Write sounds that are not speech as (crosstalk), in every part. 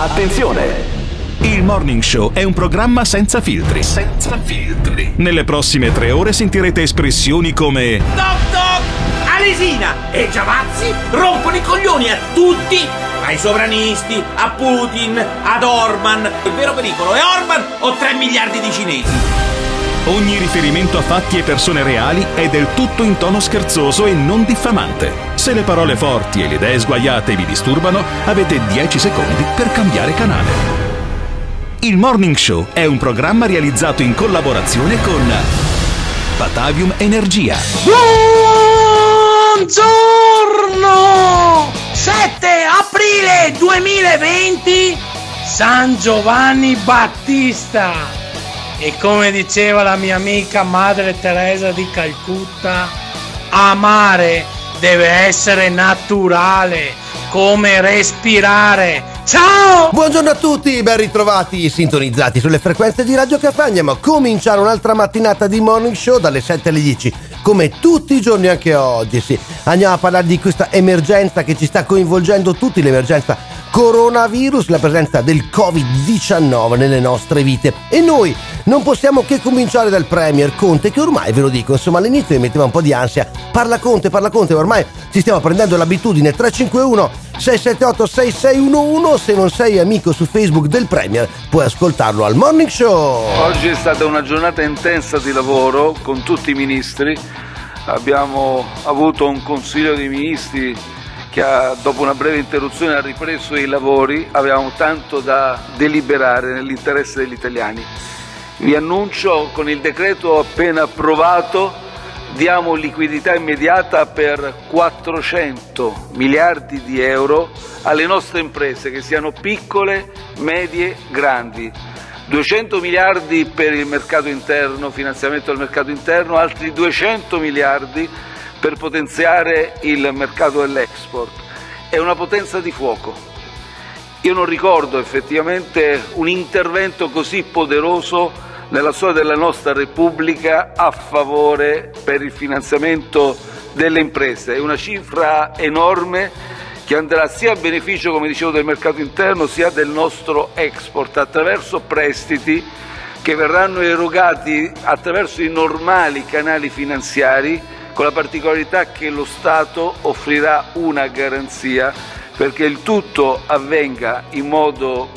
Attenzione! Il Morning Show è un programma senza filtri. Senza filtri. Nelle prossime tre ore sentirete espressioni come Doc Doc! Alesina e Giavazzi rompono i coglioni a tutti! Ai sovranisti, a Putin, ad Orban. Il vero pericolo è Orban o 3 miliardi di cinesi? Ogni riferimento a fatti e persone reali è del tutto in tono scherzoso e non diffamante. Se le parole forti e le idee sguaiate vi disturbano, avete 10 secondi per cambiare canale. Il Morning Show è un programma realizzato in collaborazione con Batavium Energia. Buongiorno! 7 aprile 2020 San Giovanni Battista e come diceva la mia amica Madre Teresa di Calcutta amare deve essere naturale come respirare ciao Buongiorno a tutti, ben ritrovati, sintonizzati sulle frequenze di Radio Caffè. Andiamo a cominciare un'altra mattinata di morning show dalle 7 alle 10, come tutti i giorni anche oggi. Sì, andiamo a parlare di questa emergenza che ci sta coinvolgendo tutti, l'emergenza coronavirus, la presenza del Covid-19 nelle nostre vite. E noi non possiamo che cominciare dal Premier Conte, che ormai ve lo dico, insomma, all'inizio mi metteva un po' di ansia. Parla Conte, parla Conte, ormai ci stiamo prendendo l'abitudine 351 678 6611 se non sei amico su Facebook del Premier puoi ascoltarlo al Morning Show Oggi è stata una giornata intensa di lavoro con tutti i ministri. Abbiamo avuto un consiglio dei ministri che ha, dopo una breve interruzione ha ripreso i lavori. Avevamo tanto da deliberare nell'interesse degli italiani. Vi annuncio con il decreto appena approvato diamo liquidità immediata per 400 miliardi di euro alle nostre imprese, che siano piccole, medie, grandi. 200 miliardi per il mercato interno, finanziamento del mercato interno, altri 200 miliardi per potenziare il mercato dell'export. È una potenza di fuoco. Io non ricordo effettivamente un intervento così poderoso nella storia della nostra Repubblica a favore per il finanziamento delle imprese. È una cifra enorme che andrà sia a beneficio, come dicevo, del mercato interno sia del nostro export attraverso prestiti che verranno erogati attraverso i normali canali finanziari con la particolarità che lo Stato offrirà una garanzia perché il tutto avvenga in modo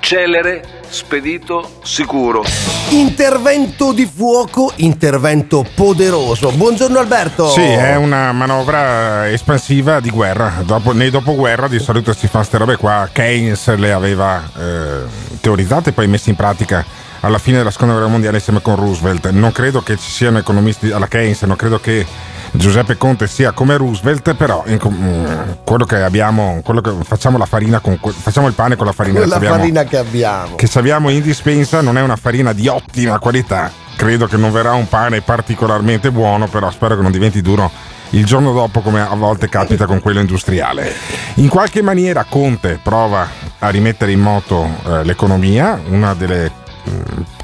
celere, spedito, sicuro. Intervento di fuoco, intervento poderoso. Buongiorno Alberto. Sì, è una manovra espansiva di guerra. Dopo, nei dopoguerra di solito si fa queste robe qua. Keynes le aveva eh, teorizzate e poi messe in pratica alla fine della seconda guerra mondiale insieme con Roosevelt. Non credo che ci siano economisti alla Keynes, non credo che Giuseppe Conte sia come Roosevelt, però in, mm, quello che abbiamo, quello che facciamo la farina con, facciamo il pane con la farina, Quella che, abbiamo, farina che abbiamo. che abbiamo in dispensa, non è una farina di ottima qualità. Credo che non verrà un pane particolarmente buono, però spero che non diventi duro il giorno dopo come a volte capita con quello industriale. In qualche maniera Conte prova a rimettere in moto eh, l'economia, una delle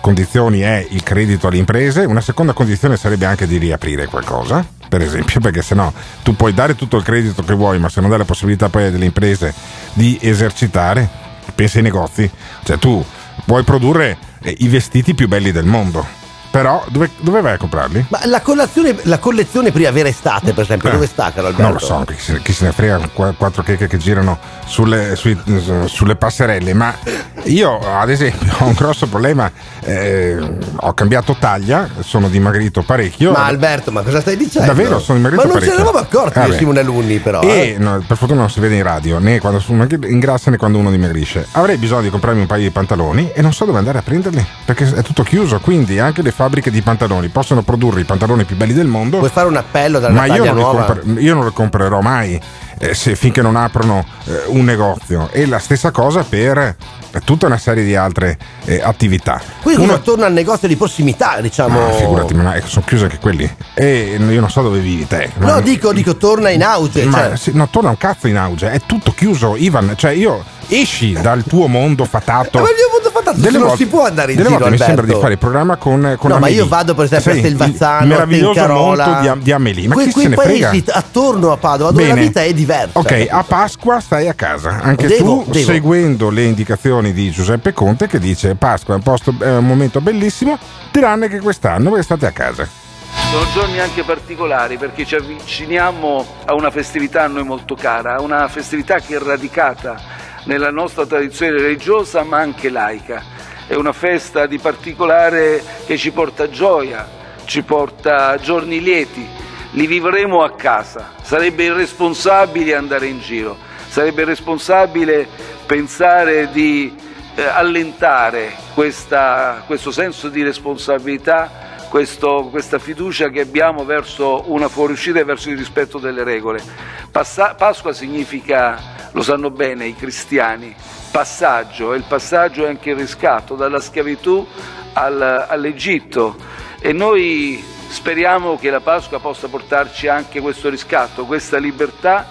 condizioni è il credito alle imprese, una seconda condizione sarebbe anche di riaprire qualcosa, per esempio, (laughs) perché se no tu puoi dare tutto il credito che vuoi, ma se non dai la possibilità poi delle imprese di esercitare, pensa ai negozi, cioè tu puoi produrre eh, i vestiti più belli del mondo. Però dove, dove vai a comprarli? Ma la, la collezione primavera estate, per esempio, Eh, dove sta, caro Alberto? Non lo so, chi se, chi se ne frega, qu- quattro checche che girano sulle, sui- sulle passerelle, ma io ad esempio ho un grosso problema, eh, ho cambiato taglia, sono dimagrito parecchio. Ma Alberto, ma cosa stai dicendo? Davvero, sono dimagrito Ma non ce parecchio. ne eravamo accorti io Vabbè. e Simone Alunni, però. E eh. no, per fortuna non si vede in radio, né quando uno ingrassa né quando uno dimagrisce. Avrei bisogno di comprarmi un paio di pantaloni e non so dove andare a prenderli perché è tutto chiuso. Quindi anche le fabbriche di pantaloni possono produrre i pantaloni più belli del mondo. Puoi fare un appello dalla Ma io non, li nuova? compre- io non le comprerò mai eh, se- finché non aprono eh, un negozio. E la stessa cosa per tutta una serie di altre eh, attività. Quindi Uno- torna al negozio di prossimità, diciamo. Ma figurati, ma sono chiusi anche quelli. E io non so dove vivi te. No, ma- dico, dico, torna in auge. ma cioè. sì, no, torna un cazzo in auge, è tutto chiuso, Ivan. Cioè, io esci dal tuo mondo fatato. Ma il mio mondo fatato se non si può andare in delle giro, volte mi sembra di fare il programma con, con No, ma Amelie. io vado per esempio a Sai, Stelvazzano, il meraviglioso Tencarola. monto di, di Amelie. Ma Que- chi quei se ne frega? paesi attorno a Padova dove Bene. la vita è diversa. Ok, a Pasqua stai a casa, anche Devo, tu devo. seguendo le indicazioni di Giuseppe Conte che dice Pasqua è un, posto- è un momento bellissimo, tranne che quest'anno voi state a casa. Sono giorni anche particolari perché ci avviciniamo a una festività a noi molto cara, a una festività che è radicata nella nostra tradizione religiosa ma anche laica. È una festa di particolare che ci porta gioia, ci porta giorni lieti, li vivremo a casa. Sarebbe irresponsabile andare in giro, sarebbe irresponsabile pensare di eh, allentare questa- questo senso di responsabilità questo- questa fiducia che abbiamo verso una fuoriuscita e verso il rispetto delle regole. Passa- Pasqua significa, lo sanno bene i cristiani, passaggio e il passaggio è anche il riscatto dalla schiavitù al- all'Egitto e noi speriamo che la Pasqua possa portarci anche questo riscatto, questa libertà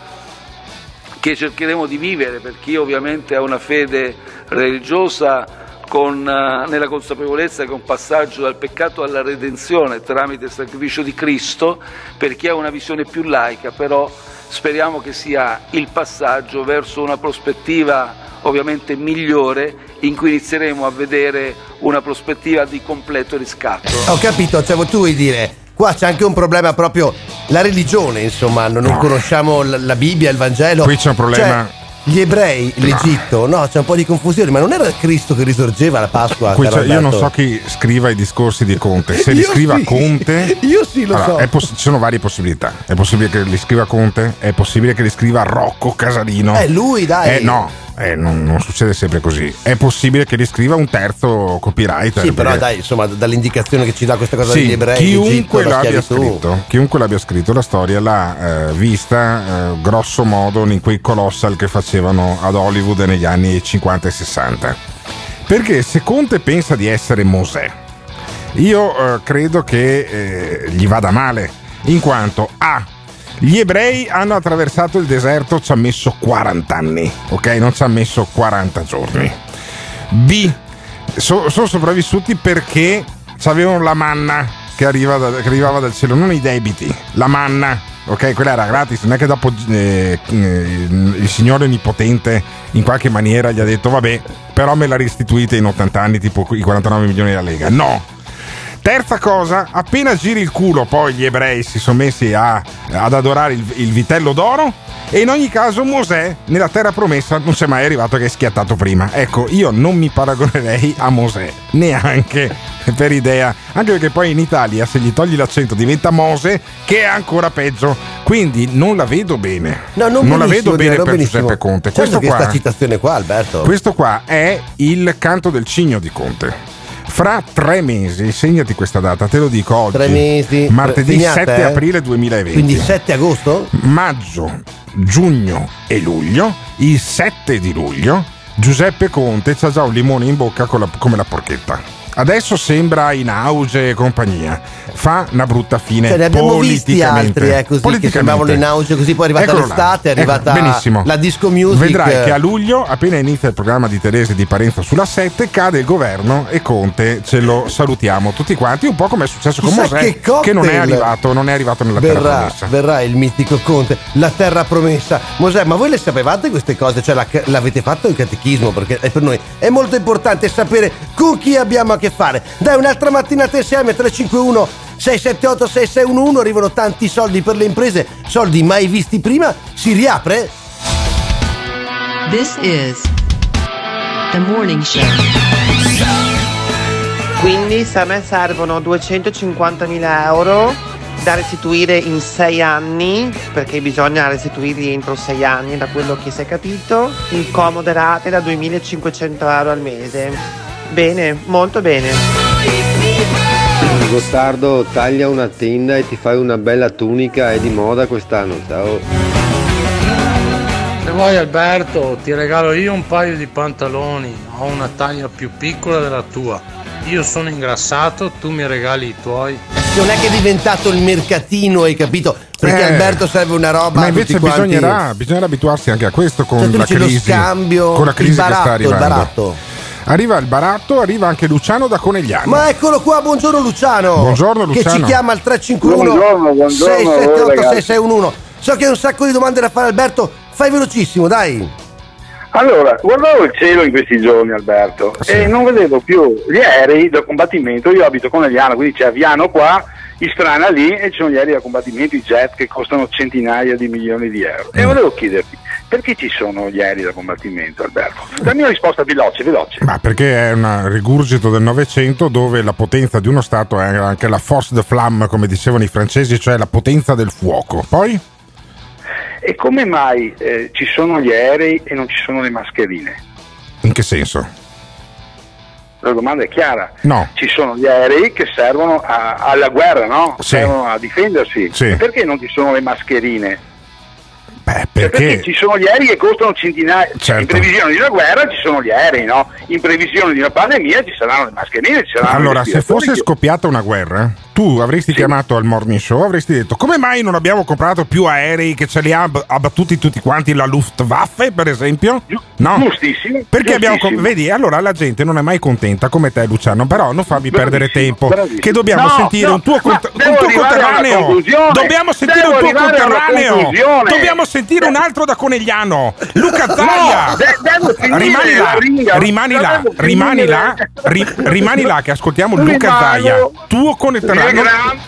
che cercheremo di vivere per chi ovviamente ha una fede religiosa con, eh, nella consapevolezza che è un passaggio dal peccato alla redenzione tramite il sacrificio di Cristo, per chi ha una visione più laica, però speriamo che sia il passaggio verso una prospettiva ovviamente migliore in cui inizieremo a vedere una prospettiva di completo riscatto. Ho capito, cioè tu vuoi dire, qua c'è anche un problema proprio, la religione insomma, non, non No. conosciamo la, la Bibbia, il Vangelo. Qui c'è un problema- Cioè, gli ebrei, l'Egitto, no, c'è un po' di confusione, ma non era Cristo che risorgeva la Pasqua? C'è- io non so chi scriva i discorsi di Conte. Se li scriva sì. Conte. (laughs) Io sì, lo Allora, so. poss- ci sono varie possibilità. È possibile che li scriva Conte, è possibile che li scriva Rocco Casalino. Eh, lui, dai. Eh, no, eh, non, non succede sempre così. È possibile che li scriva un terzo copywriter. Sì, però dai, insomma, dall'indicazione che ci dà questa cosa Sì, degli ebrei, chiunque l'abbia, scritto, chiunque l'abbia scritto la storia l'ha eh, vista eh, grosso modo in quei colossal che facevano ad Hollywood negli anni 50 e 60. Perché se Conte pensa di essere Mosè, io eh, credo che eh, gli vada male, in quanto A. Gli ebrei hanno attraversato il deserto, ci ha messo 40 anni, ok? Non ci ha messo 40 giorni. B. so- sono sopravvissuti perché avevano la manna che, arriva da- che arrivava dal cielo, non i debiti, la manna. Ok, quella era gratis, non è che dopo eh, eh, il signore onnipotente in qualche maniera gli ha detto vabbè, però me la restituite in 80 anni, tipo i 49 milioni della Lega. No, Terza cosa, appena giri il culo, poi gli ebrei si sono messi a- ad adorare il, il vitello d'oro. E in ogni caso Mosè nella terra promessa non c'è mai arrivato che è schiattato prima. Ecco, io non mi paragonerei a Mosè, neanche per idea. Anche perché poi in Italia se gli togli l'accento diventa Mose, che è ancora peggio. Quindi non la vedo bene. No, non, la benissimo, vedo bene non per benissimo. Giuseppe Conte. Certo Questo che qua, sta citazione qua, Alberto. questo qua è il canto del cigno di Conte. Fra tre mesi, segnati questa data, te lo dico oggi. Tre mesi. Martedì Segnate, 7 eh? aprile 2020. Quindi 7 agosto? Maggio, giugno e luglio, il 7 di luglio, Giuseppe Conte c'ha già un limone in bocca con la- come la porchetta. Adesso sembra in auge e compagnia. Fa una brutta fine. Cioè, ne abbiamo visti politicamente. altri, eh, così, che sembravano in auge, così poi è arrivata Eccolo là. l'estate, è Ecco, arrivata benissimo. la disco music. Vedrai che a luglio, appena inizia il programma di Teresa e di Parenza sulla 7, cade il governo e Conte ce lo salutiamo tutti quanti, un po' come è successo con Mosè, che cocktail non è arrivato, non è arrivato nella terra Verrà, promessa. verrà il mitico Conte, la terra promessa. Mosè, ma voi le sapevate queste cose? Cioè, la- l'avete fatto in catechismo? Perché è per noi è molto importante sapere con chi abbiamo a che fare. Dai, un'altra mattinata insieme, 351 678 6611, arrivano tanti soldi per le imprese, soldi mai visti prima. Si riapre? This is the morning show. Quindi se a me servono 250.000 euro da restituire in 6 anni, perché bisogna restituirli entro 6 anni da quello che si è capito, in comode rate da 2.500 euro al mese. Bene, molto bene. Gottardo taglia una tenda e ti fai una bella tunica, è di moda quest'anno, ciao. Se vuoi Alberto, ti regalo io un paio di pantaloni, ho una taglia più piccola della tua. Io sono ingrassato, tu mi regali i tuoi. Non è che è diventato il mercatino, hai capito? Perché Eh, Alberto serve una roba Ma invece bisognerà, bisognerà abituarsi anche a questo con Cioè, la dici lo crisi. scambio, con la crisi il baratto, che sta il arrivando. baratto. Arriva il baratto, arriva anche Luciano da Conegliano. Ma eccolo qua, buongiorno Luciano. Buongiorno, Che Luciano. ci chiama al 351 Buongiorno, buongiorno a voi, 678 ragazzi. 6611. So che hai un sacco di domande da fare Alberto, fai velocissimo, dai. Allora, guardavo il cielo in questi giorni, Alberto, e non vedevo più gli aerei da combattimento. Io abito con Aviano, quindi c'è Aviano qua, Istrana lì, e ci sono gli aerei da combattimento, i jet che costano centinaia di milioni di euro. Mm. E volevo chiederti, perché ci sono gli aerei da combattimento, Alberto? Dammi una risposta veloce, veloce. Ma perché è un rigurgito del Novecento dove la potenza di uno Stato è anche la force de flamme, come dicevano i francesi, cioè la potenza del fuoco. Poi? E come mai eh, ci sono gli aerei e non ci sono le mascherine? In che senso? La domanda è chiara. No. Ci sono gli aerei che servono a- alla guerra, no? Sì. Servono a difendersi. Sì. Perché non ci sono le mascherine? Beh, perché perché ci sono gli aerei che costano centinaia. Certo. In previsione di una guerra ci sono gli aerei, no? In previsione di una pandemia ci saranno le mascherine, ci saranno Allora, se fosse scoppiata una guerra, tu avresti chiamato al morning show, avresti detto come mai non abbiamo comprato più aerei che ce li ha ab- abbattuti tutti quanti la Luftwaffe, per esempio? No. Giustissimo. Perché abbiamo. giustissimo. vedi, allora la gente non è mai contenta come te, Luciano. Però non farmi perdere Bravissimo, tempo. bravissimo. Che dobbiamo No, sentire no, un tuo, cont- un tuo conterraneo. Dobbiamo sentire Devo un tuo conterraneo. Dobbiamo sentire un altro da Conegliano. Luca No, Zaia. de- devo finire rimani là, rimani là, Devo rimani là, ri- rimani là che ascoltiamo Luca. Zaia. Tuo conterraneo.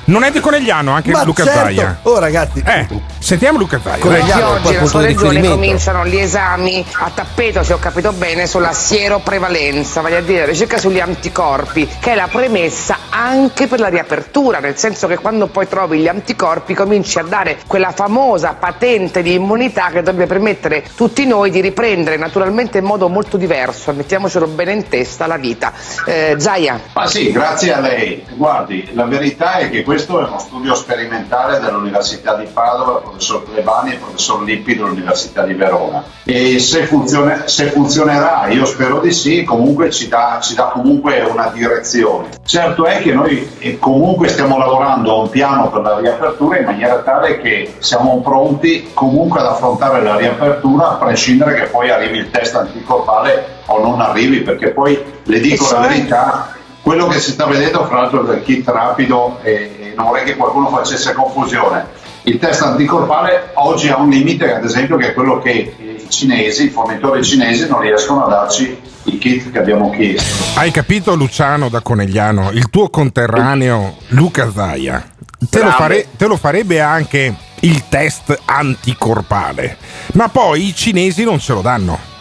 Non, è di Conegliano, anche Ma Luca certo. Zaia. Oh ragazzi, Eh, sentiamo Luca Zaia. Conegliano. Oggi nella sua regione cominciano gli esami a tappeto, se ho capito bene, sulla sieroprevalenza, vale a dire la ricerca sugli anticorpi, che è la premessa anche per la riapertura, nel senso che quando poi trovi gli anticorpi cominci a dare quella famosa patente di immunità che dovrebbe permettere tutti noi di riprendere naturalmente in modo molto diverso, mettiamocelo bene in testa, la vita. Eh, Zaia. Ma sì, grazie a lei. Guardi, la verità è che questo è uno studio sperimentale dell'Università di Padova, il professor Plebani e il professor Lippi dell'Università di Verona. E se, funzione- se funzionerà, io spero di sì, comunque ci dà, ci dà comunque una direzione. Certo è che noi eh, comunque stiamo lavorando a un piano per la riapertura in maniera tale che siamo pronti comunque ad affrontare la riapertura a prescindere che poi arrivi il test anticorpale o non arrivi, perché poi le dico la verità, quello che si sta vedendo fra l'altro del kit rapido e non vorrei che qualcuno facesse confusione. Il test anticorpale oggi ha un limite, ad esempio, che è quello che i cinesi, i fornitori cinesi non riescono a darci i kit che abbiamo chiesto. Hai capito Luciano da Conegliano, il tuo conterraneo Luca Zaia, te lo, Bravo. fare- te lo farebbe anche il test anticorpale, ma poi i cinesi non ce lo danno.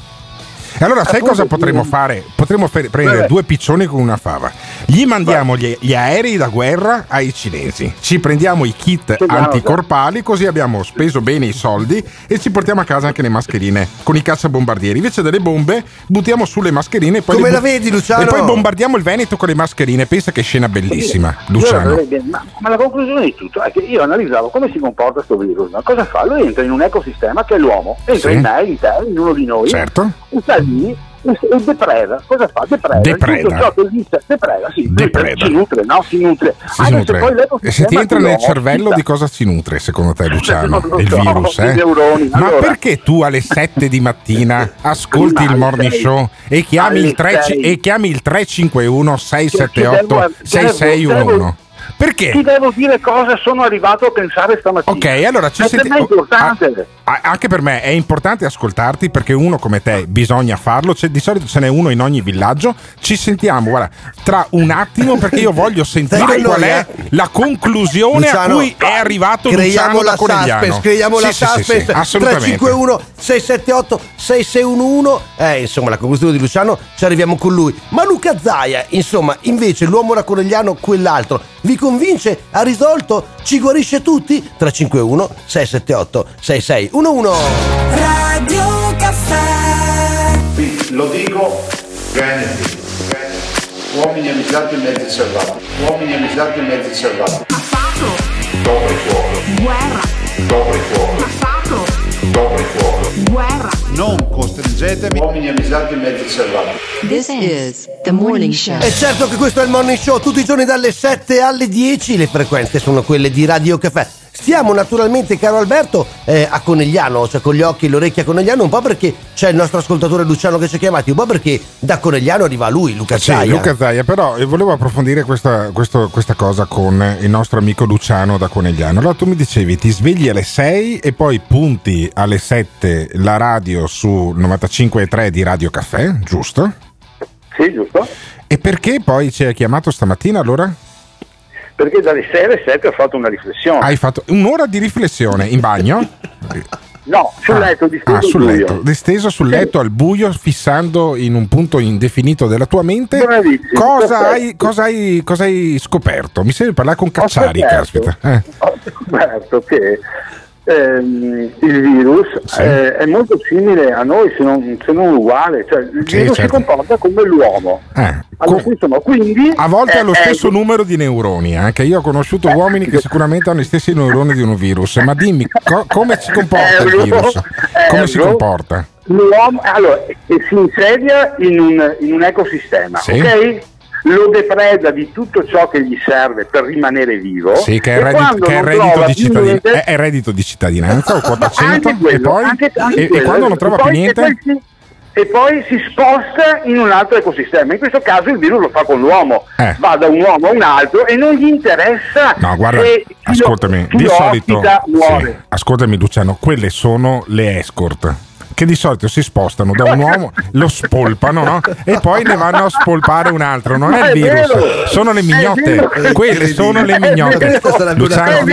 E allora sai cosa potremmo fare? Potremmo fe- prendere Vabbè. due piccioni con una fava. Gli mandiamo gli, gli aerei da guerra ai cinesi. Ci prendiamo i kit Sì, anticorpali, così abbiamo speso bene i soldi e ci portiamo a casa anche le mascherine con i cacciabombardieri. Invece delle bombe, buttiamo su le mascherine e poi la vedi, Luciano? E poi bombardiamo il Veneto con le mascherine. Pensa che scena bellissima, Luciano. Allora, Ma, ma la conclusione di tutto è che io analizzavo come si comporta questo virus. no? Cosa fa? Lui entra in un ecosistema che è l'uomo, entra Sì. in me, in te, in uno di noi, Certo. sta lì e, e depreda. Cosa fa? Depreda. Depreda. Tutto ciò che gli sta- depreda, sì. Depreda. Si nutre, no? Si nutre. Si Anche nutre. se poi E l'ecosistema se ti entra nel cervello di cosa si nutre secondo te (laughs) Luciano? Lo Il so, virus, eh? neuroni. Ma Allora- perché tu alle (laughs) 7 di mattina ascolti il morning sei. show e chiami, il Alle 3, sei. e chiami il 351 678 Devo- 6611? Perché? Ti devo dire cosa sono arrivato a pensare stamattina. Ok, allora ci sentiamo. me importante. Anche per me è importante ascoltarti perché uno come te bisogna farlo. C'è- di solito ce n'è uno in ogni villaggio. Ci sentiamo, guarda, tra un attimo perché io voglio (laughs) sentire qual è noi, la conclusione a Luciano, cui è arrivato creiamo Luciano la da Conegliano. suspense, creiamo la Sì, sì, sì, suspense sì, assolutamente. 351 678 6611 eh insomma la conclusione di Luciano ci arriviamo con lui ma Luca Zaia insomma invece l'uomo racconegliano quell'altro vi convince ha risolto ci guarisce tutti 351 678 6611 Radio Caffè Lo dico, Veneti, Veneti. uomini avvisati e mezzi salvati, uomini avvisati e mezzi salvati. Dopo il fuoco, Guerra dopo il fuoco, Passato dopo il fuoco. Guerra Non costringetemi. Uomini avvisati e mezzi salvati. This is the morning show. E certo che questo è il morning show tutti i giorni dalle 7 alle 10 le frequenze sono quelle di Radio Caffè Stiamo naturalmente, caro Alberto, eh, a Conegliano, cioè con gli occhi e le orecchie a Conegliano, un po' perché c'è il nostro ascoltatore Luciano che ci ha chiamati, un po' perché da Conegliano arriva lui, Luca Sì, Zaia. Luca Zaia, però eh, volevo approfondire questa, questo- questa cosa con il nostro amico Luciano da Conegliano. Allora tu mi dicevi, ti svegli alle 6 e poi punti alle 7 la radio su 95.3 di Radio Caffè, giusto? Sì, giusto. E perché poi ci hai chiamato stamattina allora? Perché dalle 6 alle 7 ho fatto una riflessione. Hai fatto un'ora di riflessione in bagno? No, sul letto di Ah, sul letto, disteso sul Sì. letto al buio, fissando in un punto indefinito della tua mente. Cosa hai, cosa, hai, cosa hai scoperto? Mi sembra parlare con Cacciari, scoperto. caspita. Eh. Ho scoperto che ehm, il virus eh, è molto simile a noi, se non, se non uguale. Cioè, il Sì, virus certo. si comporta come l'uomo. Eh, Allora, insomma, quindi, A volte eh, ha lo eh, stesso numero di neuroni, anche io ho conosciuto uomini che sicuramente hanno gli stessi neuroni di un virus, ma dimmi co- come si comporta il virus? Come si comporta? L'uomo allora, si insedia in un, in un ecosistema, Sì. ok? Lo depreda di tutto ciò che gli serve per rimanere vivo. Sì, che è reddito, che è reddito di cittadinanza, niente- è, reddito di cittadinanza o quota 100 anche quello, e poi anche- anche e- e, quando non trova più niente? E poi, si, sposta in un altro ecosistema. In questo caso il virus lo fa con l'uomo, Eh. va da un uomo a un altro e non gli interessa No, guarda, lo- ascoltami, chi di lo solito sì, ascoltami Luciano, quelle sono le escort che di solito si spostano da un uomo, lo spolpano, no? E poi ne vanno a spolpare un altro, non Ma è il è virus, vero, sono le è mignotte, quelle sono le È mignotte. Luciano,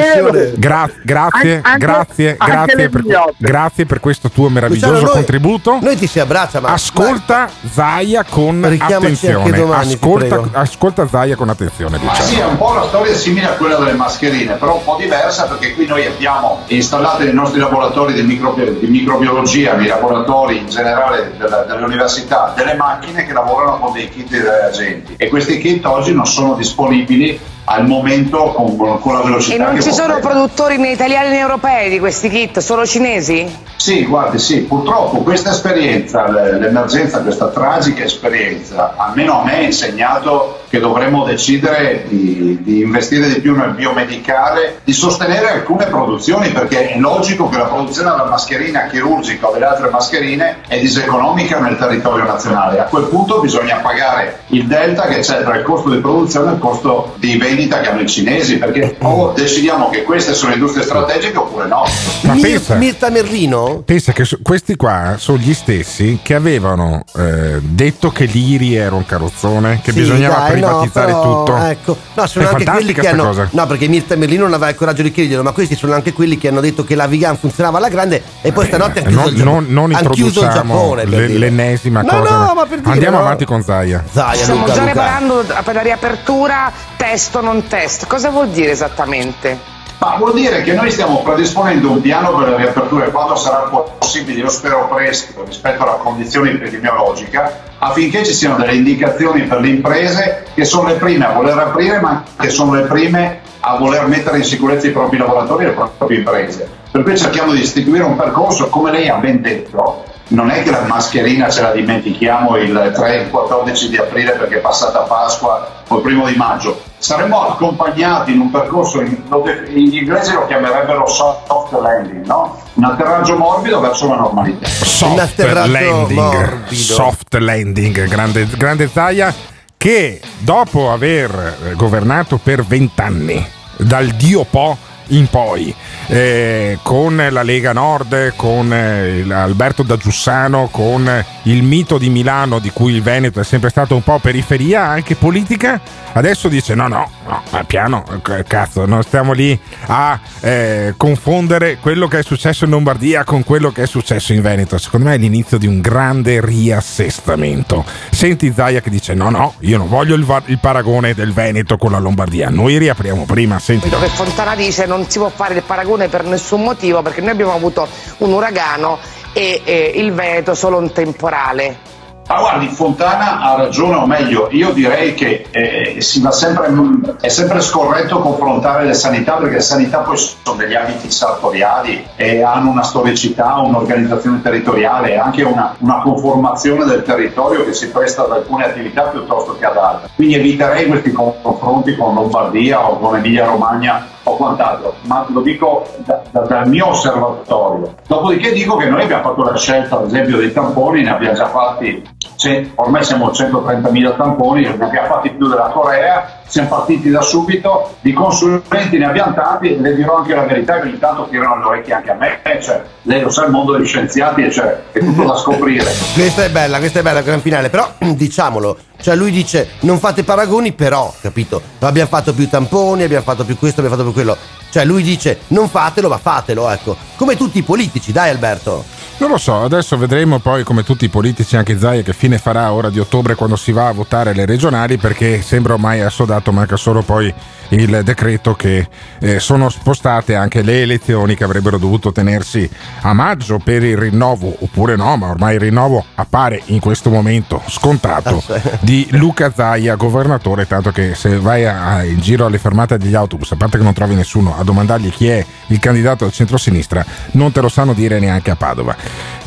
gra- grazie, Anche- grazie, anche grazie per, grazie per questo tuo meraviglioso Luciano, noi- contributo. Noi ti si abbraccia, ma Ascolta Zaia con attenzione. domani, ascolta, ascolta Zaia con attenzione, Ma Luciano. sì, è un po' una storia simile a quella delle mascherine, però un po' diversa perché qui noi abbiamo installato nei nostri laboratori di, microbi- di microbiologia, laboratori in generale della- delle università, delle macchine che lavorano con dei kit di reagenti. E questi kit oggi non sono disponibili al momento con, con la velocità E non ci sono vorremmo. produttori né italiani né europei di questi kit, solo cinesi? Sì, guardi, sì, purtroppo questa esperienza, l'emergenza, questa tragica esperienza, almeno a me ha insegnato che dovremmo decidere di, di investire di più nel biomedicale, di sostenere alcune produzioni, perché è logico che la produzione della mascherina chirurgica o delle altre mascherine è diseconomica nel territorio nazionale. A quel punto bisogna pagare il delta che c'è tra il costo di produzione e il costo di vendita che hanno i cinesi, perché o decidiamo che queste sono industrie strategiche oppure no. Ma Mir- pensa- Mirta Merlino? Pensa che questi qua sono gli stessi che avevano eh, detto che l'IRI era un carrozzone, che Sì, bisognava dai, no, privatizzare però, tutto. Ecco. No, sono è anche quelli che hanno. cosa. No, perché Mirta Merlino non aveva il coraggio di chiederlo, ma questi sono anche quelli che hanno detto che la vegan funzionava alla grande e poi stanotte hanno chiuso Non, il Giappone. non- non Han chiuso il introduciamo Giappone. per dire. l'ennesima No, cosa. no, ma per dire, Andiamo no. avanti con Zaia. Zaia, Stiamo già preparando per la riapertura test o non test. Cosa vuol dire esattamente? Ma vuol dire che noi stiamo predisponendo un piano per la riapertura e quando sarà possibile, io spero presto rispetto alla condizione epidemiologica, affinché ci siano delle indicazioni per le imprese che sono le prime a voler aprire, ma che sono le prime a voler mettere in sicurezza i propri lavoratori e le proprie imprese. Per cui cerchiamo di istituire un percorso, come lei ha ben detto, non è che la mascherina ce la dimentichiamo il 3 e il 14 di aprile perché è passata Pasqua o il primo di maggio. Saremmo accompagnati in un percorso, in, gli inglesi lo chiamerebbero soft landing, no? Un atterraggio morbido verso la normalità. Soft landing, morbido. soft landing, grande, grande Zaia che dopo aver governato per vent'anni dal Dio Po in poi eh, con la Lega Nord, con eh, Alberto da Giussano, con il mito di Milano di cui il Veneto è sempre stato un po' periferia anche politica, adesso dice no no, no ma piano, c- cazzo, non stiamo lì a eh, confondere quello che è successo in Lombardia con quello che è successo in Veneto. Secondo me è l'inizio di un grande riassestamento. Senti Zaia che dice no no, io non voglio il, va- il paragone del Veneto con la Lombardia, noi riapriamo prima, senti. Quello che Fontana dice non si può fare il paragone per nessun motivo perché noi abbiamo avuto un uragano e eh, il Veneto solo un temporale. Ma guardi, Fontana ha ragione, o meglio, io direi che eh, sempre, è sempre scorretto confrontare le sanità perché le sanità poi sono degli ambiti sartoriali e hanno una storicità, un'organizzazione territoriale e anche una, una conformazione del territorio che si presta ad alcune attività piuttosto che ad altre. Quindi eviterei questi confronti con Lombardia o con Emilia Romagna o quant'altro, ma lo dico da- da- dal mio osservatorio. Dopodiché dico che noi abbiamo fatto la scelta, ad esempio, dei tamponi, ne abbiamo già fatti, ce- ormai siamo a 130.000 tamponi, ne abbiamo fatti più della Corea, siamo partiti da subito, di consulenti ne abbiamo tanti le dirò anche la verità ogni tanto tirano le orecchie anche a me, cioè, lei lo sa il mondo degli scienziati, cioè, è tutto da scoprire. Questa è bella, questa è bella, gran finale, però (clears throat) diciamolo, cioè lui dice non fate paragoni, però, capito? Abbiamo fatto più tamponi, abbiamo fatto più questo, abbiamo fatto più quello. Cioè lui dice non fatelo, ma fatelo, ecco. Come tutti i politici, dai Alberto. Non lo so, adesso vedremo poi come tutti i politici, anche Zaia, che fine farà ora di ottobre quando si va a votare le regionali, perché sembra ormai assodato, manca solo poi il decreto che eh, sono spostate anche le elezioni che avrebbero dovuto tenersi a maggio per il rinnovo, oppure no, ma ormai il rinnovo appare in questo momento scontato (laughs) di Luca Zaia, governatore, tanto che se vai a- a- in giro alle fermate degli autobus, a parte che non trovi nessuno a domandargli chi è il candidato del centro-sinistra, non te lo sanno dire neanche a Padova.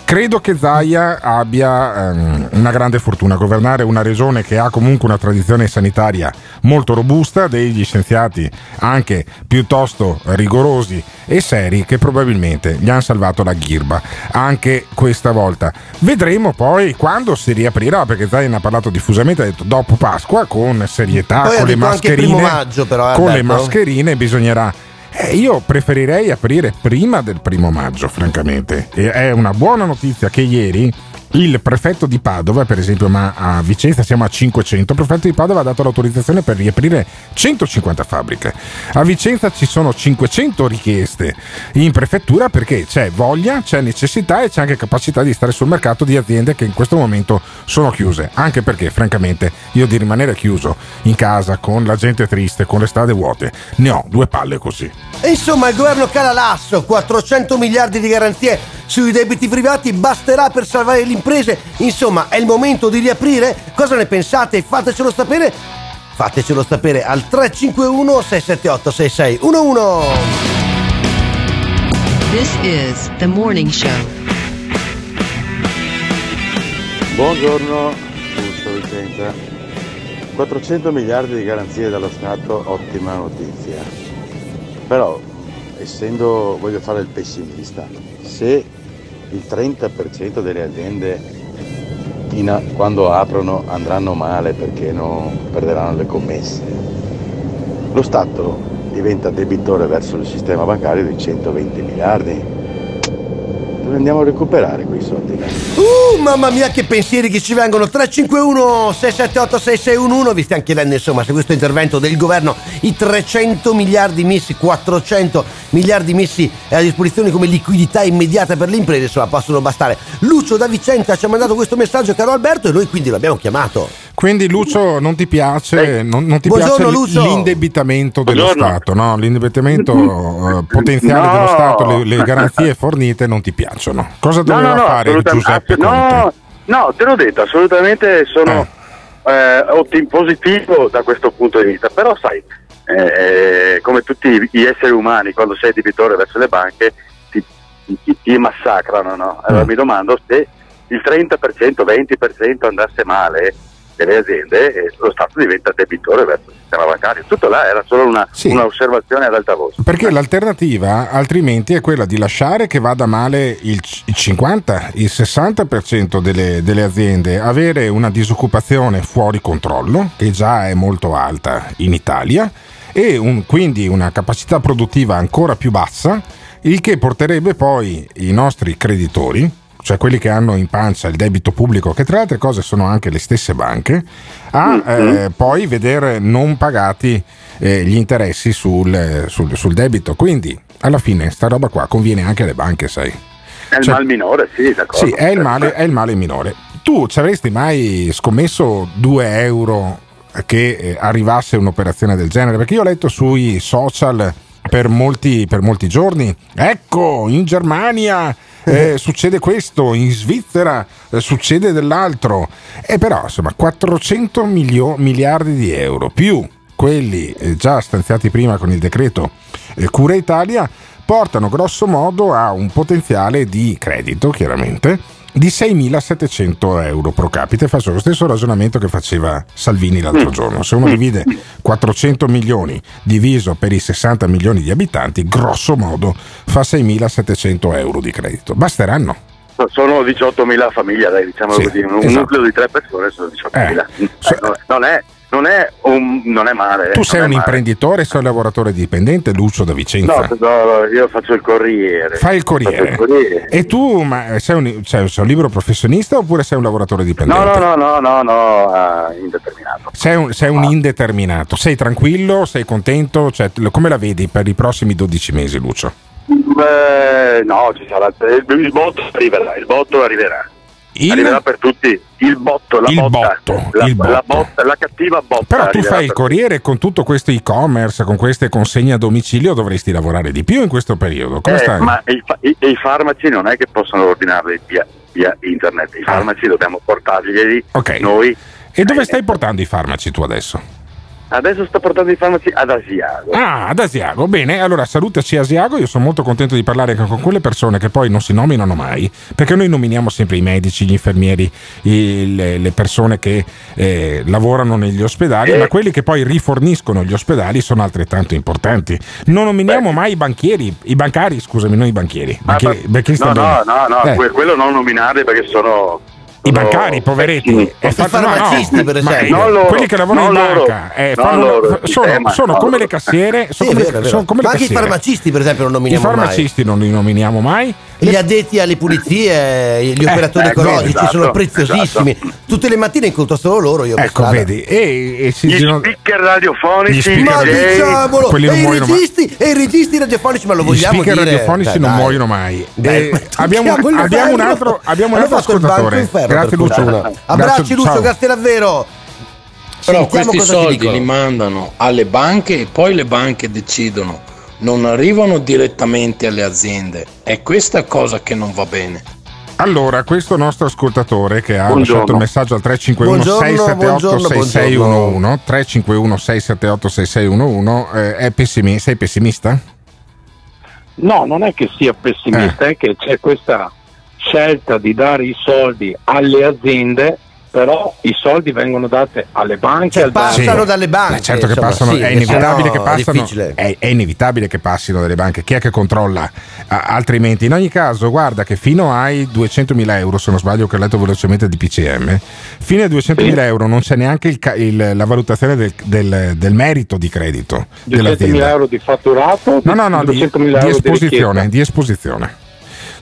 Credo che Zaia abbia ehm, una grande fortuna, governare una regione che ha comunque una tradizione sanitaria molto robusta, degli scienziati anche piuttosto rigorosi e seri che probabilmente gli hanno salvato la ghirba anche questa volta. Vedremo poi quando si riaprirà, perché Zaia ne ha parlato diffusamente, ha detto dopo Pasqua con serietà, Poi con le mascherine. maggio, però, eh, con le mascherine bisognerà eh, io preferirei aprire prima del primo maggio, francamente. E è una buona notizia che ieri il prefetto di Padova, per esempio, ma a Vicenza siamo a 500, il prefetto di Padova ha dato l'autorizzazione per riaprire 150 fabbriche. A Vicenza ci sono 500 richieste in prefettura perché c'è voglia, c'è necessità e c'è anche capacità di stare sul mercato di aziende che in questo momento sono chiuse. Anche perché, francamente, io di rimanere chiuso in casa con la gente triste, con le strade vuote, ne ho due palle così. Insomma, il governo cala l'asso, 400 miliardi di garanzie sui debiti privati basterà per salvare le imprese. Insomma, è il momento di riaprire? Cosa ne pensate? Fatecelo sapere. Fatecelo sapere al 351 678 6611. This is the morning show. Buongiorno, Lucio Vicenza. 400 miliardi di garanzie dallo Stato, ottima notizia. Però, essendo, voglio fare il pessimista, se il 30% delle aziende in- quando aprono andranno male perché non perderanno le commesse, lo Stato diventa debitore verso il sistema bancario di 120 miliardi. Dove andiamo a recuperare quei soldi? Mamma mia, che pensieri che ci vengono! 351 678 6611. Vi stiamo chiedendo, insomma, se questo intervento del governo, i 300 miliardi messi, 400 miliardi messi a disposizione come liquidità immediata per le imprese, insomma, possono bastare. Lucio da Vicenza ci ha mandato questo messaggio, caro Alberto, e noi quindi l'abbiamo chiamato. Quindi Lucio non ti piace, non, non ti piace l'indebitamento dello Buongiorno. Stato, no? L'indebitamento (laughs) eh, potenziale No. dello Stato, le, le garanzie fornite non ti piacciono. Cosa doveva no, no, fare Giuseppe no, no, te l'ho detto, assolutamente sono eh, ottim- positivo da questo punto di vista, però sai, eh, come tutti gli esseri umani, quando sei debitore verso le banche ti, ti- ti massacrano, no? Allora Mm. mi domando se il 30%, 20% andasse male delle aziende, eh, lo Stato diventa debitore verso il sistema bancario. Tutto là era solo una, Sì. una osservazione ad alta voce. Perché l'alternativa altrimenti è quella di lasciare che vada male il 50, il 60% delle, delle aziende, avere una disoccupazione fuori controllo, che già è molto alta in Italia, e un- quindi una capacità produttiva ancora più bassa, il che porterebbe poi i nostri creditori, cioè quelli che hanno in pancia il debito pubblico, che tra le altre cose sono anche le stesse banche, a eh, poi vedere non pagati eh, gli interessi sul, sul- sul debito. Quindi alla fine sta roba qua conviene anche alle banche, sai. È il Cioè- mal minore, sì, d'accordo. Sì, è il, male, è il male minore. Tu ci avresti mai scommesso 2 euro che eh, arrivasse un'operazione del genere? Perché io ho letto sui social per molti, per molti giorni, ecco, in Germania eh, succede questo, in Svizzera eh, succede dell'altro. E però, insomma, 400 milio- miliardi di euro più quelli eh, già stanziati prima con il decreto eh, Cura Italia portano grosso modo a un potenziale di credito, chiaramente, di 6.700 euro pro capite. Faccio lo stesso ragionamento che faceva Salvini l'altro giorno. Se uno divide 400 milioni diviso per i 60 milioni di abitanti, grosso modo fa 6.700 euro di credito. Basteranno. Sono 18.000 famiglie, dai, diciamo Sì, così, un esatto. nucleo di tre persone sono 18.000. Eh, non- non, è, non, è un- non è male. Tu non sei un male. imprenditore, sei un lavoratore dipendente, Lucio da Vicenza. No, no, io faccio il corriere. Fai il corriere. il corriere. E tu ma sei, un, cioè, sei un libero professionista oppure sei un lavoratore dipendente? No, no, no, no, no, no, eh, indeterminato. Sei un, sei un indeterminato, sei tranquillo, sei contento? Cioè, come la vedi per i prossimi 12 mesi, Lucio? Beh, no, ci sarà. Il botto arriverà, il botto arriverà. Arriverà per tutti. Il botto, la Il botta. botto, la, il la botto. botta, la cattiva botta. Però tu fai il corriere con tutto questo e-commerce, con queste consegne a domicilio, dovresti lavorare di più in questo periodo. Eh, ma i, i- i farmaci non è che possono ordinarli via, via internet, i farmaci dobbiamo portarglieli Ah. Ok. noi. E dove stai portando i farmaci tu adesso? Adesso sto portando i farmaci ad Asiago. Ah, ad Asiago. Bene, allora salutaci Asiago. Io sono molto contento di parlare anche con quelle persone che poi non si nominano mai, perché noi nominiamo sempre i medici, gli infermieri, i- le, le persone che eh, lavorano negli ospedali, Eh. ma quelli che poi riforniscono gli ospedali sono altrettanto importanti. Non nominiamo mai i banchieri, i bancari, scusami, non i banchieri. Banchieri, banchieri No, no, no, no, Eh. que- quello non nominarli perché sono. I sono bancari, poveretti. E fanno- no, no, ma i- Non loro, quelli che lavorano in non loro, banca eh, non fanno- loro, sono, sistema, sono no, come loro. le cassiere, sono Sì, come, vero, sono come le Ma anche i cassiere. farmacisti, per esempio, non I nominiamo mai. farmacisti non li nominiamo mai. Gli addetti alle pulizie, gli Eh, operatori ecco, ecologici esatto, sono preziosissimi. Tutte le mattine incontro solo loro. Io per Ecco, strada. vedi, e, e si Gli girano- speaker radiofonici, Gli speaker Ma radio- diciamolo! non E i, mai. registi, e i registi radiofonici, ma lo Gli vogliamo speaker dire? radiofonici Dai, non dai. muoiono mai. Eh, ma abbiamo, un altro, ascoltatore. Grazie Lucio. Abbracci Grazie, Lucio, davvero. Però Sentiamo questi soldi li mandano alle banche e poi le banche decidono, non arrivano direttamente alle aziende. È questa cosa che non va bene. Allora, questo nostro ascoltatore che ha Buongiorno. lasciato il messaggio al 351 Buongiorno, 678 buongiorno, 6611 351 678 6611 eh, è pessimi- sei pessimista? No, non è che sia pessimista, è che c'è questa scelta di dare i soldi alle aziende, però i soldi vengono dati alle banche. al banco. Sì. Eh, certo che passano, è inevitabile che passano, è, è inevitabile che passino dalle banche. Chi è che controlla? Ah, altrimenti, in ogni caso, guarda che fino ai 200.000 euro, se non sbaglio, che ho letto velocemente di PCM, fino ai 200.000 euro non c'è neanche il il- la valutazione del, del- del merito di credito 200.000 dell'azienda. euro di fatturato? No, no, no, di, 200.000 di esposizione, richiesta. di esposizione.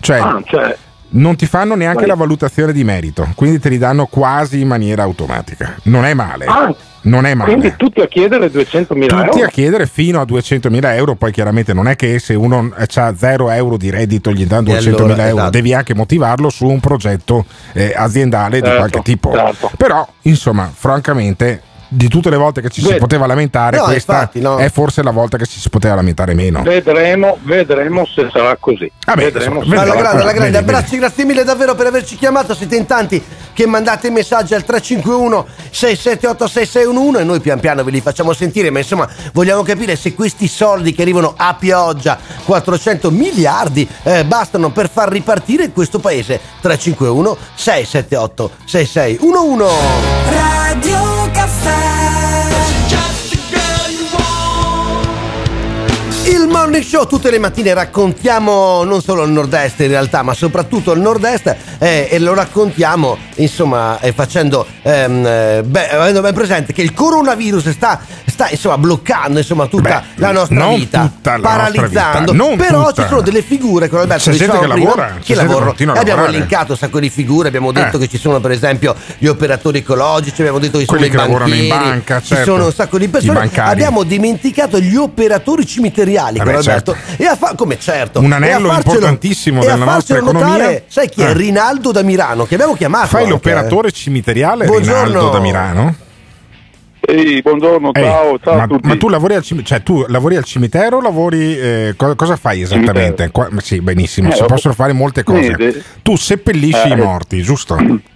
Cioè, Ah, cioè- non ti fanno neanche la valutazione di merito, quindi te li danno quasi in maniera automatica. Non è male. Ah, non è male. Quindi tutti a chiedere 200.000 Tutti euro? a chiedere fino a 200.000 euro, poi chiaramente non è che se uno ha 0 euro di reddito gli danno E 200.000 allora, euro, esatto. devi anche motivarlo su un progetto eh, aziendale di Certo, qualche tipo. certo. Però, insomma, francamente, di tutte le volte che ci si poteva lamentare, No, questa infatti, no. è forse la volta che ci si poteva lamentare meno. Vedremo, vedremo se sarà così. vedremo se Alla sarà grande, alla grande, abbracci, grazie mille davvero per averci chiamato. Siete in tanti che mandate messaggi al 351 678 6611 e noi pian piano ve li facciamo sentire. Ma insomma, vogliamo capire se questi soldi che arrivano a pioggia, 400 miliardi, eh, bastano per far ripartire questo paese. 351 678 6611 Morning Show tutte le mattine raccontiamo non solo il nord-est in realtà, ma soprattutto il nord-est eh, e lo raccontiamo insomma eh, facendo ehm, eh, beh, avendo ben presente che il coronavirus sta, sta insomma bloccando insomma tutta Beh, la nostra vita, tutta la nostra paralizzando, vita, non però tutta. ci sono delle figure che Alberto C'è gente dicevamo che prima, lavora, che gente lavorano abbiamo lavorare. linkato un sacco di figure, abbiamo detto Eh. che ci sono per esempio gli operatori ecologici, abbiamo detto che ci sono Quelli i che lavorano in banchieri, banca, ci certo. sono un sacco di persone, abbiamo dimenticato gli operatori cimiteriali Vabbè, con Alberto certo. e a fa- come certo Un e a anello farcelo- importantissimo e a della nostra farcelo economia. notare, sai chi è? Eh. Rinaldo da Milano che abbiamo chiamato Fai anche, l'operatore cimiteriale Buongiorno. Rinaldo da Milano? Ehi, buongiorno, Ehi, ciao, ciao ma, a tutti. ma tu lavori al, cim- cioè, tu lavori al cimitero o lavori. eh, co- cosa fai esattamente? Qua- sì, benissimo, Eh, si possono fare molte cose. Vede. Tu seppellisci Eh. i morti, giusto? (clears throat)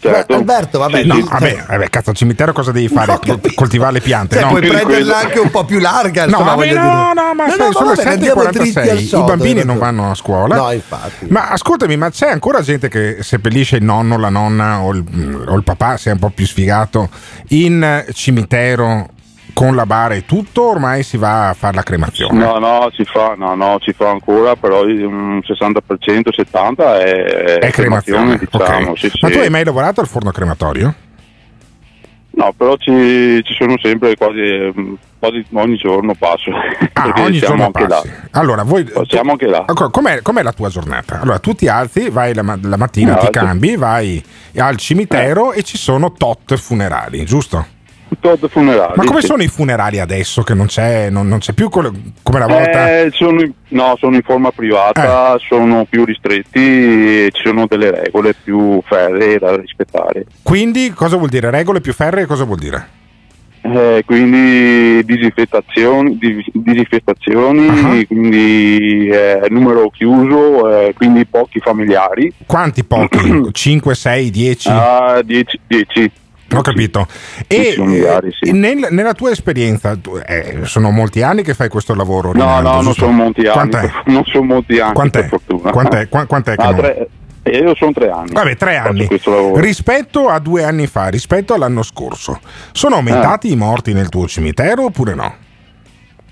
certo. Alberto, vabbè, No, tu- vabbè, vabbè, cazzo, al cimitero cosa devi fare? Coltivare le piante, Cioè, no? puoi prenderla anche un po' più larga. No, insomma, vabbè, no, dire. no, ma sai, sono vabbè, 7.46. I sodo, bambini non ragione. vanno a scuola. No, infatti. Ma ascoltami, ma c'è ancora gente che seppellisce il nonno, la nonna o il, o il papà, se è un po' più sfigato, in cimitero con la bara e tutto? Ormai si va a fare la cremazione. No, no, ci fa, no, no, ci fa ancora, però un 60%, 70% è, È cremazione, diciamo. ok. sì, Ma sì. tu hai mai lavorato al forno crematorio? No, però ci, ci sono sempre quasi, mm, quasi ogni giorno passo. Ah, (laughs) ogni siamo giorno anche passi. là. Allora, voi Siamo anche là. Ecco, Com'è, com'è la tua giornata? Allora, tu ti alzi, vai la, la mattina, Mi ti alzo. cambi, vai al cimitero e ci sono tot funerali, giusto? Tot funerali. Ma come sì. sono i funerali adesso che non c'è, non, non c'è più come una volta? Eh, sono, no, sono in forma privata, sono più ristretti e ci sono delle regole più ferree da rispettare. Quindi cosa vuol dire? Regole più ferree cosa vuol dire? Eh, quindi disinfettazioni, di- disinfestazioni Ah. quindi eh, numero chiuso, eh, quindi pochi familiari. Quanti pochi? 5, 6, 10? Ah, 10. 10. Ho capito. E sì. nel- nella tua esperienza, tu- eh, sono molti anni che fai questo lavoro? No, Rinaldo, no, non giusto? sono molti anni. Quant'è? (laughs) Non sono molti anni, Quant'è? per fortuna. Quant'è? Qua- quant'è che Ah, non- tre- eh, io sono tre anni. Vabbè, tre anni. Rispetto a due anni fa, rispetto all'anno scorso, sono aumentati Eh. i morti nel tuo cimitero oppure no?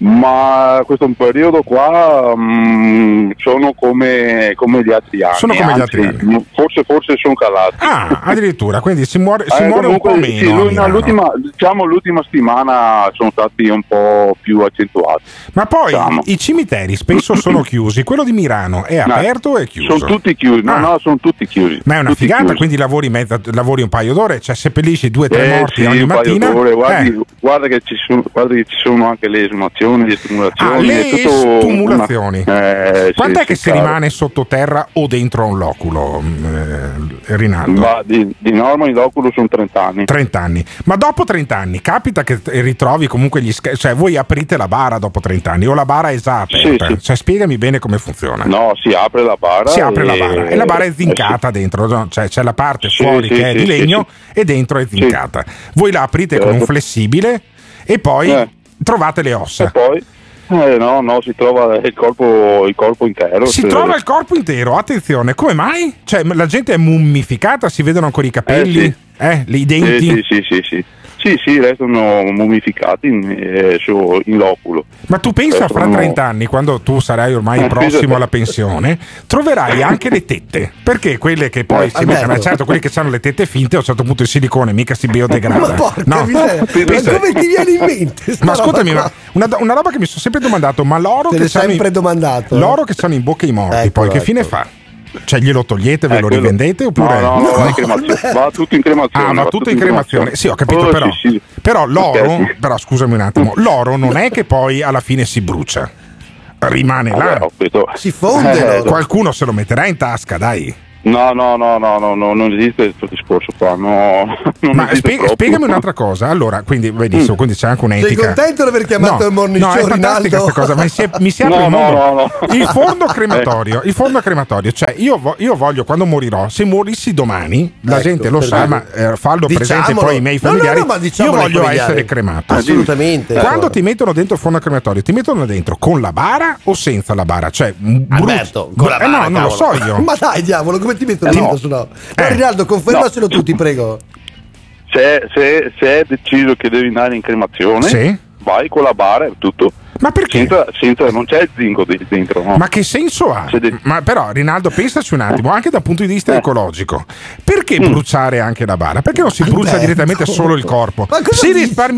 Ma questo periodo qua mm, sono come, come gli altri anni. Sono come gli altri anni. Forse, forse sono calati. Ah, addirittura, quindi si muore, si Eh, muore un po' comunque, meno. sì, no, l'ultima, diciamo l'ultima settimana sono stati un po' più accentuati. Ma poi Diciamo. i cimiteri spesso sono chiusi, quello di Milano è No, aperto o è chiuso? Sono tutti chiusi, no, Ah. no, sono tutti chiusi. Ma è una Tutti figata, chiusi. quindi lavori, mezza- lavori un paio d'ore, cioè seppellisci due o tre Eh, morti sì, ogni mattina. guardi, Eh. guarda, che ci sono, guarda che ci sono anche le esumazioni, le estumulazioni. Ah, le è tutto estumulazioni. una- eh, Quant'è sì, che si caro. rimane sottoterra o dentro a un loculo, eh, Rinaldo? Ma di, di norma in loculo sono 30 anni. 30 anni. Ma dopo 30 anni capita che ritrovi comunque gli sch- cioè voi aprite la bara dopo 30 anni o la bara è già aperta? Sì, sì. Cioè spiegami bene come funziona. No, si apre la bara. Si apre la e- bara e la bara è eh, zincata dentro, no? cioè c'è la parte fuori che è di legno e dentro è zincata. Voi la aprite con un Certo. flessibile e poi Eh. Trovate le ossa. E poi? Eh, no, no, si trova il corpo, il corpo intero. Si Cioè, trova il corpo intero, attenzione, come mai? Cioè, la gente è mummificata, si vedono ancora i capelli, Eh, eh, i Sì, denti. sì, sì, sì, sì. Sì, sì, restano mummificati in, eh, in loculo. Ma tu pensa fra Restano- 30 anni, quando tu sarai ormai Eh, prossimo alla pensione, troverai anche le tette. Perché quelle che poi Eh, si mettono, certo, quelli che hanno le tette finte, a un certo punto il silicone mica si biodegrada. Ma porca No. miseria, ma come ti viene in mente? (laughs) Ma ascoltami, ma una, una roba che mi sono sempre domandato, ma l'oro Te che sempre in, domandato. eh? l'oro che c'hanno in bocca i morti, Ecco, poi che ecco. fine fa? Cioè glielo togliete, ve Eh, lo quello- rivendete oppure No, no, no, cremazione. va tutto in cremazione. Ah, va tutto in cremazione. Sì, ho capito, Oh, però. sì, sì. Però l'oro, Ok, sì. però scusami un attimo, l'oro non è (laughs) che poi alla fine si brucia. Rimane Vabbè, là. Si fonde Eh. Qualcuno se lo metterà in tasca, dai. No, no, no, no, no, no, non esiste questo discorso qua. No, (laughs) non Ma esiste spie- proprio. spiegami un'altra cosa. Allora, quindi benissimo, quindi c'è anche Sei un'etica. contento di aver chiamato No, il morning no, show, è fantastica Rinaldo? questa cosa, ma mi si, mi si (laughs) apre No, il no, mondo. no, no. Il forno (laughs) crematorio, il forno crematorio, cioè io, vo- io voglio quando morirò, se morissi domani, la Ecco, gente lo sa, dire. ma eh, fallo presente Diciamolo. poi ai miei No, no, familiari. no, ma diciamolo io voglio familiari. essere cremato. Assolutamente. Quando Allora. ti mettono dentro il forno crematorio, ti mettono dentro con la bara o senza la bara? Cioè, Alberto, con la Eh, no, bara, non lo so io. Ma dai, diavolo, come ti mettono Eh, dentro no. su no? No, Eh. Rinaldo, confermacelo tu, ti prego. Se, se- se è deciso che devi andare in cremazione, Sì. vai con la bara e tutto. Ma perché? Senza, senza- non c'è il zinco dentro, no? Ma che senso ha? De- Ma però, Rinaldo, pensaci un attimo, anche dal punto di vista Eh. ecologico. Perché Mm. bruciare anche la bara? Perché non si brucia Alberto. direttamente solo il corpo? Ma cosa Si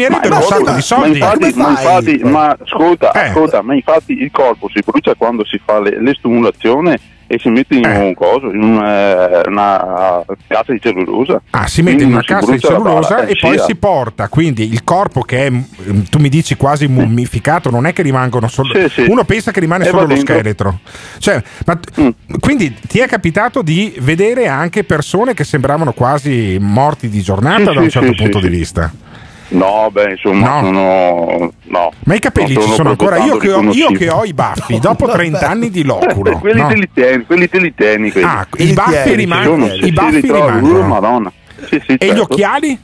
Ma- un sacco di soldi. Ma infatti, ma, infatti, ma ascolta, Eh. ascolta, ma infatti il corpo si brucia quando si fa le- l'estumulazione e si mette in Eh. un coso, in eh, una cassa di cellulosa. Ah, si mette in una cassa di cellulosa eh, e poi si porta, quindi il corpo che è, mm, tu mi dici quasi mummificato, non è che rimangono solo... Sì, sì. Uno pensa che rimane E solo lo scheletro. Cioè, ma Mm. Quindi ti è capitato di vedere anche persone che sembravano quasi morti di giornata Sì, da un certo punto di vista? No, beh, insomma, No. sono, no. Ma i capelli Non ci sono ancora io che, ho, io che ho i baffi (laughs) dopo 30 anni di loculo. quelli no? te li tieni, quelli te li tieni. quelli. Ah, Quelli i baffi tieni, rimangono. Sono, I baffi rimangono. uh, madonna. Sì, sì, E gli certo. occhiali?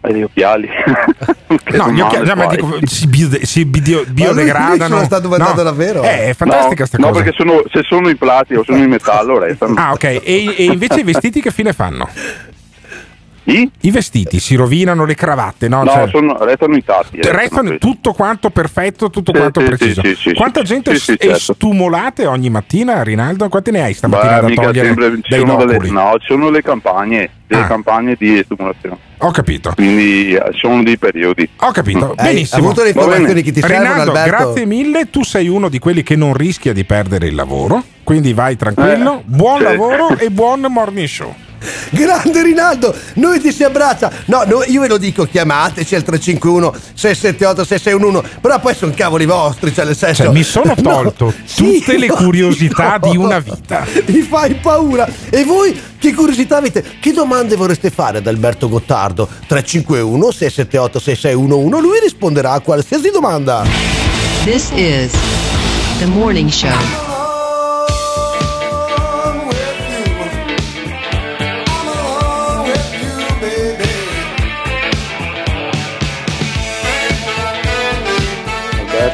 E gli occhiali. (laughs) No, gli occhiali ma poi. dico, si, bio- si bidio- biodegradano. sta domandando No. davvero? Eh, è fantastica sta no, cosa. No, perché sono- se sono in plastica o sono in metallo restano. Ah, ok. E, e invece i vestiti che fine fanno? I? vestiti si rovinano, le cravatte, no? No, Cioè, sono, restano intatti. te- restano tutto quanto perfetto, tutto Sì, quanto sì, preciso. sì, Quanta sì, gente sì, sì, s- certo. stumolate ogni mattina, Rinaldo? Quante ne hai stamattina Beh, da togliere sempre, dai sono delle, no, ci sono le campagne, delle Ah. campagne di stimolazione. Ho capito. Quindi eh, sono dei periodi. Ho capito, Mm. benissimo. Va bene. Rinaldo, grazie mille. Tu sei uno di quelli che non rischia di perdere il lavoro, quindi vai tranquillo. Eh, buon sì. lavoro (laughs) e buon morning show. (laughs) Grande Rinaldo, noi ti si abbraccia. No, no, io ve lo dico, chiamateci al 351 678 6611, però poi sono cavoli vostri, cioè nel senso Cioè, mi sono (laughs) No, tolto sì, tutte le no, curiosità no. di una vita. Mi fai paura. E voi che curiosità avete? Che domande vorreste fare ad Alberto Gottardo? 351 678 6611, lui risponderà a qualsiasi domanda. This is the morning show.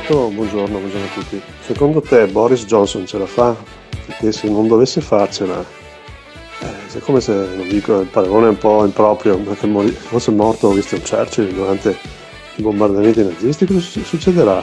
Alberto, buongiorno, buongiorno a tutti. Secondo te Boris Johnson ce la fa? Perché se non dovesse farcela, eh, è come se, non dico, il paragone è un po' improprio, perché mori- fosse morto Winston Churchill durante i bombardamenti nazisti, cosa su- succederà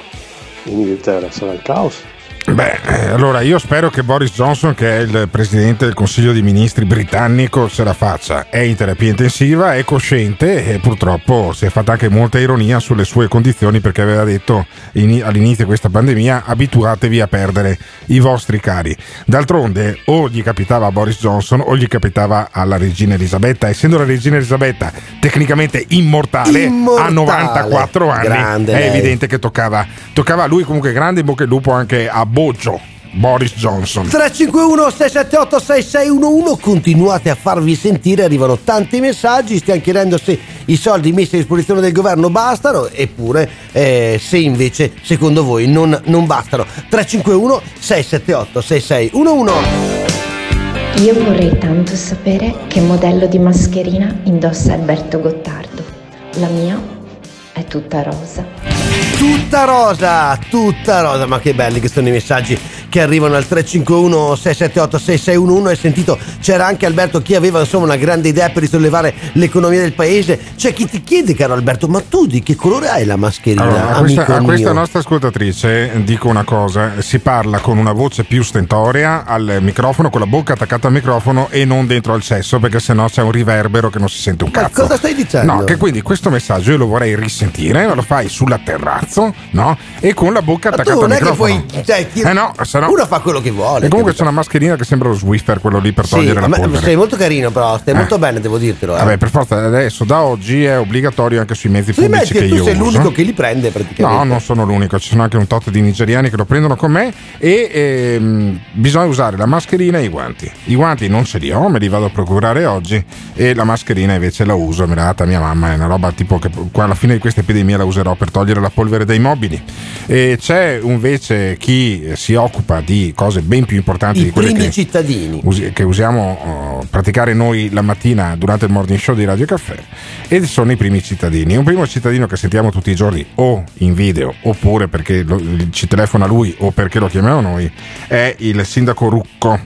in Inghilterra? Sarà il caos? Beh, eh, allora io spero che Boris Johnson, che è il presidente del Consiglio dei Ministri britannico, se la faccia. È in terapia intensiva, è cosciente e purtroppo si è fatta anche molta ironia sulle sue condizioni perché aveva detto in- all'inizio di questa pandemia abituatevi a perdere i vostri cari. D'altronde o gli capitava a Boris Johnson o gli capitava alla regina Elisabetta. Essendo la regina Elisabetta tecnicamente immortale, Immortale. a 94 anni, Grande è lei. evidente che toccava, toccava a lui comunque grande in bocca al lupo anche a Boggio, Boris Johnson. 351 678 6611 continuate a farvi sentire arrivano tanti messaggi stiamo chiedendo se i soldi messi a disposizione del governo bastano eppure eh, se invece secondo voi non, non bastano 351 678 6611 Io vorrei tanto sapere che modello di mascherina indossa Alberto Gottardo. La mia è tutta rosa. Tutta rosa tutta rosa. Ma che belli che sono i messaggi che arrivano al 351 678 6611 hai sentito c'era anche Alberto chi aveva insomma una grande idea per risollevare l'economia del paese c'è chi ti chiede caro Alberto ma tu di che colore hai la mascherina Allora, a questa, a questa nostra ascoltatrice dico una cosa, si parla con una voce più stentorea al microfono, con la bocca attaccata al microfono e non dentro al cesso perché sennò c'è un riverbero che non si sente un Ma cazzo. cosa stai dicendo? No, che quindi questo messaggio io lo vorrei risentire, ma lo fai sull'atterrazzo, no? E con la bocca Ma tu attaccata non al è che microfono. puoi cioè, chi- Eh no, se no- uno fa quello che vuole E comunque capito? c'è una mascherina che sembra lo Swiffer, quello lì per Sì, togliere la ma- polvere. sei molto carino però stai Eh. molto bene devo dirtelo eh. Vabbè, per forza adesso da oggi è obbligatorio anche sui mezzi Sui pubblici mezzi che tu io sei uso. l'unico che li prende praticamente No, non sono l'unico, ci sono anche un tot di nigeriani che lo prendono con me e ehm, bisogna usare la mascherina e i guanti. I guanti non ce li ho, me li vado a procurare oggi e la mascherina invece la uso, me l'ha data mia mamma, è una roba tipo che qua alla fine di questa epidemia la userò per togliere la polvere dai mobili. E c'è invece chi si occupa di cose ben più importanti i di quelle primi che cittadini usi- che usiamo oh, praticare noi la mattina durante il morning show di Radio Caffè e sono i primi cittadini. Un primo cittadino che sentiamo tutti i giorni o in video oppure perché lo- ci telefona lui o perché lo chiamiamo noi è il sindaco Rucco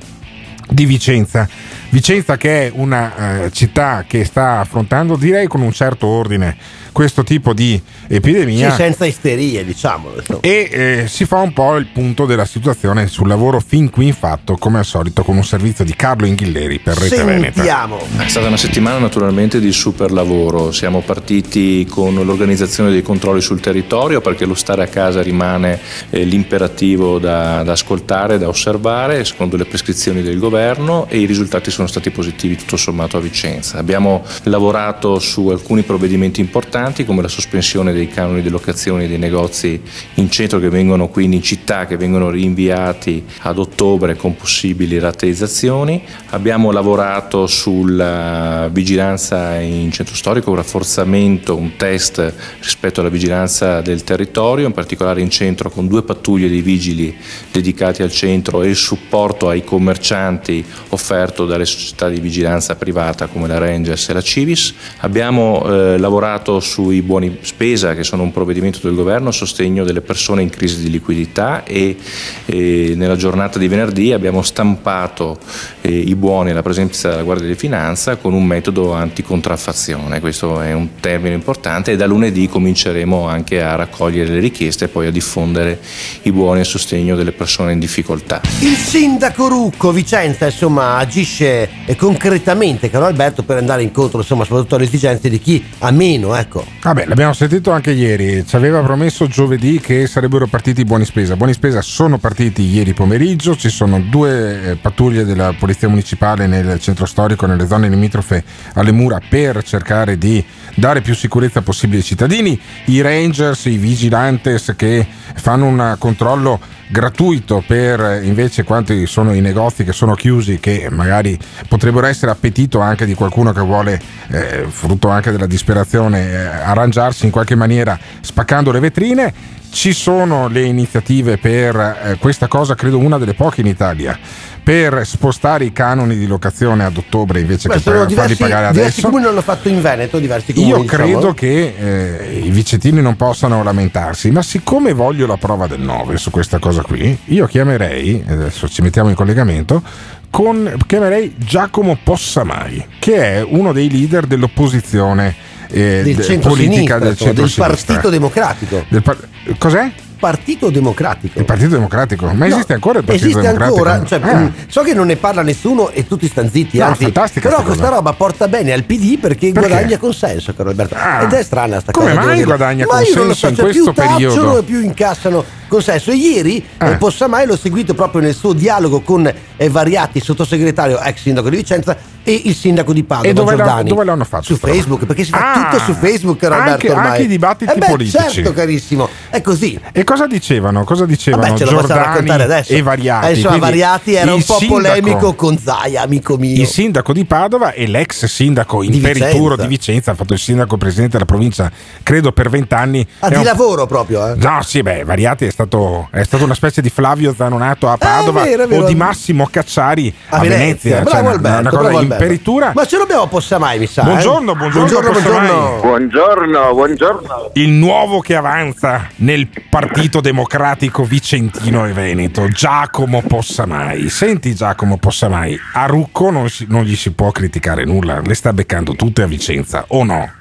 di Vicenza. Vicenza che è una eh, città che sta affrontando direi con un certo ordine questo tipo di epidemia sì, senza isterie diciamolo insomma. e eh, si fa un po' il punto della situazione sul lavoro fin qui fatto come al solito con un servizio di Carlo Inghilleri per Rete Veneta. sentiamo È stata una settimana naturalmente di super lavoro, siamo partiti con l'organizzazione dei controlli sul territorio perché lo stare a casa rimane eh, l'imperativo da, da ascoltare, da osservare secondo le prescrizioni del governo e i risultati sono stati positivi tutto sommato a Vicenza. Abbiamo lavorato su alcuni provvedimenti importanti come la sospensione dei canoni di locazione dei negozi in centro che vengono quindi in città che vengono rinviati ad ottobre con possibili rateizzazioni. Abbiamo lavorato sulla vigilanza in centro storico, un rafforzamento, un test rispetto alla vigilanza del territorio, in particolare in centro con due pattuglie di vigili dedicati al centro e il supporto ai commercianti offerto dalle società di vigilanza privata come la Rangers e la Civis. Abbiamo eh, lavorato sui buoni spesa che sono un provvedimento del governo a sostegno delle persone in crisi di liquidità e, e nella giornata di venerdì abbiamo stampato eh, i buoni alla presenza della Guardia di Finanza con un metodo anticontraffazione. Questo è un termine importante e da lunedì cominceremo anche a raccogliere le richieste e poi a diffondere i buoni a sostegno delle persone in difficoltà. Il sindaco Rucco Vicenza insomma agisce eh, concretamente caro Alberto per andare incontro insomma soprattutto alle esigenze di chi ha meno ecco. Vabbè, l'abbiamo sentito anche ieri, ci aveva promesso giovedì che sarebbero partiti i buoni spesa. Buoni spesa sono partiti ieri pomeriggio, ci sono due eh, pattuglie della Polizia Municipale nel centro storico, nelle zone limitrofe alle mura per cercare di dare più sicurezza possibile ai cittadini, i rangers, i vigilantes che fanno un controllo gratuito per eh, invece quanti sono i negozi che sono chiusi che magari potrebbero essere appetito anche di qualcuno che vuole eh, frutto anche della disperazione eh, arrangiarsi in qualche maniera spaccando le vetrine. Ci sono le iniziative per eh, questa cosa credo una delle poche in Italia per spostare i canoni di locazione ad ottobre invece Beh, che per farli diversi, pagare diversi adesso comuni l'hanno fatto in Veneto, diversi comuni io diciamo. credo che eh, i vicentini non possano lamentarsi, ma siccome voglio la prova del 9 su questa cosa qui, io chiamerei, adesso ci mettiamo in collegamento, con, chiamerei Giacomo Possamai, che è uno dei leader dell'opposizione eh, del politica del insomma, del. Partito Democratico. Del par- cos'è? Partito Democratico. Il Partito Democratico, ma No, esiste ancora il Partito esiste Democratico? ancora, cioè, Ah. so che non ne parla nessuno e tutti stanno zitti, No, anzi, però sta questa cosa. roba porta bene al PD perché, Perché? guadagna consenso, caro Alberto. Ah. Ed è strana sta Come cosa. mai devo dire. guadagna Ma consenso so, in cioè, questo più periodo? e più incassano consenso. E ieri eh. Possamai l'ho seguito proprio nel suo dialogo con eh, Variati, sottosegretario, ex sindaco di Vicenza, e il sindaco di Padova, E dove, l'ha- Giordani. dove l'hanno fatto? Su roba? Facebook, perché si fa Ah, tutto su Facebook, caro anche-. Ormai. anche i dibattiti Eh beh, politici. Certo, carissimo, è così. E cosa dicevano? Cosa dicevano Vabbè, ce lo Giordani raccontare adesso. e Variati? Eh, insomma, Variati era un po' sindaco- polemico con Zaia, amico mio. Il sindaco di Padova e l'ex sindaco in Di Vicenza. di Vicenza, ha fatto il sindaco presidente della provincia, credo per vent'anni. Ah, di un- lavoro proprio, eh. No, sì, beh, Variati è stato, è stato una specie di Flavio Zanonato a Padova Eh, vero, vero. o di Massimo Cacciari a, A Venezia. Venezia, Cioè, Alberto, una cosa bravo in Alberto. peritura. Ma ce l'abbiamo Possamai, mi sa. eh? Buongiorno, buongiorno, buongiorno, buongiorno. Buongiorno, buongiorno. Il nuovo che avanza nel Partito Democratico Vicentino e Veneto, Giacomo Possamai. Senti Giacomo Possamai, a Rucco non, si- non gli si può criticare nulla, le sta beccando tutte a Vicenza, o no?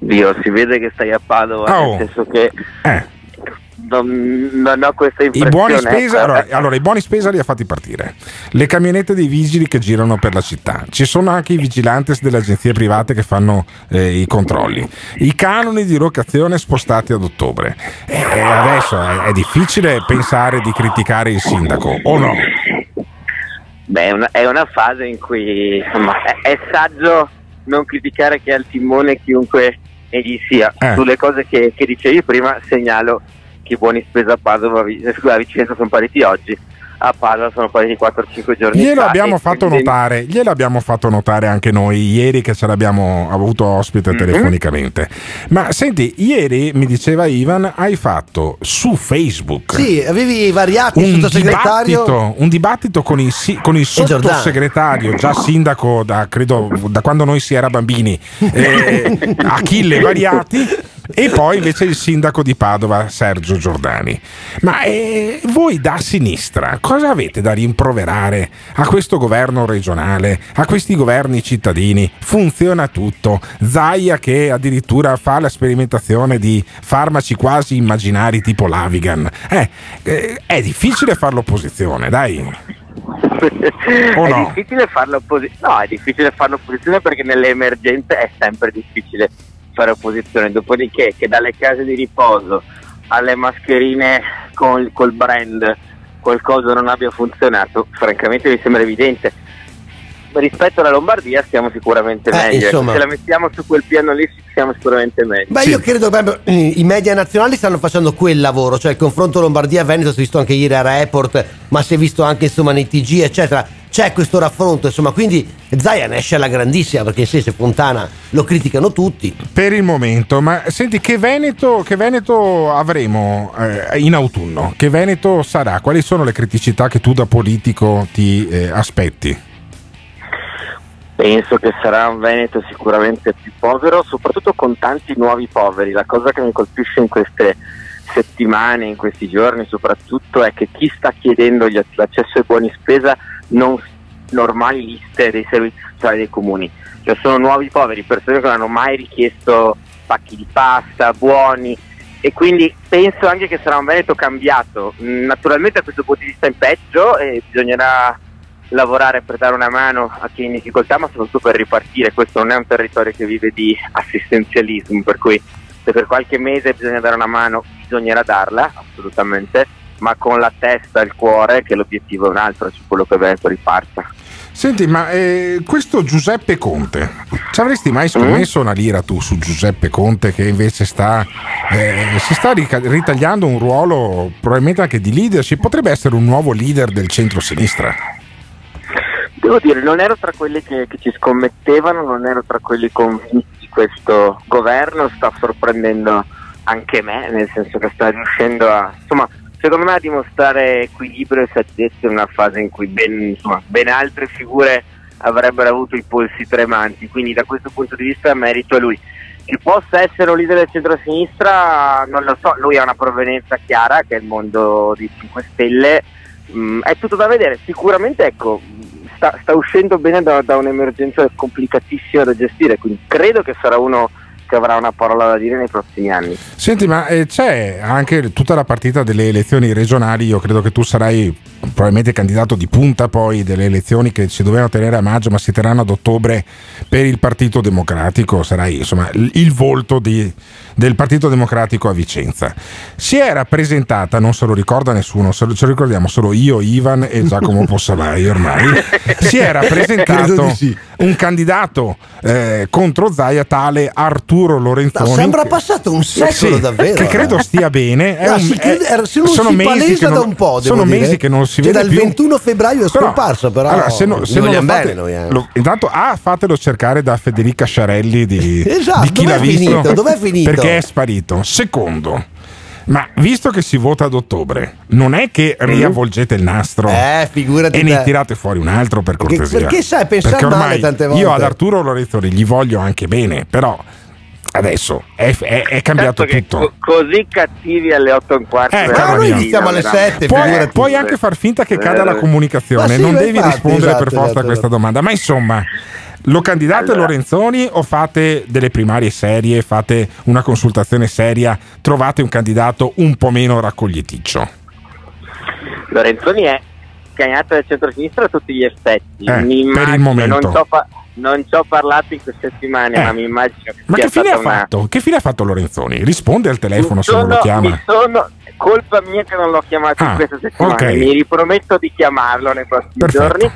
Dio, si vede che stai a Padova, Oh. nel senso che Eh. Non, non ho questa I impressione. buoni spesa, ecco. allora, allora, i buoni spesa li ha fatti partire. Le camionette dei vigili che girano per la città. Ci sono anche i vigilantes delle agenzie private che fanno eh, i controlli. I canoni di locazione spostati ad ottobre. E adesso è, è difficile pensare di criticare il sindaco, o no? Beh, è una, è una fase in cui insomma, è, è saggio non criticare che è al timone chiunque egli sia. Eh. Sulle cose che, che dicevi prima segnalo che buoni spesa a Padova, scusa, a Vicenza sono partiti oggi, a Padova sono partiti 4-5 giorni Glielo fa. abbiamo fatto quindi- notare, glielo abbiamo fatto notare anche noi ieri che ce l'abbiamo avuto ospite Mhm. telefonicamente. Ma senti, ieri mi diceva Ivan, hai fatto su Facebook Sì, avevi Variati, il un sottosegretario. dibattito, un dibattito con il, con il sottosegretario, già sindaco da, credo, da quando noi si era bambini, eh, (laughs) Achille Variati. E poi invece il sindaco di Padova, Sergio Giordani. Ma eh, voi da sinistra cosa avete da rimproverare a questo governo regionale, a questi governi cittadini? Funziona tutto. Zaia che addirittura fa la sperimentazione di farmaci quasi immaginari tipo l'Avigan. Eh, eh, è difficile fare l'opposizione, dai. O è no? difficile fare l'opposizione. No, è difficile fare l'opposizione perché nelle emergenze è sempre difficile fare opposizione. Dopodiché, che dalle case di riposo alle mascherine con, col brand qualcosa non abbia funzionato, francamente mi sembra evidente. Rispetto alla Lombardia stiamo sicuramente Eh, meglio. insomma. Se la mettiamo su quel piano lì siamo sicuramente meglio. Beh, io credo proprio i media nazionali stanno facendo quel lavoro, cioè il confronto Lombardia-Veneto si è visto anche ieri a Report, ma si è visto anche insomma nei TG, eccetera. C'è questo raffronto, insomma, quindi Zaia ne esce alla grandissima perché se se Fontana lo criticano tutti. Per il momento, ma senti che Veneto, che Veneto avremo eh, in autunno? Che Veneto sarà? Quali sono le criticità che tu da politico ti eh, aspetti? Penso che sarà un Veneto sicuramente più povero, soprattutto con tanti nuovi poveri. La cosa che mi colpisce in queste settimane, in questi giorni soprattutto, è che chi sta chiedendo gli- l'accesso ai buoni spesa non normali liste dei servizi sociali dei comuni. Cioè sono nuovi poveri, persone che non hanno mai richiesto pacchi di pasta, buoni e quindi penso anche che sarà un Veneto cambiato. Mm, Naturalmente da questo punto di vista in peggio e bisognerà lavorare per dare una mano a chi è in difficoltà, ma soprattutto per ripartire. Questo non è un territorio che vive di assistenzialismo, per cui se per qualche mese bisogna dare una mano, bisognerà darla, assolutamente, ma con la testa e il cuore che l'obiettivo è un altro, cioè quello che Veneto riparta. Senti, ma eh, questo Giuseppe Conte, ci avresti mai scommesso una lira tu su Giuseppe Conte che invece sta, eh, si sta ritagliando un ruolo probabilmente anche di leadership? Potrebbe essere un nuovo leader del centro-sinistra. Devo dire, non ero tra quelli che, che ci scommettevano, non ero tra quelli convinti di questo governo, sta sorprendendo anche me, nel senso che sta riuscendo a, insomma, secondo me a dimostrare equilibrio e saggezza in una fase in cui ben, insomma, ben altre figure avrebbero avuto i polsi tremanti, quindi da questo punto di vista merito a lui. Che possa essere un leader del centro-sinistra, non lo so, lui ha una provenienza chiara che è il mondo dei 5 Stelle, Mm, è tutto da vedere, sicuramente ecco, sta, sta uscendo bene da, da un'emergenza complicatissima da gestire, quindi credo che sarà uno che avrà una parola da dire nei prossimi anni. Senti, ma eh, c'è anche tutta la partita delle elezioni regionali. Io credo che tu sarai probabilmente candidato di punta poi delle elezioni che si dovevano tenere a maggio, ma si terranno ad ottobre per il Partito Democratico. Sarai insomma il, volto di- del Partito Democratico a Vicenza. Si era presentata, non se lo ricorda nessuno, se lo, ce lo ricordiamo solo io, Ivan e Giacomo (laughs) Possamai ormai. Si (laughs) era presentato sì. un candidato eh, contro Zaia, tale Arturo Lorenzoni. No, sembra passato un secolo Sì, davvero. Che credo eh. stia bene. È No, un- si è- se non sono si mesi palesa che non- da un po', sono dire. mesi che non si Cioè, vede dal più. 21 febbraio è scomparso, però allora, se, no- se non lo fate, noi, eh. lo- intanto A fatelo cercare da Federica Sciarelli di, (laughs) Esatto, di chi l'ha visto finito? Dov'è finito? perché è sparito. Secondo, ma visto che si vota ad ottobre, non è che riavvolgete il nastro Eh, e ne te. tirate fuori un altro per Perché- cortesia. perché sai, pensare Perché male tante volte. Io ad Arturo Lorenzoni gli voglio anche bene, però adesso è, è- è cambiato Certo che tutto. co- così cattivi alle 8 e un quarto. Eh, cara mattina, mia. iniziamo alle veramente. 7, Puoi, figurati. puoi anche far finta che cada la Eh. comunicazione, sì, non devi infatti, rispondere esatto, per forza esatto, a questa domanda. Ma insomma, lo candidate Allora. Lorenzoni o fate delle primarie serie, fate una consultazione seria, trovate un candidato un po' meno raccoglieticcio? Lorenzoni è candidato del centro-sinistra a tutti gli effetti. Eh, per il momento. Non ho, pa- non ci ho parlato in queste settimane, Eh. ma mi immagino che Ma sia che fine stata ha una... fatto? Che fine ha fatto Lorenzoni? Risponde al telefono Mi se non lo sono- chiama. mi sono- colpa mia che non l'ho chiamato Ah, in queste settimane. ok. Mi riprometto di chiamarlo nei prossimi Perfetto. giorni.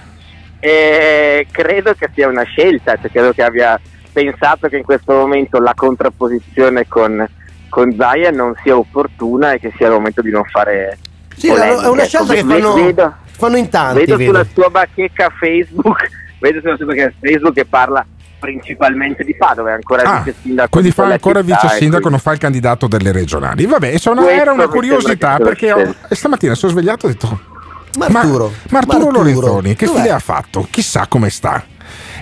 E credo che sia una scelta, cioè credo che abbia pensato che in questo momento la contrapposizione con, con Zaia non sia opportuna e che sia il momento di non fare. Sì, è una- è una polemiche. scelta che Ve- fanno, vedo, fanno in tanti. vedo vedo. sulla sua bacheca Facebook, vedo sulla sua bacheca Facebook che parla principalmente di Padova, è ancora Ah, vice sindaco. quindi di fa ancora vice sindaco, quindi- non fa il candidato delle regionali. Vabbè, insomma, Questo era una curiosità che perché ho- stamattina sono svegliato e ho detto: Ma Arturo, Ma Arturo ma Arturo, Lorenzoni, che fine ha fatto? Chissà come sta.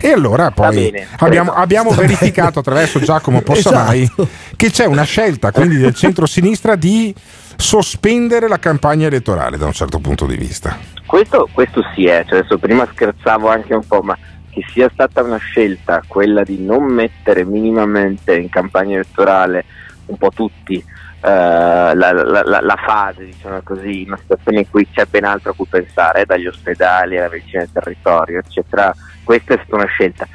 E allora poi bene, abbiamo, abbiamo (laughs) verificato bene. attraverso Giacomo Possamai Esatto. che c'è una scelta quindi del (laughs) centro-sinistra di sospendere la campagna elettorale da un certo punto di vista. Questo, questo sì è, cioè adesso prima scherzavo anche un po', ma che sia stata una scelta quella di non mettere minimamente in campagna elettorale un po' tutti eh, la, la- la- fase, diciamo così, una situazione in cui c'è ben altro a cui pensare, dagli ospedali alla medicina del territorio, eccetera, questa è stata una scelta.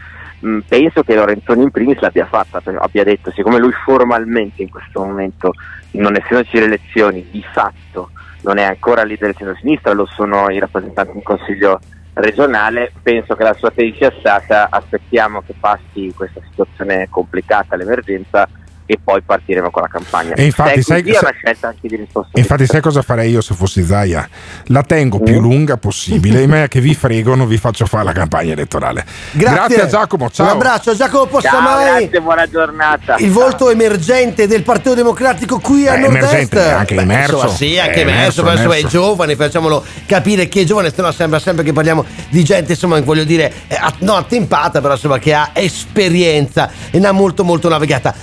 Mm, Penso che Lorenzoni in primis l'abbia fatta, abbia detto, siccome lui formalmente in questo momento, non essendoci le elezioni, di fatto non è ancora leader del centro-sinistra, lo sono i rappresentanti in consiglio regionale, penso che la sua tesi sia stata aspettiamo che passi questa situazione complicata, l'emergenza, e poi partiremo con la campagna. E infatti, Se è sai- è sai- una scelta anche di responsabilità. infatti, sai cosa farei io se fossi Zaia? La tengo più lunga possibile, in (laughs) maniera che vi frego, non vi faccio fare la campagna elettorale. Grazie. a Giacomo, ciao. Un abbraccio a Giacomo Ciao, Possamai. grazie, buona giornata. Il volto emergente del Partito Democratico qui a Beh, nord-est. emergente, anche Beh, emerso. insomma, sì, anche emerso, emerso, però insomma, è emerso. giovane, facciamolo capire che è giovane, se no sembra sempre che parliamo di gente, insomma, voglio dire, eh, a- no, attempata, però insomma, che ha esperienza e ne ha molto molto navigata.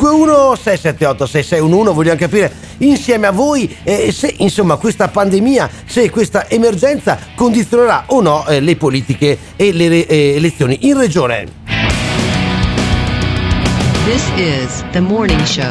351 678 6611, vogliamo capire insieme a voi eh, se insomma questa pandemia, se questa emergenza condizionerà o no eh, le politiche e le eh, elezioni in regione. This is the morning show.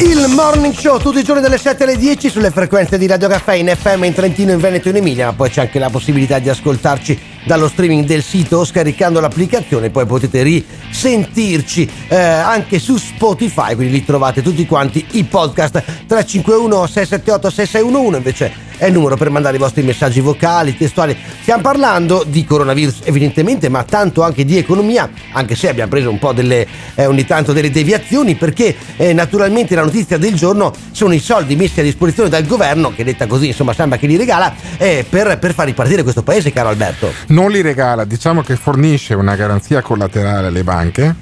Il morning show tutti i giorni dalle 7 alle 10 sulle frequenze di Radio Caffè in FM in Trentino, in Veneto e in Emilia, ma poi c'è anche la possibilità di ascoltarci dallo streaming del sito scaricando l'applicazione, poi potete risentirci eh, anche su Spotify, quindi lì trovate tutti quanti i podcast 351 678 6611 invece è il numero per mandare i vostri messaggi vocali, testuali. Stiamo parlando di coronavirus evidentemente, ma tanto anche di economia, anche se abbiamo preso un po' delle, eh, ogni tanto delle deviazioni, perché eh, naturalmente la notizia del giorno sono i soldi messi a disposizione dal governo, che detta così insomma sembra che li regala, eh, per, per far ripartire questo paese, caro Alberto. Non li regala, diciamo che fornisce una garanzia collaterale alle banche.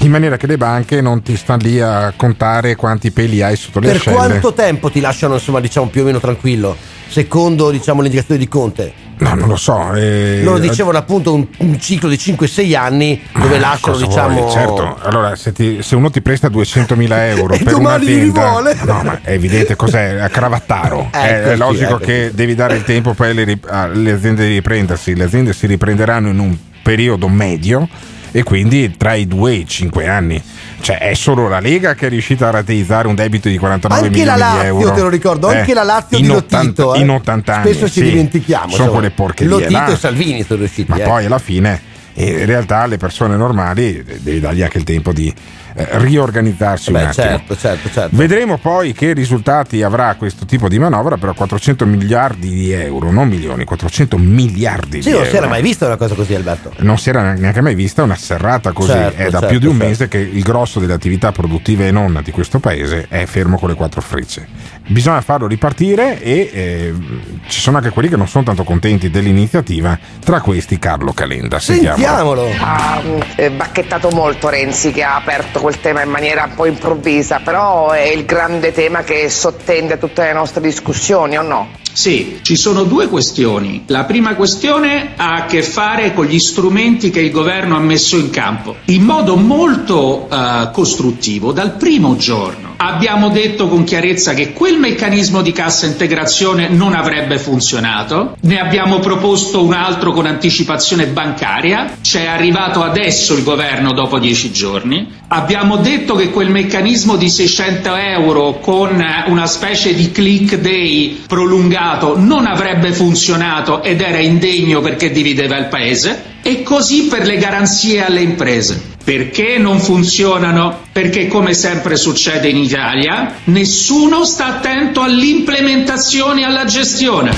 In maniera che le banche non ti stanno lì a contare quanti peli hai sotto le Per ascelle. quanto tempo ti lasciano insomma diciamo più o meno tranquillo, secondo diciamo le indicazioni di Conte? No, non lo so. eh, Loro dicevano appunto un, un ciclo di 5-6 anni dove lasciano Cosa diciamo... vuoi? Certo, allora se, ti- se uno ti presta 200.000 (laughs) euro per un'azienda, rivuole. no, ma è evidente cos'è? A cravattaro. è, (laughs) Ecco, è sì, logico ecco. che devi dare il tempo poi alle, alle aziende di riprendersi. Le aziende si riprenderanno in un periodo medio e quindi tra i 2 e i 5 anni. Cioè, è solo la Lega che è riuscita a rateizzare un debito di 49 Anche la milioni di Lazio, euro. te lo ricordo, Eh, anche la Lazio in di 80 Lotito. eh. In 80 anni. Spesso ci sì. dimentichiamo. Sono quelle porcherie. Lotito là. e Salvini sono riusciti. Ma eh. poi alla fine, eh, in realtà, le persone normali eh, devi dargli anche il tempo di eh, riorganizzarsi un Beh, attimo. certo, certo, certo. Vedremo poi che risultati avrà questo tipo di manovra, però 400 miliardi di euro, non milioni, 400 miliardi Sì, di non euro. si era mai vista una cosa così, Alberto. Non si era neanche mai vista una serrata così. Certo, è da certo, più di un certo. mese che il grosso delle attività produttive e non di questo paese è fermo con le quattro frecce. Bisogna farlo ripartire e eh, ci sono anche quelli che non sono tanto contenti dell'iniziativa, tra questi Carlo Calenda. Sentiamolo. Ha eh, bacchettato molto Renzi che ha aperto quel tema in maniera un po' improvvisa, però è il grande tema che sottende tutte le nostre discussioni, o no? Sì, ci sono due questioni. La prima questione ha a che fare con gli strumenti che il governo ha messo in campo, in modo molto eh, costruttivo dal primo giorno. Abbiamo detto con chiarezza che quel meccanismo di cassa integrazione non avrebbe funzionato, ne abbiamo proposto un altro con anticipazione bancaria, c'è arrivato adesso il governo dopo dieci giorni, abbiamo detto che quel meccanismo di 600 euro con una specie di click day prolungato non avrebbe funzionato ed era indegno perché divideva il paese e così per le garanzie alle imprese. Perché non funzionano? Perché come sempre succede in Italia, nessuno sta attento all'implementazione e alla gestione.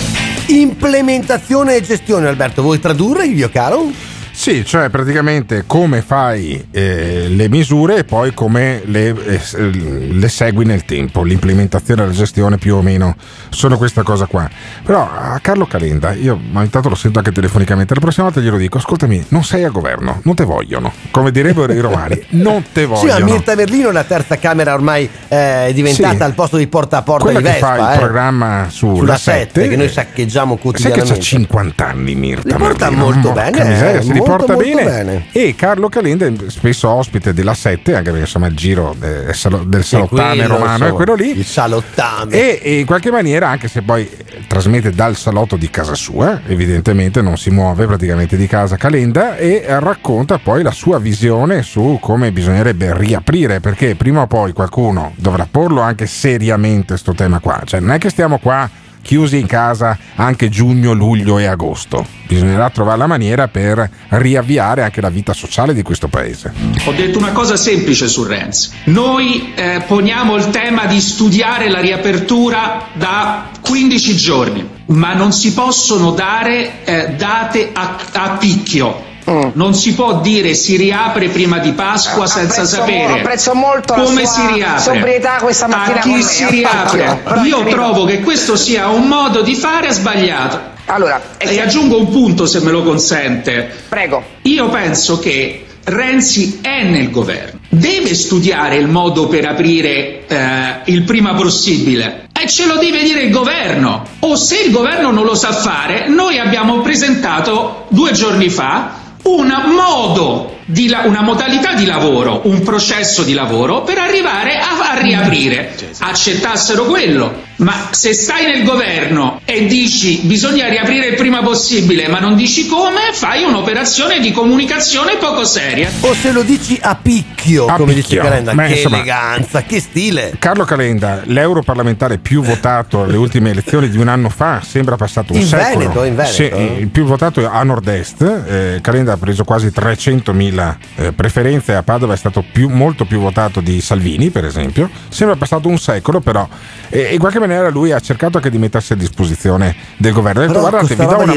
Implementazione e gestione, Alberto, vuoi tradurre, mio caro? Sì, cioè praticamente come fai eh, le misure e poi come le, eh, s- le segui nel tempo, l'implementazione e la gestione più o meno sono questa cosa qua. Però a Carlo Calenda, io ma intanto lo sento anche telefonicamente, la prossima volta glielo dico, ascoltami, non sei a governo, non te vogliono, come direbbero i romani, (laughs) non te Sì, vogliono. ma Mirta Merlino, la terza camera ormai eh, è diventata Sì. al posto di porta a porta Quella di che Vespa. fa il eh. programma sulla, sulla 7, 7 che noi saccheggiamo Sai che quotidianamente. c'ha 50 anni Mirta Li porta Merlino, molto bene, miseria, eh, molto, molto bene. bene. E Carlo Calenda è spesso ospite della 7, anche perché insomma il giro del, salo- del salottame quello, romano è insomma, quello lì. Il salottame. E, e in qualche maniera, anche se poi trasmette dal salotto di casa sua, evidentemente non si muove praticamente di casa Calenda e racconta poi la sua visione su come bisognerebbe riaprire, perché prima o poi qualcuno dovrà porlo anche seriamente sto tema qua. Cioè non è che stiamo qua chiusi in casa anche giugno, luglio e agosto. Bisognerà trovare la maniera per riavviare anche la vita sociale di questo paese. Ho detto una cosa semplice su Renzi. Noi eh, poniamo il tema di studiare la riapertura da 15 giorni, ma non si possono dare eh, date a, a picchio. Non si può dire si riapre prima di Pasqua senza Apprezzo sapere mo- apprezzo molto come si riapre. sobrietà questa mattina A chi me, si riapre. Io trovo che questo sia un modo di fare sbagliato. Allora, e aggiungo un punto se me lo consente. Prego. Io penso che Renzi è nel governo, deve studiare il modo per aprire eh, il prima possibile e ce lo deve dire il governo. O se il governo non lo sa fare, noi abbiamo presentato due giorni fa un modo, la- una modalità di lavoro, un processo di lavoro per arrivare a, a riaprire. Accettassero quello. Ma se stai nel governo e dici bisogna riaprire il prima possibile, ma non dici come, fai un'operazione di comunicazione poco seria. O se lo dici a picchio, A come picchio. dice Calenda, Beh, che insomma- eleganza, che stile. Calenda, Calenda, l'europarlamentare più votato alle ultime elezioni di un anno fa, sembra passato un In secolo. Veneto, in Veneto. Sì, il più votato a nord-est. eh, Calenda ha preso quasi 300.000 eh, preferenze, a Padova è stato più- molto più votato di Salvini, per esempio. Sembra passato un secolo, però eh, in qualche maniera lui ha cercato anche di mettersi a disposizione del governo. Ha detto, guardate, vi do una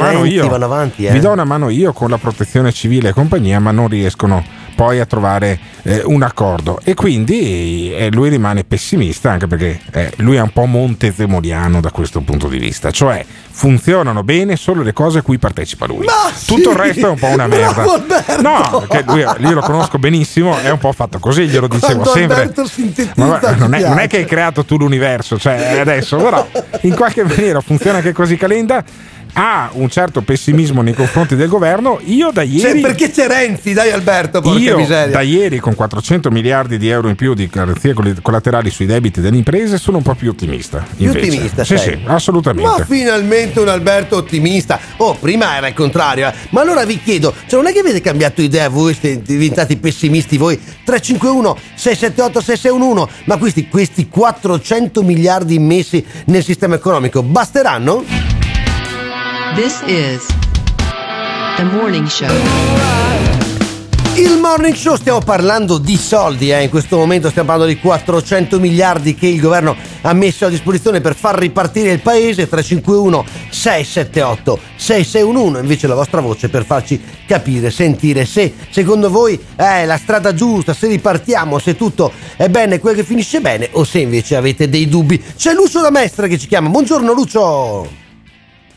avanti, eh." Vi do una mano io con la protezione civile e compagnia, ma non riescono poi a trovare eh, un accordo. E quindi eh, lui rimane pessimista, anche perché eh, lui è un po' montezemoliano da questo punto di vista, cioè funzionano bene solo le cose a cui partecipa lui. Tutto il resto è un po' una merda. No, perché lui, io lo conosco benissimo, è un po' fatto così, glielo dicevo sempre. Ma non, è, non è che hai creato tu l'universo, cioè adesso, però in qualche maniera funziona anche così Calenda. Ha un certo pessimismo nei confronti del governo. Io da Cioè, ieri. perché c'è Renzi, dai Alberto, Io miseria. da ieri con 400 miliardi di euro in più di garanzie coll- collaterali sui debiti delle imprese sono un po' più ottimista. Più invece. ottimista Sì, sei? sì, assolutamente. Ma finalmente un Alberto ottimista. Oh, prima era il contrario. eh. Ma allora vi chiedo, cioè non è che avete cambiato idea voi, siete diventati pessimisti voi? 351 678 6611. Ma questi, questi 400 miliardi messi nel sistema economico basteranno? This is the morning show. Il morning show stiamo parlando di soldi, eh. in questo momento stiamo parlando di 400 miliardi che il governo ha messo a disposizione per far ripartire il paese, 351 678 6611, invece la vostra voce per farci capire, sentire se secondo voi è la strada giusta, se ripartiamo, se tutto è bene, quel che finisce bene o se invece avete dei dubbi. C'è Lucio da Mestre che ci chiama, buongiorno Lucio!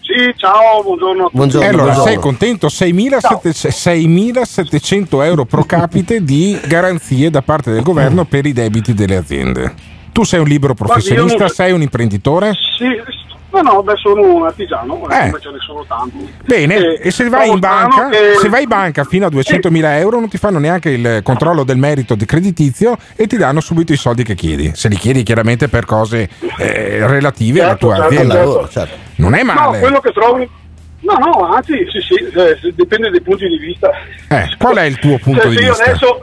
Sì, ciao, buongiorno a tutti. Buongiorno, E allora buongiorno. sei contento? 6.700 6.700 euro pro capite di garanzie da parte del governo per i debiti delle aziende. Tu sei un libero Guardi, professionista, non- sei un imprenditore? Sì, no, no, beh, sono un artigiano, Eh. come ce ne sono tanti. Bene, e se vai in banca, che- se vai in banca fino a 200.000 euro non ti fanno neanche il controllo del merito di creditizio e ti danno subito i soldi che chiedi. Se li chiedi chiaramente per cose eh, relative alla tua certo, azienda. certo. Non è No, male. quello che trovo... No, no, anzi, sì, sì, eh, dipende dai punti di vista. Eh, qual è il tuo punto Cioè, di se io vista? adesso,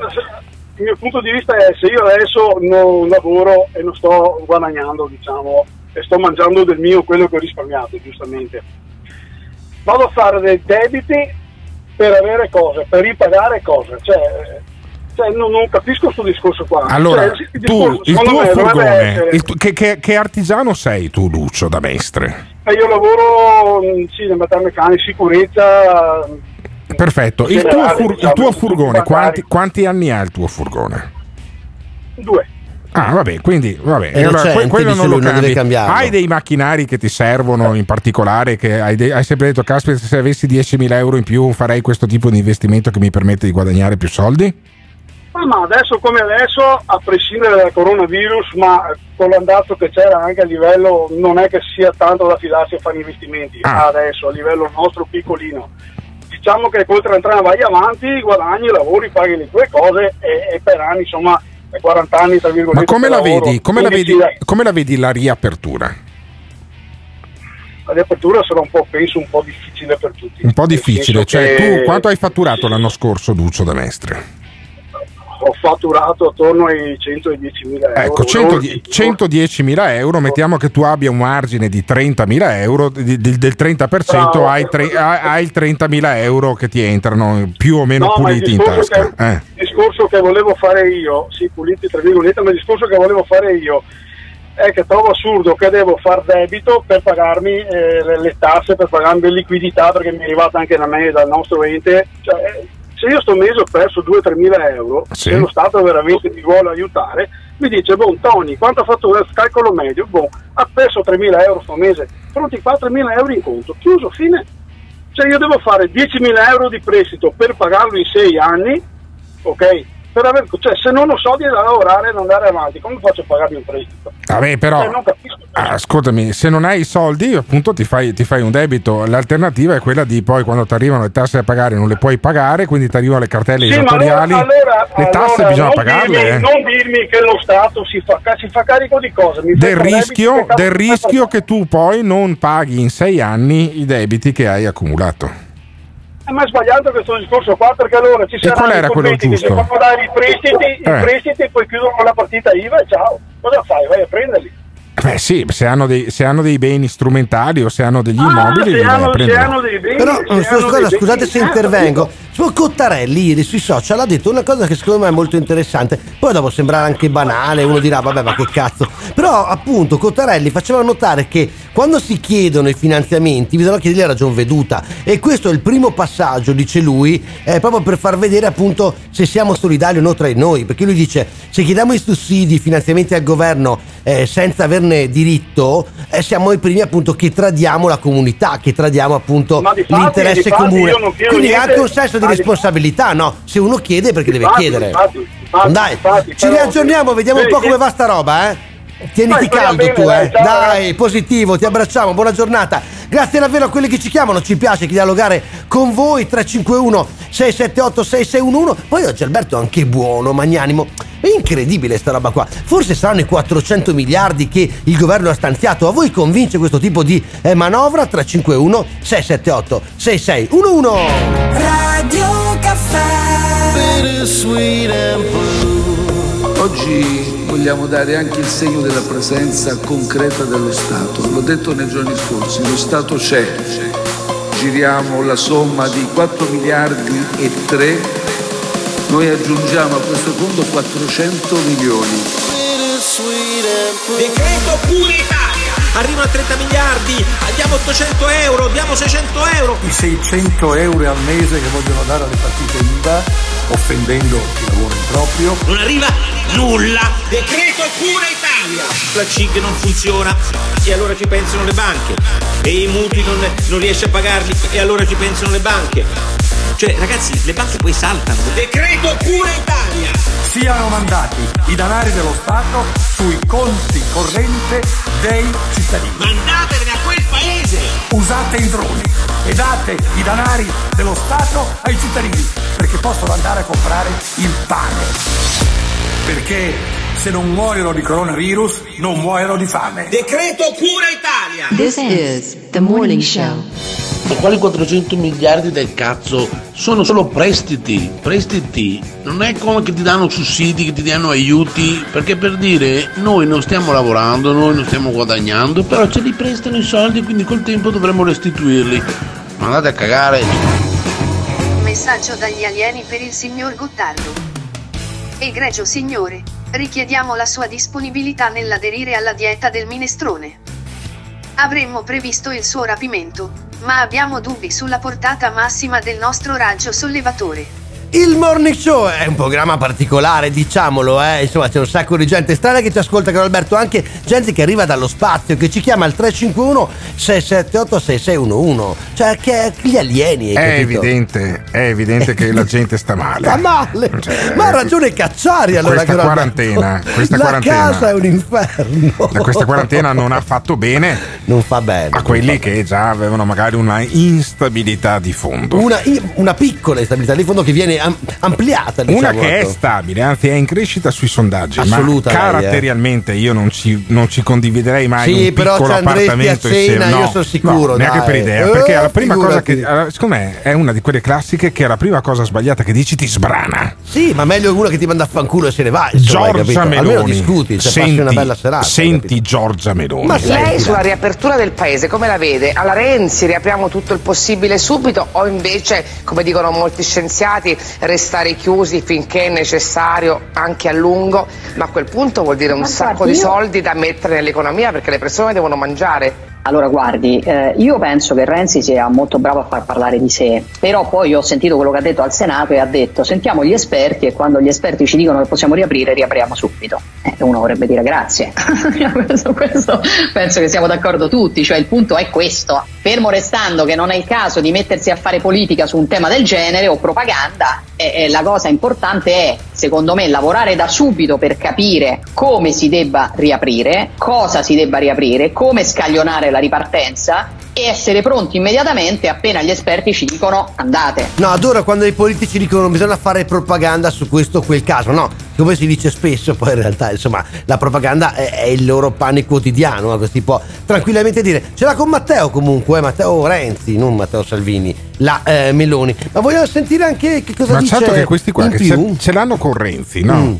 il mio punto di vista è se io adesso non lavoro e non sto guadagnando, diciamo, e sto mangiando del mio quello che ho risparmiato, giustamente, vado a fare dei debiti per avere cose, per ripagare cose. Cioè, cioè, non, non capisco questo discorso qua. Allora, Cioè, il tu, discorso, il tuo me, furgone, il tu- che, che- che artigiano sei tu, Lucio, da Mestre? Eh, io lavoro mh, sì, nel metalmeccanico, sicurezza. Perfetto. Il Sì, tuo, diciamo, fur- il diciamo, tuo furgone, quanti, quanti anni ha il tuo furgone? Due. Ah, vabbè, quindi vabbè, È allora, recente, que- quello non lo cambi. Hai dei macchinari che ti servono in particolare? Che hai, de- hai sempre detto, caspita, se avessi 10.000 euro in più farei questo tipo di investimento che mi permette di guadagnare più soldi? Ma, adesso come adesso, a prescindere dal coronavirus, ma con l'andazzo che c'era anche a livello, non è che sia tanto da fidarsi a fare investimenti, Ah. adesso a livello nostro piccolino. Diciamo che col 33 vai avanti, guadagni, lavori, paghi le tue cose e, e per anni, insomma, per 40 anni, tra virgolette. Ma come la, vedi, come, la vedi, come la vedi la riapertura? La riapertura sarà un po', penso, un po' difficile per tutti. Un po' difficile, cioè che tu quanto hai fatturato l'anno scorso, Lucio da Mestre? Ho fatturato attorno ai 110 mila euro. Ecco, 110 110.000 euro, mettiamo che tu abbia un margine di 30.000 euro, di- di- del 30% Bravo. hai, tre- hai- hai il 30.000 euro che ti entrano più o meno No, puliti in tasca. Eh. Il discorso che volevo fare io, sì, puliti tra virgolette, ma il discorso che volevo fare io è che trovo assurdo che devo far debito per pagarmi eh, le, le tasse, per pagarmi le liquidità, perché mi è arrivata anche da me, dal nostro ente. Cioè, eh, se io sto mese ho perso 2-3 mila euro, Sì. se lo Stato veramente mi vuole aiutare, mi dice, boh, Tony, quanto ha fatto il calcolo medio? Boh, ha perso 3 mila euro sto mese, pronti 4 mila euro in conto, chiuso, fine. Cioè io devo fare 10.000 euro di prestito per pagarlo in 6 anni, ok? Per aver, cioè se non ho soldi da lavorare e non andare avanti, come faccio a pagarmi un prestito? Vabbè, però. Cioè, non capisco. Ah, Ascoltami, se non hai i soldi, appunto ti fai, ti fai un debito. L'alternativa è quella di poi quando ti arrivano le tasse da pagare non le puoi pagare, quindi ti arrivano le cartelle Sì, ma allora, esattoriali. allora- le tasse allora bisogna non pagarle. dirmi- eh. non dirmi che lo Stato si fa, si fa carico di cosa? Mi Del rischio, cazzo del rischio che tu poi non paghi in sei anni i debiti che hai accumulato. Eh, è sbagliato questo discorso qua perché allora ci saranno qual era i quello commenti che si fanno dare i prestiti, i Eh. prestiti e poi chiudono la partita IVA e ciao. Cosa fai? Vai a prenderli. Beh sì, se hanno, dei, se hanno dei beni strumentali o se hanno degli Ah, immobili, se hanno- se prendere. hanno dei beni, Però, se eh, scusate beni, se eh, intervengo. Su Cottarelli ieri sui social ha detto una cosa che secondo me è molto interessante. Poi dopo sembrare anche banale, uno dirà vabbè ma che cazzo. Però appunto Cottarelli faceva notare che quando si chiedono i finanziamenti bisogna chiederli a ragion veduta. E questo è il primo passaggio, dice lui, eh, proprio per far vedere appunto se siamo solidali o no tra noi. Perché lui dice se chiediamo i sussidi, i finanziamenti al governo eh, senza averne diritto, eh, siamo i primi appunto che tradiamo la comunità, che tradiamo appunto Ma difatti- l'interesse comune. Quindi niente- anche un senso di Ah, responsabilità, no? Se uno chiede perché deve Infatti, chiedere. infatti, Dai, ci riaggiorniamo, vediamo un po' come va sta roba, eh? Tieniti caldo bene, tu, eh. Dai, positivo, ti abbracciamo, buona giornata. Grazie davvero a quelli che ci chiamano, ci piace dialogare con voi 351 678 6611. Poi oggi Alberto è anche buono, magnanimo. È incredibile sta roba qua. Forse saranno i 400 miliardi che il governo ha stanziato. A voi convince questo tipo di eh, manovra 351 678 6611? Radio Caffè Oggi vogliamo dare anche il segno della presenza concreta dello Stato. L'ho detto nei giorni scorsi, lo Stato c'è. Giriamo la somma di 4 miliardi e 3. Noi aggiungiamo a questo fondo 400 milioni. Decreto pure Italia! Arrivano a 30 miliardi, diamo 800 euro, diamo 600 euro. I 600 euro al mese che vogliono dare alle partite IVA, offendendo chi lavora in proprio. Non arriva nulla. Decreto pure Italia. La CIG non funziona e allora ci pensano le banche. E i mutui non, non riesce a pagarli e allora ci pensano le banche. Cioè, ragazzi, le banche poi saltano. Decreto pure Italia. Siano mandati i danari dello Stato sui conti corrente dei cittadini. Mandatevene a quel paese. Usate i droni e date i danari dello Stato ai cittadini perché possono andare a comprare il pane. Perché se non muoiono di coronavirus, non muoiono di fame. Decreto pure Italia. This is the morning show. Ma quali 400 miliardi del cazzo? Sono solo prestiti, prestiti. Non è come che ti danno sussidi, che ti danno aiuti, perché per dire noi non stiamo lavorando, noi non stiamo guadagnando, però ce li prestano i soldi, quindi col tempo dovremo restituirli. Ma andate a cagare. Messaggio dagli alieni per il signor Gottardo. Egregio signore, richiediamo la sua disponibilità nell'aderire alla dieta del minestrone. Avremmo previsto il suo rapimento, ma abbiamo dubbi sulla portata massima del nostro raggio sollevatore. Il Morning Show è un programma particolare, diciamolo, eh. Insomma, c'è un sacco di gente strana che ci ascolta con Alberto, anche gente che arriva dallo spazio, che ci chiama al 351 678 6611. Cioè, che gli alieni. È capito? evidente, è evidente che la gente sta male. Sta male. Cioè, Ma ha ragione Cacciari allora. questa caro quarantena, questa La quarantena. casa è un inferno. Questa quarantena non ha fatto bene Non fa bene. a quelli che già avevano magari una instabilità di fondo. Una, una piccola instabilità di fondo che viene ampliata. Diciamo, Una che è ecco. stabile, anzi è in crescita sui sondaggi. Assoluta, ma lei, eh. caratterialmente io non ci, non ci condividerei mai Sì, un però piccolo appartamento a cena. No, io sono sicuro, no, neanche dai. per idea. Eh, Perché è la prima cosa figurati. che. allora, Secondo me è una di quelle classiche che è la prima cosa sbagliata che dici ti sbrana. Sì, ma meglio uno che ti manda a fanculo e se ne va. insomma, Giorgia capito? Almeno Meloni. discuti, cioè senti, una bella serata. senti Giorgia Meloni. Ma Lei sulla riapertura del paese come la vede? Alla Renzi riapriamo tutto il possibile subito o invece, come dicono molti scienziati, restare chiusi finché è necessario, anche a lungo, ma a quel punto vuol dire un Ma sacco di soldi da mettere nell'economia perché le persone devono mangiare. Allora, guardi, eh, io penso che Renzi sia molto bravo a far parlare di sé, però poi ho sentito quello che ha detto al Senato e ha detto sentiamo gli esperti e quando gli esperti ci dicono che possiamo riaprire, riapriamo subito. Eh, uno vorrebbe dire grazie. (laughs) Su questo penso che siamo d'accordo tutti, cioè il punto è questo. Fermo restando che non è il caso di mettersi a fare politica su un tema del genere o propaganda, eh, eh, la cosa importante è, secondo me, lavorare da subito per capire come si debba riaprire, cosa si debba riaprire, come scaglionare la ripartenza e essere pronti immediatamente appena gli esperti ci dicono andate. No, adoro quando i politici dicono bisogna fare propaganda su questo o quel caso. No, come si dice spesso, poi in realtà, insomma, la propaganda è, è il loro pane quotidiano. no? Si può tranquillamente dire. Ce l'ha con Matteo comunque, eh, Matteo Renzi, non Matteo Salvini, la eh, Meloni. Ma vogliamo sentire anche che cosa Ma dice certo che questi qua che ce, ce l'hanno con Renzi, no? Mm.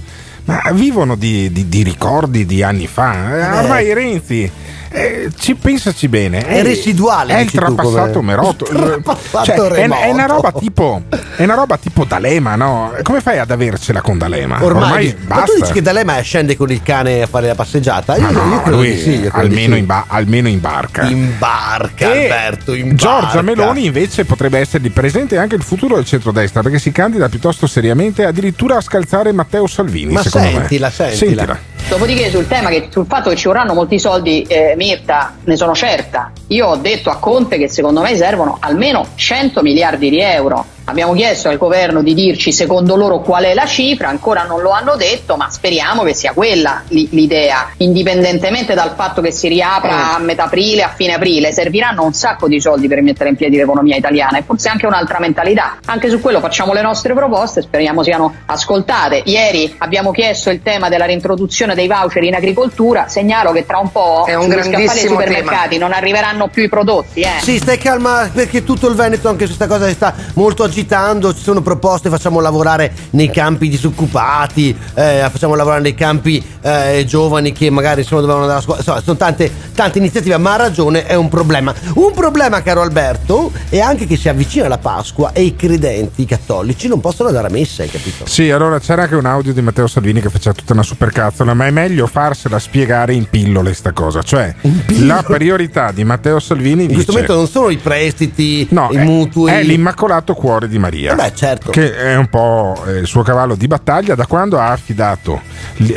Ma vivono di, di- di ricordi di anni fa. Eh, Ormai Renzi. Eh, ci, pensaci bene, È residuale, È il trapassato come- Meroto. (laughs) Trapassato Cioè, è, è una roba tipo, è una roba tipo D'Alema, no? Come fai ad avercela con D'Alema? Ormai, ma tu basta. dici che D'Alema scende con il cane a fare la passeggiata? Io, no, io credo lui di sì. di almeno, sì. in ba- almeno in barca. In barca, E Alberto, in Giorgia barca. Meloni invece potrebbe essere presente anche il futuro del centrodestra perché si candida piuttosto seriamente addirittura a scalzare Matteo Salvini. Ma secondo sentila, me. sentila. Dopodiché sul tema che sul fatto che ci vorranno molti soldi, eh, Mirta, ne sono certa. Io ho detto a Conte che secondo me servono almeno 100 miliardi di euro. Abbiamo chiesto al governo di dirci secondo loro qual è la cifra, ancora non lo hanno detto, ma speriamo che sia quella li- l'idea. Indipendentemente dal fatto che si riapra a metà aprile, a fine aprile, serviranno un sacco di soldi per mettere in piedi l'economia italiana e forse anche un'altra mentalità. Anche su quello facciamo le nostre proposte, speriamo siano ascoltate. Ieri abbiamo chiesto il tema della reintroduzione dei voucher in agricoltura, segnalo che tra un po' È un grandissimo supermercati non arriveranno più i prodotti. Eh. Sì, stai calma perché tutto il Veneto anche su questa cosa sta molto agitando, ci sono proposte, facciamo lavorare nei campi disoccupati, eh, facciamo lavorare nei campi eh, giovani che magari insomma dovevano andare a scuola, insomma sono tante, tante iniziative, ma ha ragione, è un problema. Un problema caro Alberto è anche che si avvicina la Pasqua e i credenti i cattolici non possono andare a messa, hai capito? Sì, allora c'era anche un audio di Matteo Salvini che faceva tutta una supercazzola, ma è meglio farsela spiegare in pillole sta cosa. Cioè, la priorità di Matteo Salvini In questo dice, momento non sono i prestiti, No, i è- mutui. È l'Immacolato Cuore di Maria. Eh beh, certo. Che è un po' eh, il suo cavallo di battaglia da quando ha affidato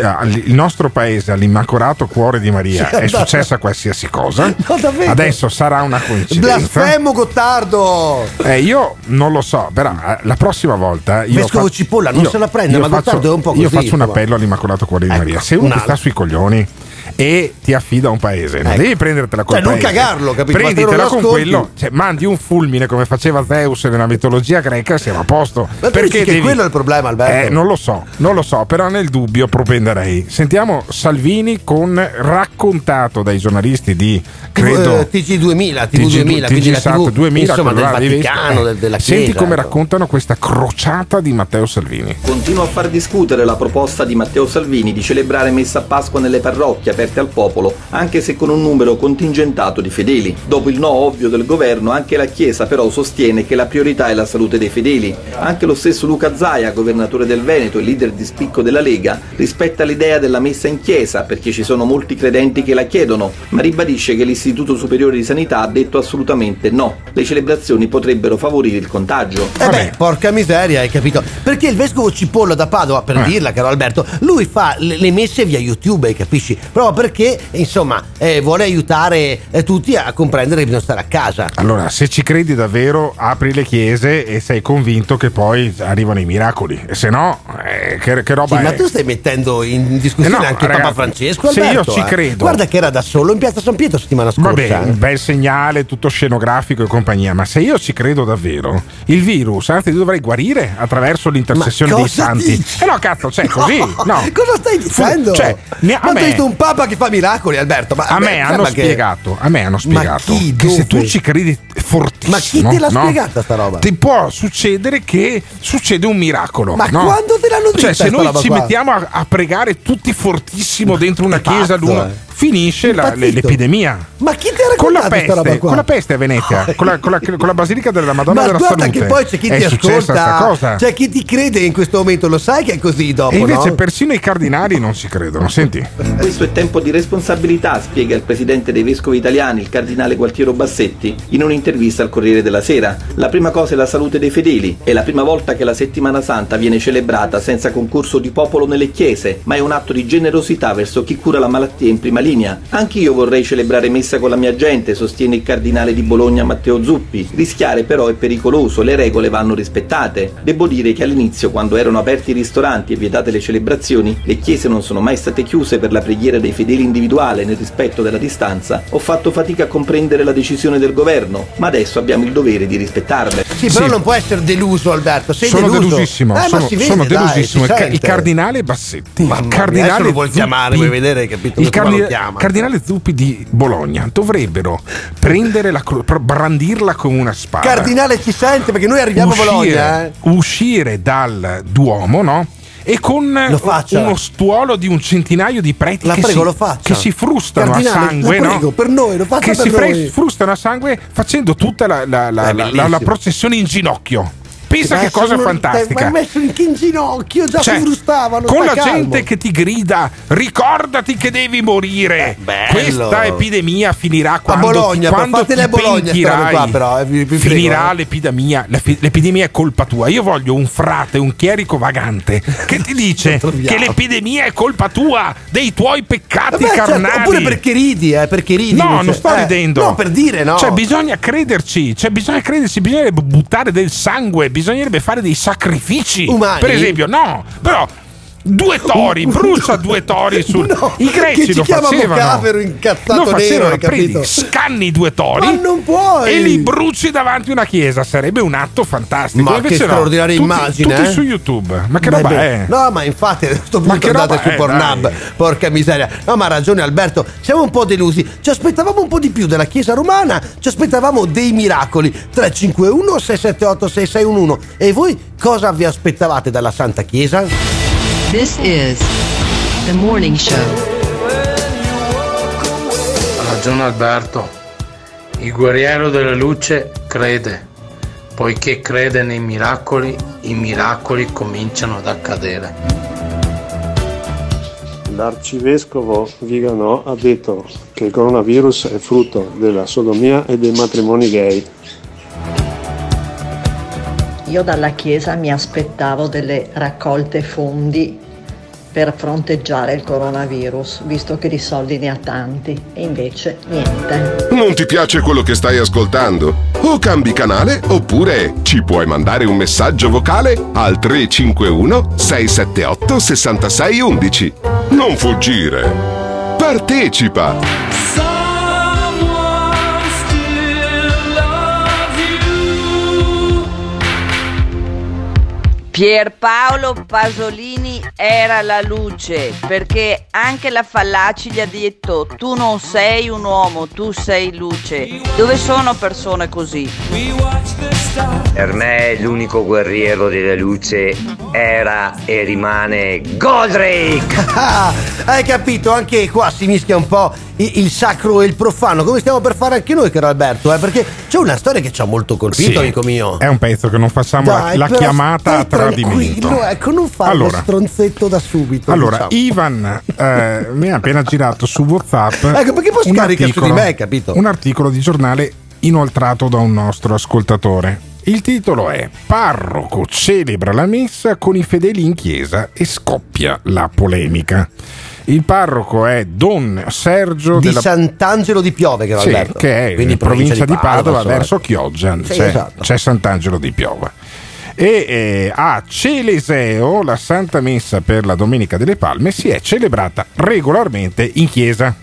a- il nostro paese all'Immacolato Cuore di Maria. È successa qualsiasi cosa. (laughs) No? Adesso sarà una coincidenza. Blasfemo Gottardo! Eh, io non lo so, però eh, la prossima volta. Io Vescovo fa- Cipolla, non io- se la prende, io ma faccio, Gottardo è un po' Io così, faccio un appello all'Immacolato Cuore di Ecco, Maria. Se uno sta sui coglioni e ti affida un paese, non Ecco. devi prendertela col Cioè, non paese. cagarlo, capito? Prenditela non con ascolti. quello, cioè, mandi un fulmine come faceva Zeus nella mitologia greca e siamo a posto. Ma dici che quello è il problema, Alberto? Eh, non lo so, non lo so, però nel dubbio propenderei. Sentiamo Salvini con raccontato dai giornalisti di credo Eh, TG2000, TV2000, TG, quindi la TG TV, 2000 insomma, del Vaticano, del- della Senti Chiesa, come ecco. raccontano questa crociata di Matteo Salvini. Continua a far discutere la proposta di Matteo Salvini di celebrare messa a Pasqua nelle parrocchie aperte al popolo, anche se con un numero contingentato di fedeli. Dopo il no ovvio del governo, anche la Chiesa però sostiene che la priorità è la salute dei fedeli. Anche lo stesso Luca Zaia, governatore del Veneto e leader di spicco della Lega, rispetta l'idea della messa in chiesa perché ci sono molti credenti che la chiedono, ma ribadisce che l'Istituto Superiore di Sanità ha detto assolutamente no. Le celebrazioni potrebbero favorire il contagio. Eh beh, porca miseria, hai capito? Perché il vescovo Cipolla da Padova, per Eh. dirla, caro Alberto, lui fa le, le messe via YouTube, hai capisci? Perché, insomma, eh, vuole aiutare eh, tutti a comprendere che bisogna stare a casa. Allora, se ci credi davvero, apri le chiese e sei convinto che poi arrivano i miracoli. E se no, eh, che, che roba Sì, è? ma tu stai mettendo in discussione Eh no, anche ragazzi, Papa Francesco, se Alberto, io ci eh. credo. Guarda che era da solo in piazza San Pietro settimana scorsa. Vabbè, eh. un bel segnale, tutto scenografico e compagnia, ma se io ci credo davvero, il virus, anzi, dovrei guarire attraverso l'intercessione Ma dei santi. dici? Eh no, cazzo, cioè, così, no. (laughs) Cosa stai dicendo? Cioè, ne- a ma tu me- un papa che fa miracoli, Alberto? Ma a me beh, hanno sembra che- spiegato, a me hanno spiegato chi? che se tu ci credi fortissimo, Ma chi te l'ha no? spiegata sta roba? Ti può succedere che succede un miracolo. Ma no? quando te l'hanno detta Cioè, se noi ci qua? mettiamo a, a pregare tutti fortissimo dentro una Che chiesa pazzo, l'uno. eh. Finisce la- l'epidemia. Ma chi ti ha Con la, raccontato questa roba peste, qua? con la peste a Venezia, con la, con la- con la Basilica della Madonna Ma della guarda Salute. che poi c'è chi è ti ascolta, cosa. c'è chi ti crede in questo momento, lo sai che è così dopo, e invece no? persino i cardinali non si credono. (laughs) Senti, Questo è tempo di responsabilità, spiega il presidente dei vescovi italiani, il cardinale Gualtiero Bassetti, in un'intervista al Corriere della Sera. La prima cosa è la salute dei fedeli. È la prima volta che la settimana santa viene celebrata senza concorso di popolo nelle chiese, ma è un atto di generosità verso chi cura la malattia in prima linea. Anch'io vorrei celebrare messa con la mia gente, sostiene il cardinale di Bologna Matteo Zuppi. Rischiare però è pericoloso, le regole vanno rispettate. Devo dire che all'inizio, quando erano aperti i ristoranti e vietate le celebrazioni, le chiese non sono mai state chiuse per la preghiera dei fedeli individuale nel rispetto della distanza, ho fatto fatica a comprendere la decisione del governo, ma adesso abbiamo il dovere di rispettarle. Sì, però non può essere deluso Alberto, sei sono deluso. delusissimo. Eh, ma sono, si vede, sono dai, delusissimo. si il, ca- il cardinale Bassetti, Mamma il cardinale lo vuol chiamare, vuoi vedere, capito, Il cardi- chiama. cardinale Zuppi di Bologna dovrebbero prendere la cro- brandirla come una spada. Cardinale ci sente perché noi arriviamo a Bologna, eh. uscire dal Duomo, no? E con uno stuolo di un centinaio di preti La che, prego, si, che si frustano Cardinale, a sangue, la no? prego, per noi, lo faccia che per si noi. frustano a sangue facendo tutta la, la- la- la processione in ginocchio. Pensa Ma che cosa sono- fantastica. Ma hai messo in, in ginocchio, già Cioè, si frustavano. con la calmo. gente che ti grida ricordati che devi morire bello. questa epidemia finirà A quando, Bologna, quando fatele ti a Bologna qua, però, eh, vi- vi finirà eh. l'epidemia l'epidemia è colpa tua io voglio un frate un chierico vagante che ti (laughs) dice che l'epidemia è colpa tua dei tuoi peccati Vabbè, certo, carnali oppure perché ridi, eh, perché ridi. No, invece. non sto Eh, ridendo. No, per dire, no. Cioè, bisogna crederci. Cioè, bisogna crederci. Bisognerebbe buttare del sangue. Bisognerebbe fare dei sacrifici. Umani? Per esempio, no, però. Due tori, brucia due tori sul. No, I greci che ci lo facevano. Vocavero incazzato lo facevano, nero, prendi, capito? scanni due tori Ma non puoi! e li bruci davanti a una chiesa. Sarebbe un atto fantastico. Ma Invece che no, straordinaria tutti- immagine, Tutti eh? su YouTube. Ma che Beh, roba è? No, ma infatti a questo punto andate su è, Pornhub. dai? Porca miseria. No, ma ha ragione Alberto. Siamo un po' delusi. Ci aspettavamo un po' di più della Chiesa romana. Ci aspettavamo dei miracoli. 351 678 6611. E voi cosa vi aspettavate dalla Santa Chiesa? This is the morning show. Ha ragione Alberto. Il guerriero della luce crede. Poiché crede nei miracoli, i miracoli cominciano ad accadere. L'arcivescovo Vigano ha detto che il coronavirus è frutto della sodomia e dei matrimoni gay. Io dalla Chiesa mi aspettavo delle raccolte fondi per fronteggiare il coronavirus, visto che di soldi ne ha tanti, e invece niente. Non ti piace quello che stai ascoltando? O cambi canale oppure ci puoi mandare un messaggio vocale al 351 678 6611. Non fuggire. Partecipa. Pierpaolo Pasolini era la luce perché anche la Fallaci gli ha detto tu non sei un uomo, tu sei luce. Dove sono persone così? Per me l'unico guerriero della luce era e rimane Goldrake! (laughs) Ah, hai capito? Anche qua si mischia un po' il sacro e il profano, come stiamo per fare anche noi, caro Alberto, eh? perché c'è una storia che ci ha molto colpito, Sì, amico mio. È un pezzo che non facciamo la- Dai, la, però chiamata a tradimento. Ecco, non fare Allora. lo stronzetto da subito. Allora, diciamo. Ivan eh, mi ha appena girato su WhatsApp. Ecco, perché poi scarica su di me, capito? Un articolo di giornale inoltrato da un nostro ascoltatore. Il titolo è Parroco celebra la messa con i fedeli in chiesa e scoppia la polemica. Il parroco è Don Sergio di della Sant'Angelo di Piove, che sì, che è Quindi in provincia di Padova, insomma. verso Chioggia Sì, c'è, esatto. c'è Sant'Angelo di Piova e eh, a Celeseo la Santa Messa per la Domenica delle Palme si è celebrata regolarmente in chiesa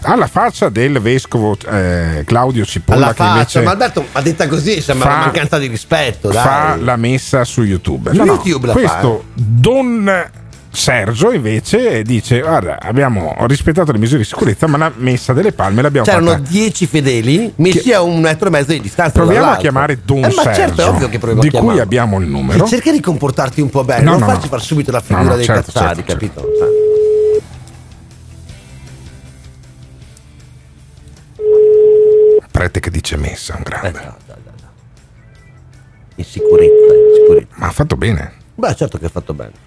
alla faccia del vescovo eh, Claudio Cipolla Alla che faccia, invece ma Alberto, ma detta così sembra fa- una mancanza di rispetto, dai. fa la messa su YouTube. Su YouTube la fa, questo Don Sergio invece dice guarda abbiamo rispettato le misure di sicurezza ma la messa delle palme l'abbiamo C'erano fatta. 10 fedeli messi che... a un metro e mezzo di distanza. Proviamo a chiamare eh, Don eh, Sergio. Certo, è ovvio che proviamo di a cui abbiamo il numero. E cerca di comportarti un po' bene, no, non no, farci no. far subito la figura dei certo, cazzari, certo, certo. capito? Certo. prete che dice messa, un grande. Eh, no, no, no. In sicurezza. Ma ha fatto bene. Beh, certo che ha fatto bene.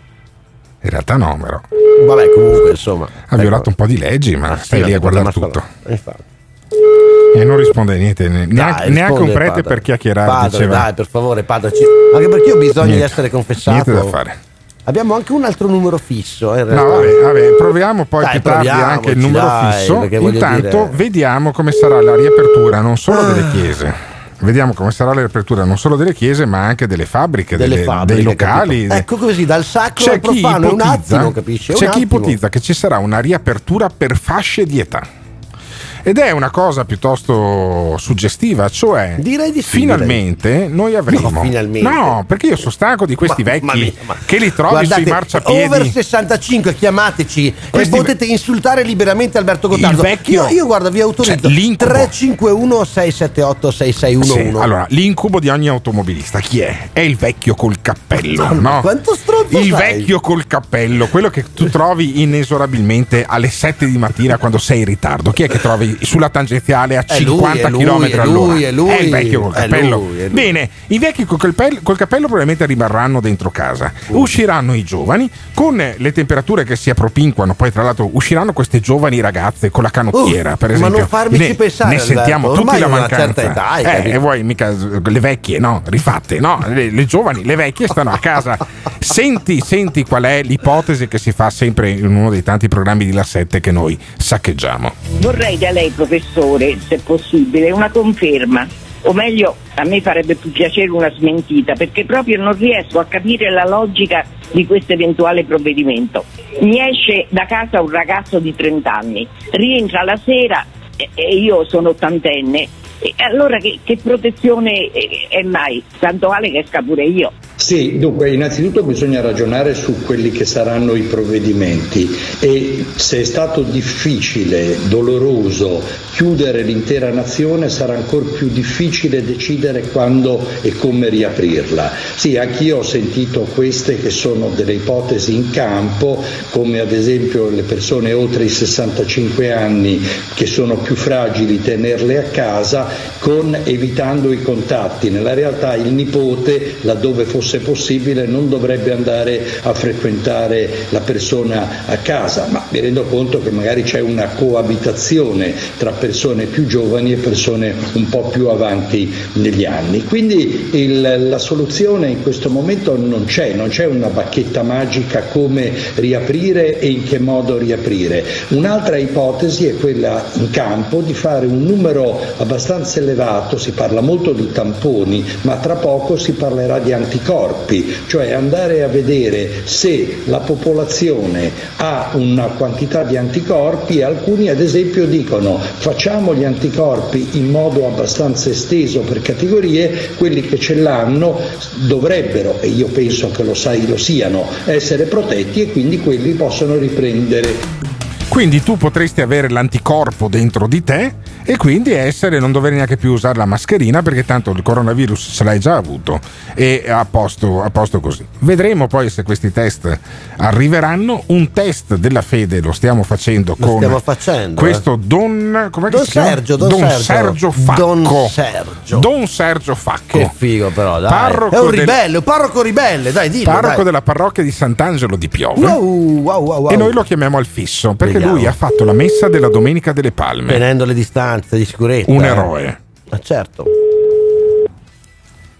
In realtà no, però. Vabbè, comunque, insomma. Ha violato un po' di leggi, ma stai sì, lì a guardare tutto. Infatti. E non risponde niente, ne- neanche, Dai, neanche un prete padre. per chiacchierare. Padre, diceva. dai, per favore, padre. ci- Anche perché io ho bisogno Niente. di essere confessato. Niente da fare. Abbiamo anche un altro numero fisso. eh, No, vabbè, vabbè, proviamo poi Dai, più tardi anche il numero dai, fisso. Intanto dire- Ah. vediamo come sarà la riapertura non solo delle chiese. Vediamo come sarà la riapertura non solo delle chiese, ma anche delle fabbriche, Delle delle- fabbriche, dei locali. capito? Ecco così, dal sacro C'è al profano, è un attimo, capisci? È c'è chi attimo. ipotizza che ci sarà una riapertura per fasce di età. Ed è una cosa piuttosto suggestiva, cioè Direi di sì, finalmente noi avremo. No, finalmente. No, perché io sono stanco di questi Ma- vecchi ma mia, ma- che li trovi Guardate, sui marciapiedi. Over 65, chiamateci Questi- e potete insultare liberamente Alberto Gottardo. Il vecchio- io, io guarda, vi autorizzo. Cioè, l'incubo. 351 678 6611. Sì, allora, l'incubo di ogni automobilista chi è? È il vecchio col cappello, Madonna, no? quanto stronzo Il sei? vecchio col cappello, quello che tu trovi inesorabilmente alle 7 di mattina quando sei in ritardo. Chi è che trovi sulla tangenziale a È lui, 50 è lui, km è all'ora? lui, è lui, il vecchio col è cappello. lui, è lui. Bene, i vecchi col cappello, col cappello probabilmente rimarranno dentro casa. Usciranno i giovani con le temperature che si appropinquano. Poi, tra l'altro, usciranno queste giovani ragazze con la canottiera, Uff, per ma esempio. non farmici ne, pensare, Ne Alberto, sentiamo tutti la mancanza. certa età, eh, e vuoi mica le vecchie, no? Rifatte, no? Le, le giovani, le vecchie stanno a casa. (laughs) Senti, senti qual è l'ipotesi che si fa sempre in uno dei tanti programmi di La 7 che noi saccheggiamo. Vorrei da lei, professore, se possibile, una conferma. O meglio, a me farebbe più piacere una smentita, perché proprio non riesco a capire la logica di questo eventuale provvedimento. Mi esce da casa un ragazzo di 30 anni, rientra la sera e io sono ottantenne. E allora che, che protezione è mai? Tanto vale che esca pure io. Sì, dunque innanzitutto bisogna ragionare su quelli che saranno i provvedimenti e se è stato difficile, doloroso chiudere l'intera nazione sarà ancora più difficile decidere quando e come riaprirla. Sì, anch'io ho sentito queste che sono delle ipotesi in campo, come ad esempio le persone oltre i 65 anni che sono più fragili tenerle a casa con evitando i contatti. Nella realtà il nipote, laddove fosse possibile, non dovrebbe andare a frequentare la persona a casa, ma mi rendo conto che magari c'è una coabitazione tra persone più giovani e persone un po' più avanti negli anni. Quindi il- la soluzione in questo momento non c'è, non c'è una bacchetta magica come riaprire e in che modo riaprire. Un'altra ipotesi è quella in campo di fare un numero abbastanza elevato, si parla molto di tamponi, ma tra poco si parlerà di anticorpi, cioè andare a vedere se la popolazione ha una quantità di anticorpi alcuni ad esempio dicono facciamo gli anticorpi in modo abbastanza esteso per categorie, quelli che ce l'hanno dovrebbero, e io penso che lo sai lo siano, essere protetti e quindi quelli possono riprendere Quindi tu potresti avere l'anticorpo dentro di te e quindi essere, non dover neanche più usare la mascherina perché tanto il coronavirus ce l'hai già avuto e a posto, a posto così. Vedremo poi se questi test arriveranno. Un test della fede lo stiamo facendo Lo con stiamo facendo, questo Don, com'è che Don si chiama? Sergio, Don Sergio. Facco. Don Sergio. Don Sergio Facco. Che figo però, dai. Parroco è un del- ribelle, un parroco ribelle, dai, dillo, Parroco dai. della parrocchia di Sant'Angelo di Piove. Wow, wow, wow. E noi lo chiamiamo al fisso perché Vediamo. lui ha fatto la messa della Domenica delle Palme. Tenendo le distanze di sicurezza. Un eh. eroe. Ma certo.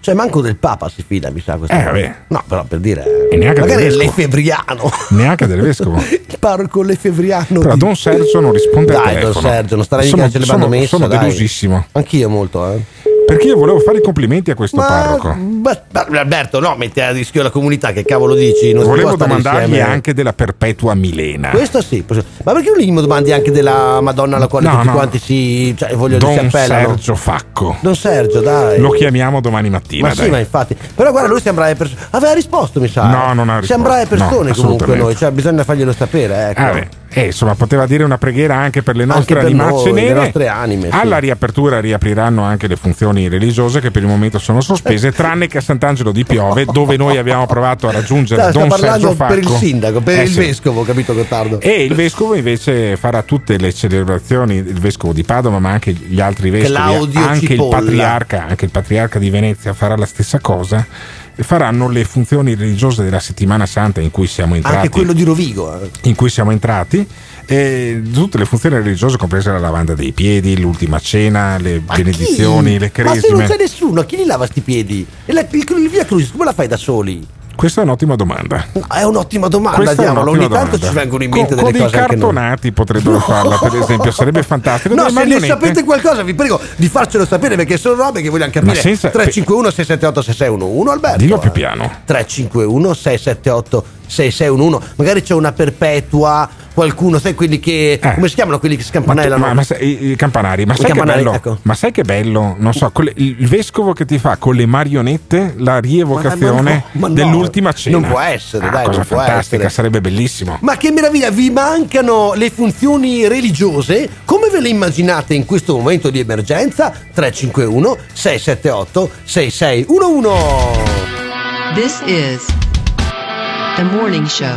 Cioè, manco del Papa si fida, mi sa questo. Eh, vabbè. No, però per dire. E neanche magari del l'efebriano. Neanche del vescovo. (laughs) Il parroco l'efebriano. Però di- Don Sergio non risponde Dai, Don telefono. Sergio, non starei sono, mica celebrando sono- messa. sono dai. delusissimo. Anch'io molto, eh. Perché io volevo fare i complimenti a questo Ma, parroco. ma- Alberto, no, metti a rischio la comunità, che cavolo dici? Non Volevo domandargli insieme. anche della perpetua Milena. Questo sì, ma perché non gli domandi anche della Madonna alla quale No, tutti no. quanti si, cioè, voglio dire, si Don appellano? Sergio Facco. Don Sergio, dai. Lo chiamiamo domani mattina. Ma sì, dai. ma infatti. Però guarda, lui sembra persone. Aveva risposto, mi sa. No, non ha risposto. Sembra persone No, comunque noi, cioè bisogna farglielo sapere. Ecco. Ah. Eh, insomma, poteva dire una preghiera anche per le nostre per animacce noi, nere. nostre anime, sì. Alla riapertura riapriranno anche le funzioni religiose che per il momento sono sospese, tranne che a Sant'Angelo di Piove, dove noi abbiamo provato a raggiungere (laughs) sta Don Sergio Facco. per il sindaco, per Eh, il vescovo, capito Gottardo? E il vescovo invece farà tutte le celebrazioni, il vescovo di Padova, ma anche gli altri vescovi, Claudio anche il, anche il patriarca di Venezia farà la stessa cosa. Faranno le funzioni religiose della settimana santa in cui siamo entrati. Anche quello di Rovigo. eh. in cui siamo entrati. E tutte le funzioni religiose, compresa la lavanda dei piedi, l'ultima cena, le benedizioni, le Ma se non cresime. c'è nessuno, chi li lava sti piedi? E la, il, il via Crucis come la fai da soli? Questa è un'ottima domanda. È un'ottima domanda, Questa è diamola. un'ottima Ogni tanto domanda. ci vengono in mente con, delle con cose i anche noi. cartonati potrebbero farla, per esempio, sarebbe fantastico. No, se ne sapete qualcosa, vi prego di farcelo sapere perché sono robe che vogliamo capire. Senza- 351 678 6611 Alberto. Dillo più piano. 351 678 6611 Magari c'è una perpetua, qualcuno, sai quelli che come si chiamano quelli che Eh. Ma, scampanellano? ma- ma sai- i, campanari, ma I sai campanari, che bello? ecco. Ma sai che bello? Non so, le- il vescovo che ti fa con le marionette la rievocazione Ma- ma no, ma dell'ultima cena. non può essere, Ah, dai, cosa non può fantastica, essere. sarebbe bellissimo. Ma che meraviglia, vi mancano le funzioni religiose? Come ve le immaginate in questo momento di emergenza? 351 678 6611 This is the morning show.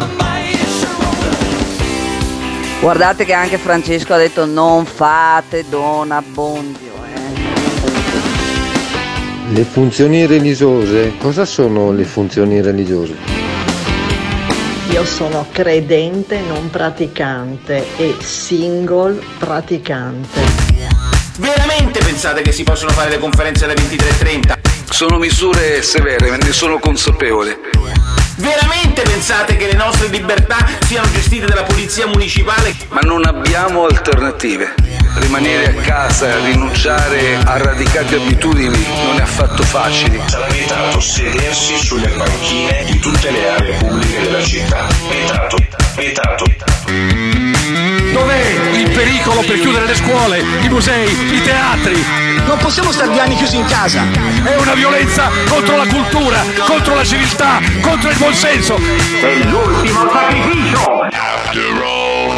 Guardate che anche Francesco ha detto non fate Don Abbondio. Le funzioni religiose, cosa sono le funzioni religiose? Io sono credente non praticante e single praticante. Veramente pensate che si possono fare le conferenze alle 23.30? Sono misure severe, me ne sono consapevole. Veramente pensate che le nostre libertà siano gestite dalla polizia municipale? Ma non abbiamo alternative. Rimanere a casa, rinunciare a radicate abitudini non è affatto facile. Sarà vietato sedersi sulle panchine di tutte le aree pubbliche della città. Vietato, vietato. Dov'è il pericolo per chiudere le scuole, i musei, i teatri? Non possiamo stargli anni chiusi in casa. È una violenza contro la cultura, contro la civiltà, contro il buonsenso. È l'ultimo sacrificio!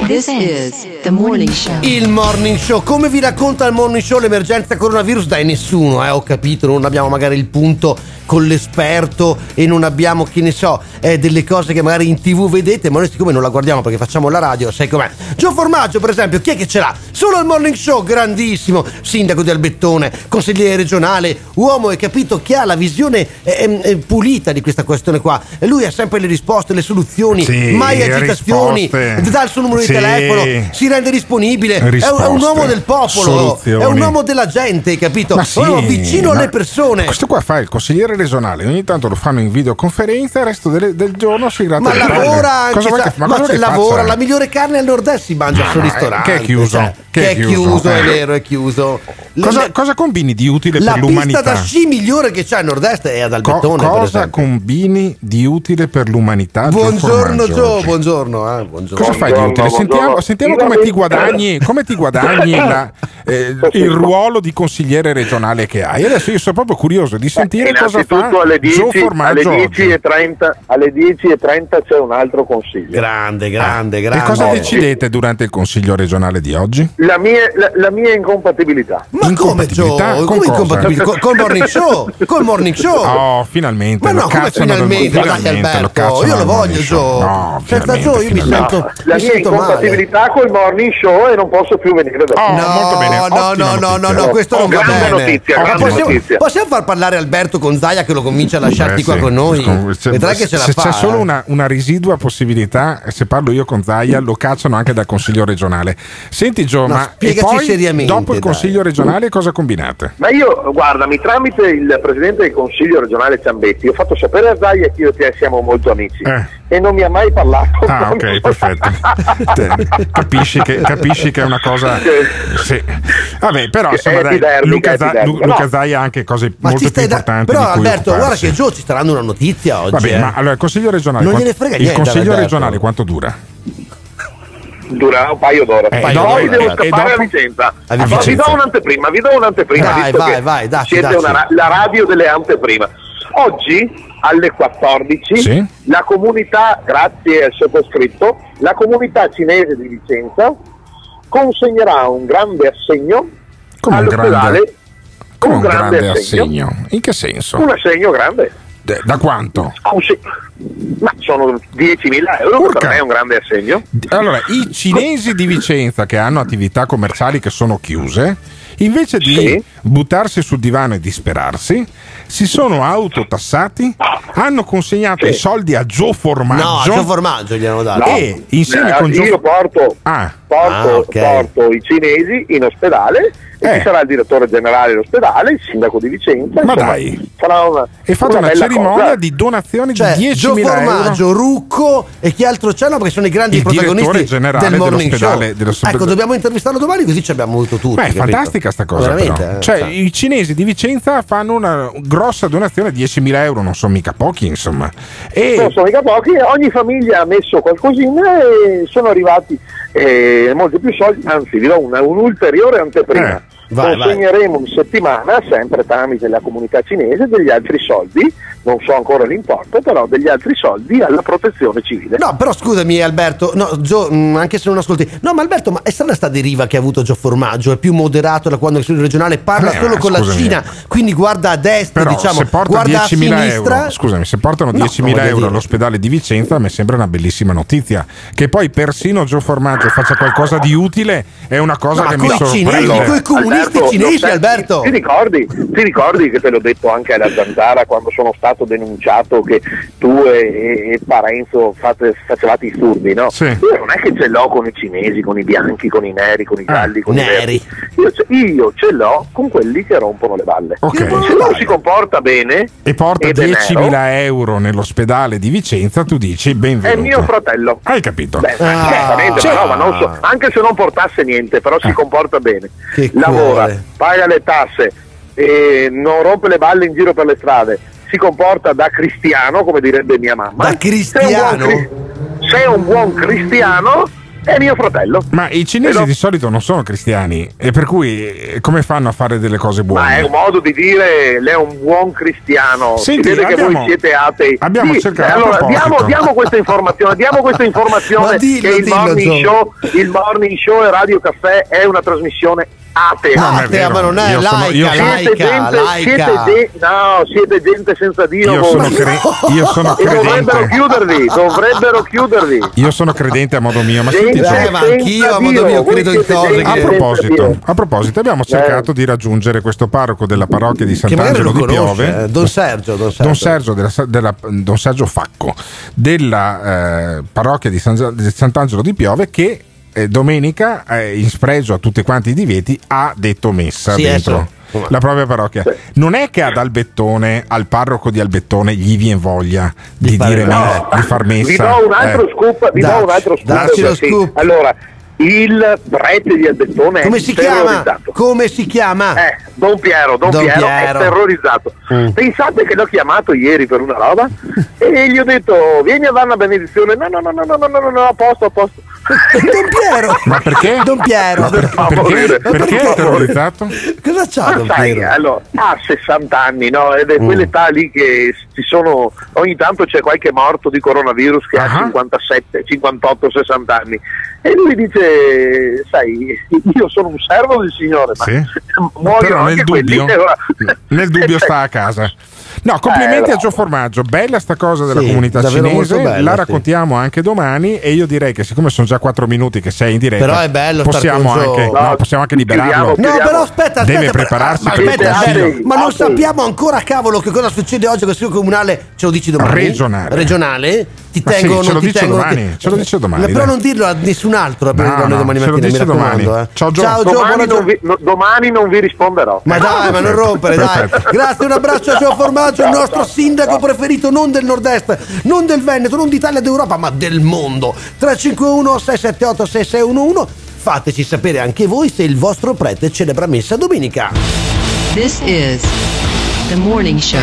This is the morning show. Il morning show, come vi racconta il morning show l'emergenza coronavirus? Dai, nessuno, eh, ho capito, non abbiamo magari il punto con l'esperto e non abbiamo, che ne so, eh, delle cose che magari in tv vedete, ma noi siccome non la guardiamo perché facciamo la radio, sai com'è? Gio Formaggio, per esempio, chi è che ce l'ha? Solo il morning show, grandissimo, sindaco di Albettone, consigliere regionale, uomo, hai capito, che ha la visione eh, eh, pulita di questa questione qua. E lui ha sempre le risposte, le soluzioni, Sì, mai agitazioni, risposte. dà il suo numero Sì. Telefono, si rende disponibile, è un, è un Risposte, uomo del popolo, soluzioni. è un uomo della gente, capito? Ma sì, uomo vicino alle persone. Questo qua fa il consigliere regionale, ogni tanto lo fanno in videoconferenza, il resto delle- del giorno si gratta Ma lavora anche, Cosa sa- che- ma ma cosa lavora, faccia? la migliore carne al nord-est si mangia no, eh, ristorante. che è chiuso, cioè, che che è chiuso, chiuso, è eh. vero, è chiuso. Cosa, Le- cosa combini di utile la per pista l'umanità? da sci migliore che c'è al nord-est è ad Co- Albettone, per cosa combini di utile per l'umanità? Gio Buongiorno Gio, buongiorno. eh, buongiorno. Cosa fai di utile? Sentiamo, sentiamo come ti guadagni, come ti guadagni (laughs) la- eh, il ruolo di consigliere regionale che hai. Adesso io sono proprio curioso di sentire cosa fa Innanzitutto alle Gio 10, Formaggio alle oggi. 10.30 alle 10.30 c'è un altro consiglio. Grande, grande, E grande. cosa decidete durante il consiglio regionale di oggi? La mia, la, la mia incompatibilità. Ma come Gio? Incompatibilità? Con Come cosa? incompatibile? Col, col morning show? Col morning show? (laughs) Oh, finalmente. Ma lo no, come finalmente? Dai finalmente lo Alberto, cacciano io lo voglio. Gio. No, Senza finalmente, Gio io mi sento, La mi mia sento male. Incompatibilità col morning show e non posso più venire da Oh. No, molto bene, no, no, no, no, no, questo non va bene. notizia, grande possiamo, notizia. possiamo far parlare Alberto con Zaia che lo convince a lasciarti Beh, qua sì. con noi? Se- Vedrai che ce la se fa. c'è solo eh. una, una residua possibilità, se parlo io con Zaia, lo cacciano anche dal consiglio regionale. Senti Gio, No, ma spiegaci poi seriamente, dopo il dai. consiglio regionale cosa combinate? Ma io, guardami, tramite il presidente del consiglio regionale Ciambetti, ho fatto sapere a Zaia che io e te siamo molto amici e non mi ha mai parlato. Ah, ok, (laughs) perfetto. (laughs) (laughs) Capisci, che, capisci che è una cosa. Sì. Vabbè, però insomma, dai, epidermica, Luca, è Za- epidermica. Lu- Luca No. Zaia ha anche cose Ma molto più stai da- importanti. Però di cui Alberto, guarda occuparsi. che Gio ci sta dando una notizia oggi. Vabbè, eh. ma allora il consiglio regionale. Non quanto- gliene frega il niente, consiglio Alberto. regionale quanto dura? Dura un paio d'ore. Eh, Poi dopo- devo e scappare dopo? a Vicenza. A Vicenza. Vi do un'anteprima, vi do un'anteprima. Vai, visto vai, vai, dacci, Siete dacci. una ra- la radio delle anteprime. Oggi alle 14 Sì. la comunità, grazie al sottoscritto, la comunità cinese di Vicenza consegnerà un grande assegno Come un all'ospedale. grande, come un grande assegno. assegno. In che senso? Un assegno grande. Da- Da quanto? Ma sono 10.000 euro, che per me è un grande assegno. Allora, i cinesi di Vicenza che hanno attività commerciali che sono chiuse, invece di buttarsi sul divano e disperarsi, si sono autotassati, hanno consegnato i soldi a Gio Formaggio. No, a Gio Formaggio gli hanno dato. E insieme Eh, con Gio io porto, Ah. porto, Ah, ok. porto i cinesi in ospedale e Eh. ci sarà il direttore generale dell'ospedale, il sindaco di Vicenza. Ma insomma, dai. Sarà una, e fate una, bella cerimonia cosa. di donazione Cioè, di 10.000 Gio Formaggio, euro. Rucco e chi altro c'hanno perché sono i grandi Il protagonisti generale del morning show. dell'ospedale- Ecco, dobbiamo intervistarlo domani così ci abbiamo avuto tutti. Beh, è fantastica sta cosa. Veramente, però. eh, Cioè, cioè. i cinesi di Vicenza fanno una grossa donazione, 10.000 euro, non sono mica pochi, insomma. E Non sono mica pochi, ogni famiglia ha messo qualcosina e sono arrivati eh, molti più soldi, anzi vi do una- un'ulteriore anteprima. Eh, vai, Consegneremo in settimana, sempre tramite la comunità cinese, degli altri soldi, non so ancora l'importo, però degli altri soldi alla protezione civile. No, però scusami Alberto, no, Gio, mh, anche se non ascolti. No, ma Alberto, ma è strana sta deriva che ha avuto Gio Formaggio, è più moderato da quando il Consiglio regionale parla Eh, solo con la scusami. Cina, quindi guarda a destra, però diciamo, se porta guarda a 10.000 sinistra. euro, scusami, se portano No, 10.000 voglio euro dire. all'ospedale di Vicenza, mi sembra una bellissima notizia. Che poi persino Gio Formaggio faccia qualcosa di utile è una cosa No, che ma mi sorprende. cinesi, coi comunisti Alberto, cinesi, Alberto. Ti ricordi, ti ricordi che te l'ho detto anche alla Zanzara quando sono stato denunciato che tu e, e- Parenzo fate- facevate i furbi, no? Sì. Io non è che ce l'ho con i cinesi, con i bianchi, con i neri, con i gialli, con neri. i verdi. Io ce, io ce l'ho con quelli che rompono le balle. Ok. Se uno si comporta bene E porta ed è 10.000 nero, euro nell'ospedale di Vicenza, tu dici è benvenuto. mio fratello. Hai capito? Beh, Ah. certamente, Cioè- però, so- anche se non portasse niente, però si comporta bene. Che Lavora, paga le tasse, e non rompe le balle in giro per le strade, si comporta da cristiano, come direbbe mia mamma. Da cristiano? Sei un cri- un buon cristiano, è mio fratello. Ma i cinesi Però- di solito non sono cristiani, e per cui eh, come fanno a fare delle cose Ma è buone? un modo di dire, lei è un buon cristiano. Senti, si vede che abbiamo- voi siete atei. abbiamo Sì, cercato- allora, diamo, diamo questa informazione, diamo questa (laughs) informazione Ma dillo, che il dillo, morning, show, il morning show e Radio Caffè è una trasmissione atea. Non è Atea, vero. ma non è Io sono- io laica, sono- laica, siete gente, laica. siete de- no, siete gente senza Dio. Io sono, cre- io (laughs) sono E dovrebbero credente. chiudervi, dovrebbero chiudervi. Io sono credente a modo mio, ma senti, Gio, Eh, ma anch'io, a modo mio, credo in cose A proposito, a proposito, abbiamo cercato di raggiungere questo parroco della parrocchia di Sant'Angelo lo di conosce, Piove. eh, Don Sergio, Don Sergio. Don Sergio, della, della- Don Sergio Facco della eh, parrocchia di, San- di Sant'Angelo di Piove che eh, domenica eh, in spregio a tutti quanti i divieti ha detto messa Sì, dentro la propria parrocchia non è che ad Albettone al parroco di Albettone gli viene voglia di, Di dire messa. me- di far messa Vi do un altro eh. scoop, vi do Dacci- un altro scoop. dacci lo sì. scoop. Allora, il prete di Albettone Come è si chiama? terrorizzato. Come si chiama? Eh, Don Piero, Don, Don Piero, Piero. è terrorizzato. Mm. Pensate che l'ho chiamato ieri per una roba e gli ho detto vieni a dare una benedizione. No, no, no, no, no, no, no, no, no, a posto, a posto. (laughs) Don Piero. ma perché? Don Piero. Ma per- perché, favore. perché è terrorizzato? Cosa c'ha Ma Don sai, Piero? allora, ha 60 anni, no? Ed è Mm. quell'età lì che ci sono, ogni tanto c'è qualche morto di coronavirus che Ah. ha 57, 58, 60 anni. E lui dice, sai, io sono un servo del Signore, ma Sì. muoiono Però nel anche quelli. dubbio, e allora- nel dubbio sta a casa. (laughs) No, complimenti Eh, a Gio Formaggio, bella sta cosa della Sì, comunità cinese, bella, la sì. raccontiamo anche domani e io direi che siccome sono già 4 minuti che sei in diretta, Però è bello possiamo, anche, no, No, possiamo anche liberarlo. chiudiamo. No, però aspetta, aspetta. Deve prepararsi ma per il aspetta, consiglio. aspetta, ma non sappiamo ancora, cavolo, che cosa succede oggi con il consiglio comunale. Ce lo dici domani? Regionale. Regionale? Ti Ma sì, tengono, ce lo ti dice tengono domani, ce lo dice domani, Ma Però dai. non dirlo a nessun altro eh, per No, no, domani ce lo mattina, mi dice raccomando. domani. eh. Ciao, Gio. Ciao Gio, domani, non vi, no, domani non vi risponderò. Ma dai, ma non rompere, dai. Grazie, un abbraccio a Gio Formaggio, il nostro sindaco preferito non del nord-est, non del Veneto, non d'Italia d'Europa, ma del mondo. 351 678 6611. Fateci sapere anche voi se il vostro prete celebra messa domenica. This is the morning show.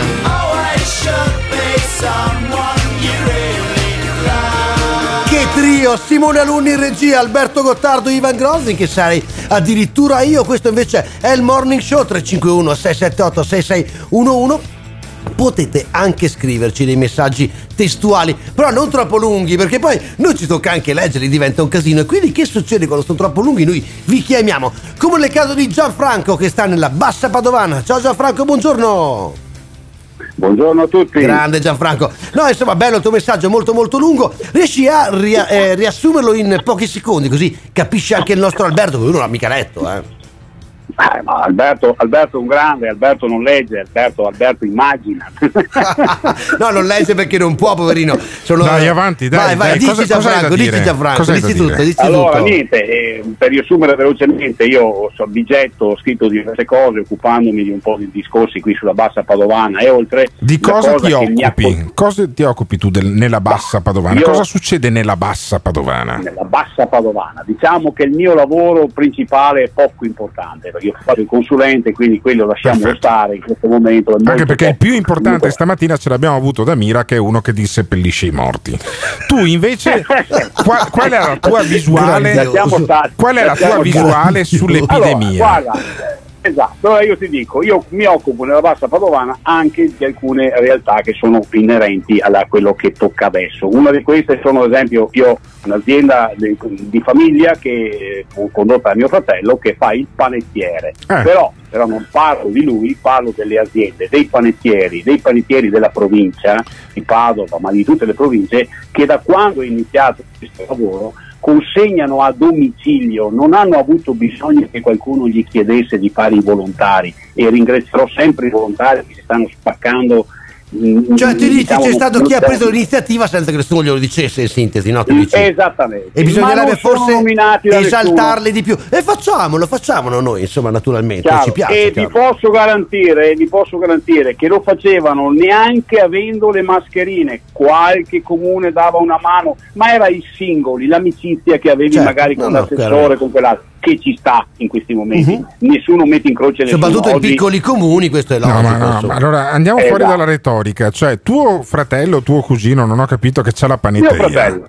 Che trio! Simone Alunni in regia, Alberto Gottardo, Ivan Grozzi, che sarei addirittura io. Questo invece è il morning show 351 678 6611. Potete anche scriverci dei messaggi testuali, però non troppo lunghi, perché poi noi ci tocca anche leggerli, diventa un casino. E quindi che succede quando sono troppo lunghi? Noi vi chiamiamo, come nel caso di Gianfranco che sta nella Bassa Padovana. Ciao Gianfranco, buongiorno. Buongiorno a tutti. Grande Gianfranco. No, insomma, bello il tuo messaggio, molto molto lungo. Riesci a ria- eh, riassumerlo in pochi secondi, così capisce anche il nostro Alberto, che lui non l'ha mica letto, eh. Eh, ma Alberto, Alberto è un grande, Alberto non legge, Alberto, Alberto immagina. (laughs) no, non legge perché non può, poverino. Sono... Dai, avanti, dai, Vai, vai, dai, dici cosa- cosa Gianfranco, da dici? Gianfranco, Cosa dici tutto, dici allora, tutto. niente, eh, per riassumere velocemente, io so, vi getto, ho scritto diverse cose occupandomi di un po' di discorsi qui sulla bassa padovana e oltre. Di la cosa ti occupi? Cosa ti occupi tu del- nella bassa padovana? io- Cosa succede nella bassa padovana? nella bassa padovana. Diciamo che il mio lavoro principale è poco importante, perché io faccio il consulente, quindi quello lasciamo stare in questo momento. Anche perché il più importante stamattina ce l'abbiamo avuto da Mira, che è uno che disseppellisce i morti. Tu invece, (laughs) qua- qual è la tua visuale? Qual è la tua visuale sull'epidemia? Allora, guarda, esatto, allora io ti dico, io mi occupo nella bassa padovana anche di alcune realtà che sono inerenti a quello che tocca adesso. Una di queste sono, ad esempio, io ho un'azienda di, di famiglia che eh, condotta da mio fratello che fa il panettiere. Però, però non parlo di lui, parlo delle aziende, dei panettieri, dei panettieri della provincia di Padova, ma di tutte le province, che da quando è iniziato questo lavoro consegnano a domicilio, non hanno avuto bisogno che qualcuno gli chiedesse di fare i volontari e ringrazierò sempre i volontari che si stanno spaccando. Mm, Cioè, tu dici diciamo, c'è stato chi ha preso l'iniziativa senza che nessuno glielo dicesse in sintesi, no? Tu dici. Esattamente. E bisognerebbe forse da esaltarli di più. E facciamolo, facciamolo noi, insomma, naturalmente. Chiaro. Ci piace. e vi posso, garantire, vi posso garantire che lo facevano neanche avendo le mascherine, qualche comune dava una mano, ma era i singoli, l'amicizia che avevi Certo, magari con no, no, l'assessore, chiaro. con quell'altro, che ci sta in questi momenti. Mhm. Nessuno mette in croce nessuno. Soprattutto in piccoli comuni, questo è No, logico. ma, no, ma allora andiamo fuori Esatto. dalla retorica. Cioè, tuo fratello, tuo cugino, non ho capito che c'ha la panetteria.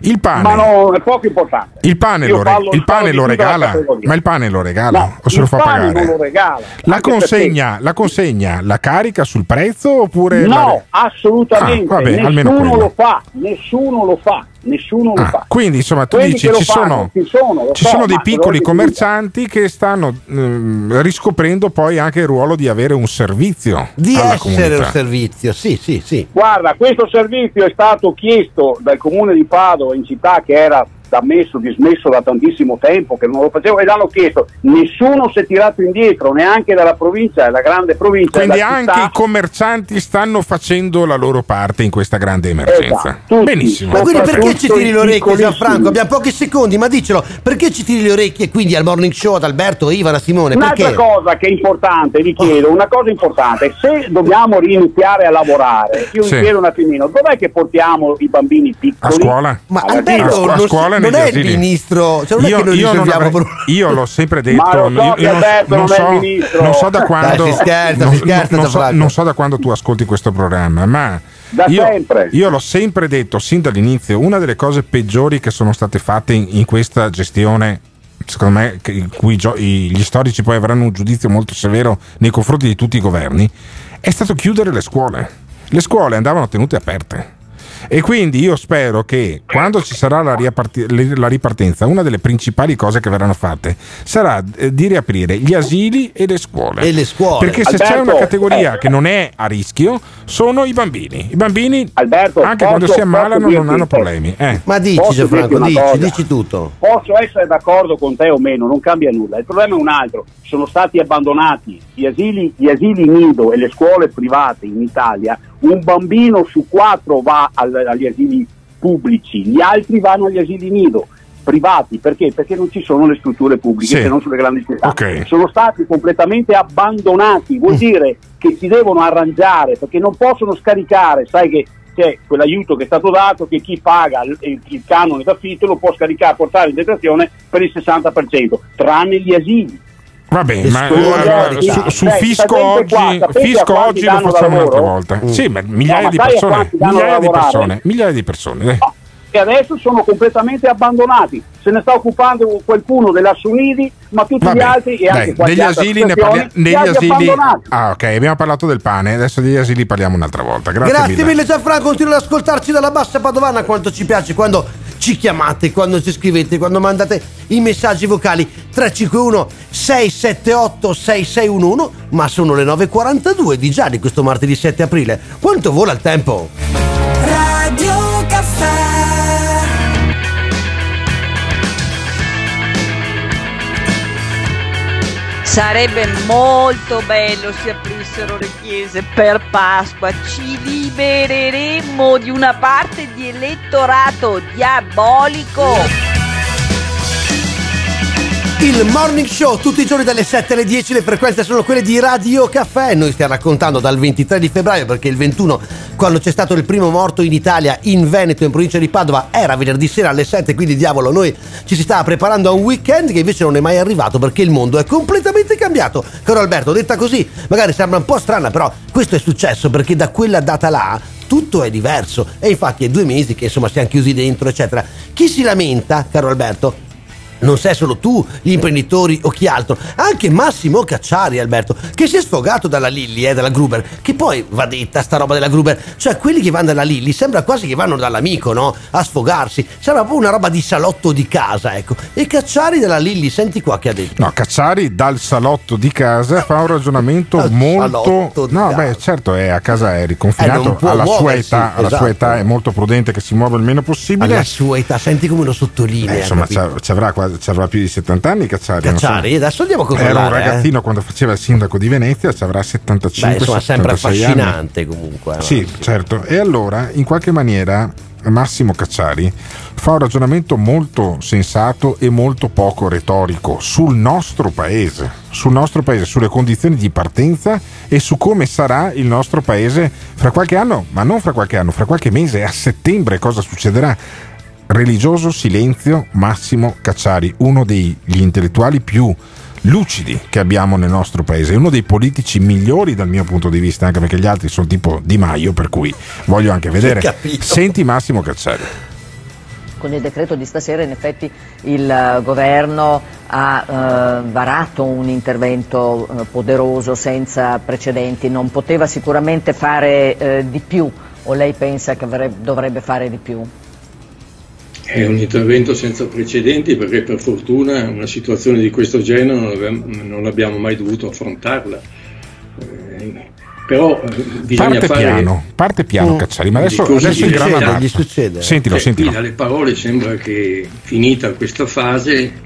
Il pane, Ma no, è poco importante. il pane, lo, re- il pane lo regala? Ma il pane lo regala No, o se lo fa pagare? lo regala. La consegna, la consegna la carica sul prezzo oppure No, assolutamente. Ah, vabbè, nessuno lo fa, nessuno lo fa, nessuno lo Ah, fa. quindi insomma tu Quelli dici lo ci fanno, sono, ci sono, lo ci so, sono dei piccoli commercianti che stanno ehm, riscoprendo poi anche il ruolo di avere un servizio Di essere comunità. un servizio, sì, sì, sì. Guarda, questo servizio è stato chiesto dal comune di Padova in città che era da messo, dismesso da tantissimo tempo, che non lo facevo, e l'hanno chiesto. Nessuno si è tirato indietro, neanche dalla provincia, la grande provincia. Quindi anche città. i commercianti stanno facendo la loro parte in questa grande emergenza. Esatto, tutti. Benissimo. Ma quindi perché ci tiri le orecchie. Gianfranco? Abbiamo pochi secondi, ma dicelo. Perché ci tiri le orecchie quindi al morning show ad Alberto, Ivan, a Simone? Un'altra Perché? cosa che è importante, vi chiedo, una cosa importante, se dobbiamo riniziare a lavorare, io Sì. vi chiedo un attimino, dov'è che portiamo i bambini piccoli? A scuola? Ma Alberto scuola. a scuola e non negli è il ministro, cioè non è io, che noi io non risolviamo avrei- pro- io l'ho sempre detto, Ma lo so io- io non, non è so, non so da Dai, quando si scherza, non, si scherza, non so, non so da quando tu ascolti questo programma, ma Da io, sempre. io l'ho sempre detto sin dall'inizio, una delle cose peggiori che sono state fatte in, in questa gestione secondo me in cui gio- i- gli storici poi avranno un giudizio molto severo nei confronti di tutti i governi è stato chiudere le scuole. Le scuole andavano tenute aperte e quindi io spero che quando ci sarà la, le- la ripartenza, una delle principali cose che verranno fatte sarà eh, di riaprire gli asili e le scuole. E le scuole. Perché se c'è Alberto, una categoria eh. che non è a rischio, sono i bambini. I bambini, Alberto, anche posso- quando si ammalano, non hanno problemi. Eh. Ma dici, Posso Gianfranco, dici, cosa? dici tutto. Posso essere d'accordo con te o meno, non cambia nulla. Il problema è un altro. Sono stati abbandonati gli asili, gli asili nido e le scuole private in Italia. Un bambino su quattro va agli asili pubblici, gli altri vanno agli asili nido privati. Perché? Perché non ci sono le strutture pubbliche, Sì. se non sulle grandi città. Ok. Sono stati completamente abbandonati. Vuol dire che si devono arrangiare perché non possono scaricare, sai che c'è quell'aiuto che è stato dato che chi paga il, il- il canone d'affitto lo può scaricare, portare in detrazione per il 60%, tranne gli asili. Vabbè, Le ma sì, su, su sì, fisco oggi, fisco oggi lo facciamo un'altra volta. Mm. Sì, ma migliaia No, di persone, migliaia di persone, migliaia di persone. eh. Che adesso sono completamente abbandonati. Se ne sta occupando qualcuno dell'Assunidi, ma tutti Vabbè, gli altri e anche dai, qualche degli asili ne parliamo. Degli asili. abbandonati. Ah, ok, abbiamo parlato del pane, adesso degli asili parliamo un'altra volta. Grazie, Grazie mille. mille Gianfranco, continua ad ascoltarci dalla bassa padovana quanto ci piace quando ci chiamate, quando ci scrivete, quando mandate i messaggi vocali 351 678 6611, ma sono le 9.42 di già di questo martedì 7 aprile. Quanto vola il tempo? Radio Sarebbe molto bello se aprissero le chiese per Pasqua, ci libereremmo di una parte di elettorato diabolico. Il morning show tutti i giorni dalle 7 alle 10 le frequenze sono quelle di Radio Caffè. Noi stiamo raccontando dal 23 di febbraio perché il 21 quando c'è stato il primo morto in Italia in Veneto in provincia di Padova era venerdì sera alle 7 quindi diavolo noi ci si stava preparando a un weekend che invece non è mai arrivato perché il mondo è completamente cambiato. Caro Alberto detta così magari sembra un po' strana però questo è successo perché da quella data là tutto è diverso. E infatti è due mesi che insomma siamo chiusi dentro eccetera. Chi si lamenta caro Alberto non sei solo tu, gli imprenditori o chi altro, anche Massimo Cacciari, Alberto, che si è sfogato dalla Lilly, eh, dalla Gruber, che poi va detta sta roba della Gruber, cioè quelli che vanno dalla Lilly sembra quasi che vanno dall'amico, no? A sfogarsi, sembra proprio una roba di salotto di casa, ecco. E Cacciari della Lilly, senti qua che ha detto. No, Cacciari dal salotto di casa fa un ragionamento (laughs) Dal molto. No, casa. beh, certo, è a casa è Eh, riconfinato. può alla sua età, alla sua esatto. età è molto prudente che si muova il meno possibile. Alla sua età, senti come lo sottolinea. Eh, insomma, ci avrà, quasi- ci avrà più di 70 anni Cacciari. non so. Cacciari, adesso andiamo a Era un controllare. eh. ragazzino quando faceva il sindaco di Venezia, ci avrà 75 Beh, insomma, sempre 76 anni. affascinante comunque. eh. Sì, certo. E allora, in qualche maniera, Massimo Cacciari fa un ragionamento molto sensato e molto poco retorico sul nostro paese, sul nostro paese, sulle condizioni di partenza e su come sarà il nostro paese fra qualche anno, ma non fra qualche anno, fra qualche mese, a settembre cosa succederà. Religioso silenzio Massimo Cacciari, uno degli intellettuali più lucidi che abbiamo nel nostro paese, uno dei politici migliori dal mio punto di vista, anche perché gli altri sono tipo Di Maio, per cui voglio anche vedere. Senti Massimo Cacciari. Con il decreto di stasera in effetti il eh, governo ha eh, varato un intervento eh, poderoso senza precedenti, non poteva sicuramente fare eh, di più o lei pensa che avrebbe- dovrebbe fare di più? È un intervento senza precedenti perché per fortuna una situazione di questo genere non abbiamo, non abbiamo mai dovuto affrontarla. Eh, però eh, bisogna Parte fare... piano, parte piano Mm. Cacciari, ma adesso, adesso gli il grana succede? basta. Sentilo, Cioè, sentilo. qui dalle parole sembra che finita questa fase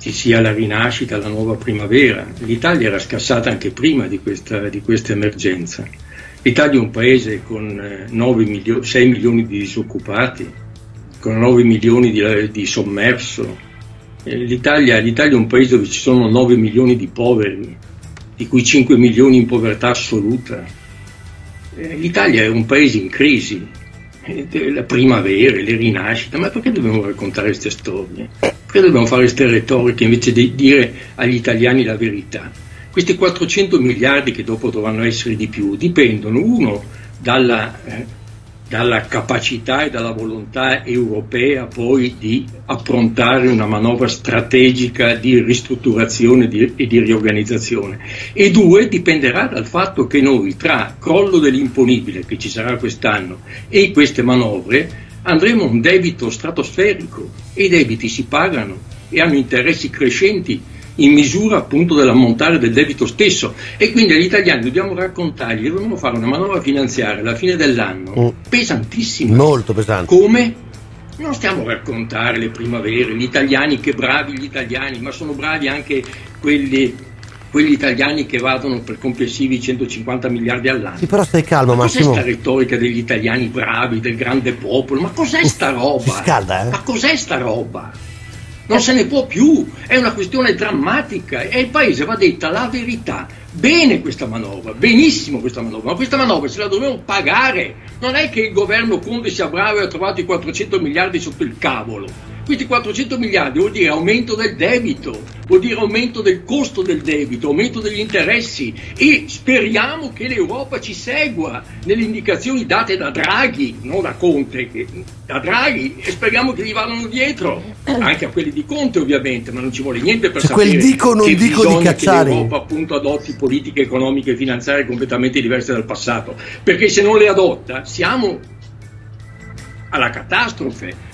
ci sia la rinascita, la nuova primavera. L'Italia era scassata anche prima di questa, di questa emergenza. L'Italia è un paese con eh, 9 milio- 6 milioni di disoccupati, con 9 milioni di, di sommerso. Eh, L'Italia, l'Italia è un paese dove ci sono 9 milioni di poveri, di cui 5 milioni in povertà assoluta. Eh, L'Italia è un paese in crisi, Eh, la primavera, le rinascite, ma perché dobbiamo raccontare queste storie? Perché dobbiamo fare queste retoriche invece di dire agli italiani la verità? Questi 400 miliardi che dopo dovranno essere di più dipendono, uno, dalla, eh, dalla capacità e dalla volontà europea poi di approntare una manovra strategica di ristrutturazione di- e di riorganizzazione. E due dipenderà dal fatto che noi tra crollo dell'imponibile che ci sarà quest'anno e queste manovre andremo a un debito stratosferico. E i debiti si pagano e hanno interessi crescenti in misura appunto dell'ammontare del debito stesso e quindi agli italiani dobbiamo raccontargli che dobbiamo fare una manovra finanziaria alla fine dell'anno pesantissima Molto pesante. come? Non stiamo a raccontare le primavere, gli italiani, che bravi gli italiani, ma sono bravi anche quelli, quegli italiani che vadano per complessivi 150 miliardi all'anno. Sì, però stai calmo, Ma cos'è Massimo. sta retorica degli italiani bravi, del grande popolo? Ma cos'è sta roba? scalda, eh? Ma cos'è sta roba? Non se ne può più, è una questione drammatica e al paese va detta la verità. Bene questa manovra, benissimo questa manovra, ma questa manovra se la dobbiamo pagare. Non è che il governo Conte sia bravo e ha trovato i 400 miliardi sotto il cavolo. Questi 400 miliardi vuol dire aumento del debito, vuol dire aumento del costo del debito, aumento degli interessi e speriamo che l'Europa ci segua nelle indicazioni date da Draghi, non da Conte, da Draghi e speriamo che gli vadano dietro, anche a quelli di Conte ovviamente, ma non ci vuole niente per Cioè, sapere quel dico non che dico di Cacciari. che l'Europa appunto adotti politiche economiche e finanziarie completamente diverse dal passato, perché se non le adotta siamo alla catastrofe.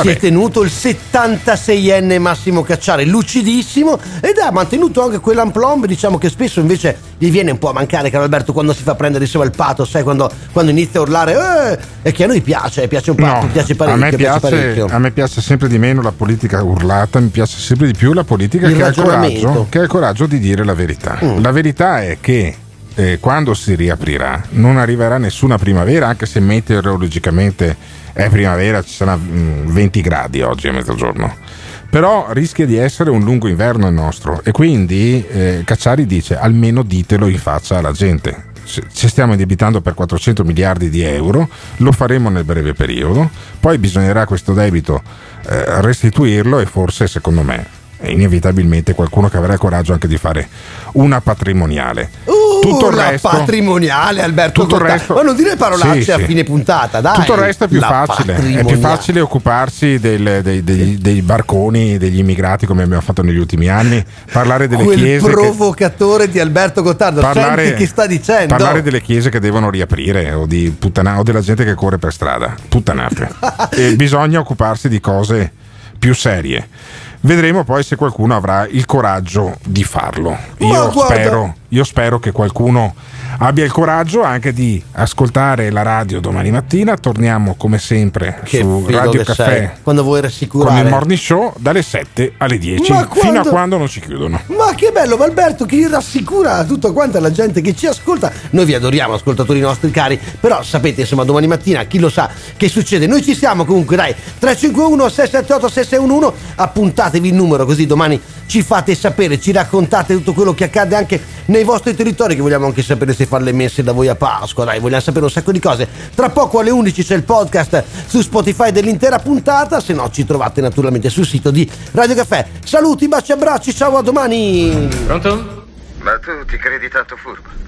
Si è tenuto il 76enne Massimo Cacciari, lucidissimo ed ha mantenuto anche quell'amplomb, diciamo che spesso invece gli viene un po' a mancare, caro Alberto, quando si fa prendere insieme al pato, sai, quando, quando inizia a urlare, eh, e che a noi piace, piace un po', piace a parecchio, me piace, parecchio. a me piace sempre di meno la politica urlata, mi piace sempre di più la politica che ha, coraggio, che ha il coraggio di dire la verità. Mm. La verità è che eh, quando si riaprirà non arriverà nessuna primavera, anche se meteorologicamente è primavera, ci sarà mm, 20 gradi oggi a mezzogiorno. Però rischia di essere un lungo inverno il nostro e quindi eh, Cacciari dice almeno ditelo in faccia alla gente. Ci stiamo indebitando per 400 miliardi di euro, lo faremo nel breve periodo, poi bisognerà questo debito eh, restituirlo e forse secondo me inevitabilmente qualcuno che avrà il coraggio anche di fare una patrimoniale. Uh, tutto il resto- patrimoniale Alberto tutto il resto- ma non dire parolacce Sì, a sì. fine puntata dai Tutto il resto è più facile. È più facile occuparsi del- dei, dei- dei barconi, degli immigrati come abbiamo fatto negli ultimi anni, parlare delle quel chiese. che- provocatore di Alberto Gottardo senti che sta dicendo parlare delle chiese che devono riaprire o, di puttana- o della gente che corre per strada. Puttanate. (laughs) e bisogna occuparsi di cose più serie. Vedremo poi se qualcuno avrà il coraggio di farlo. Io guarda- spero, io spero che qualcuno abbia il coraggio anche di ascoltare la radio domani mattina. Torniamo come sempre che su Radio Caffè sei, quando vuoi con rassicurare il morning show dalle 7 alle 10 Ma fino a quando- quando non ci chiudono. Ma che bello, ma Alberto, che rassicura tutto quanto la gente che ci ascolta. Noi vi adoriamo, ascoltatori nostri cari, però sapete, insomma, domani mattina chi lo sa che succede. Noi ci siamo comunque, dai, 351 678 6611, appuntatevi il numero così domani ci fate sapere, ci raccontate tutto quello che accade anche nei vostri territori, che vogliamo anche sapere se fare le messe da voi a Pasqua, dai, vogliamo sapere un sacco di cose. Tra poco alle 11 c'è il podcast su Spotify dell'intera puntata, se no ci trovate naturalmente sul sito di Radio Caffè. Saluti, baci, abbracci, ciao, a domani! Pronto? Ma tu ti credi tanto furbo?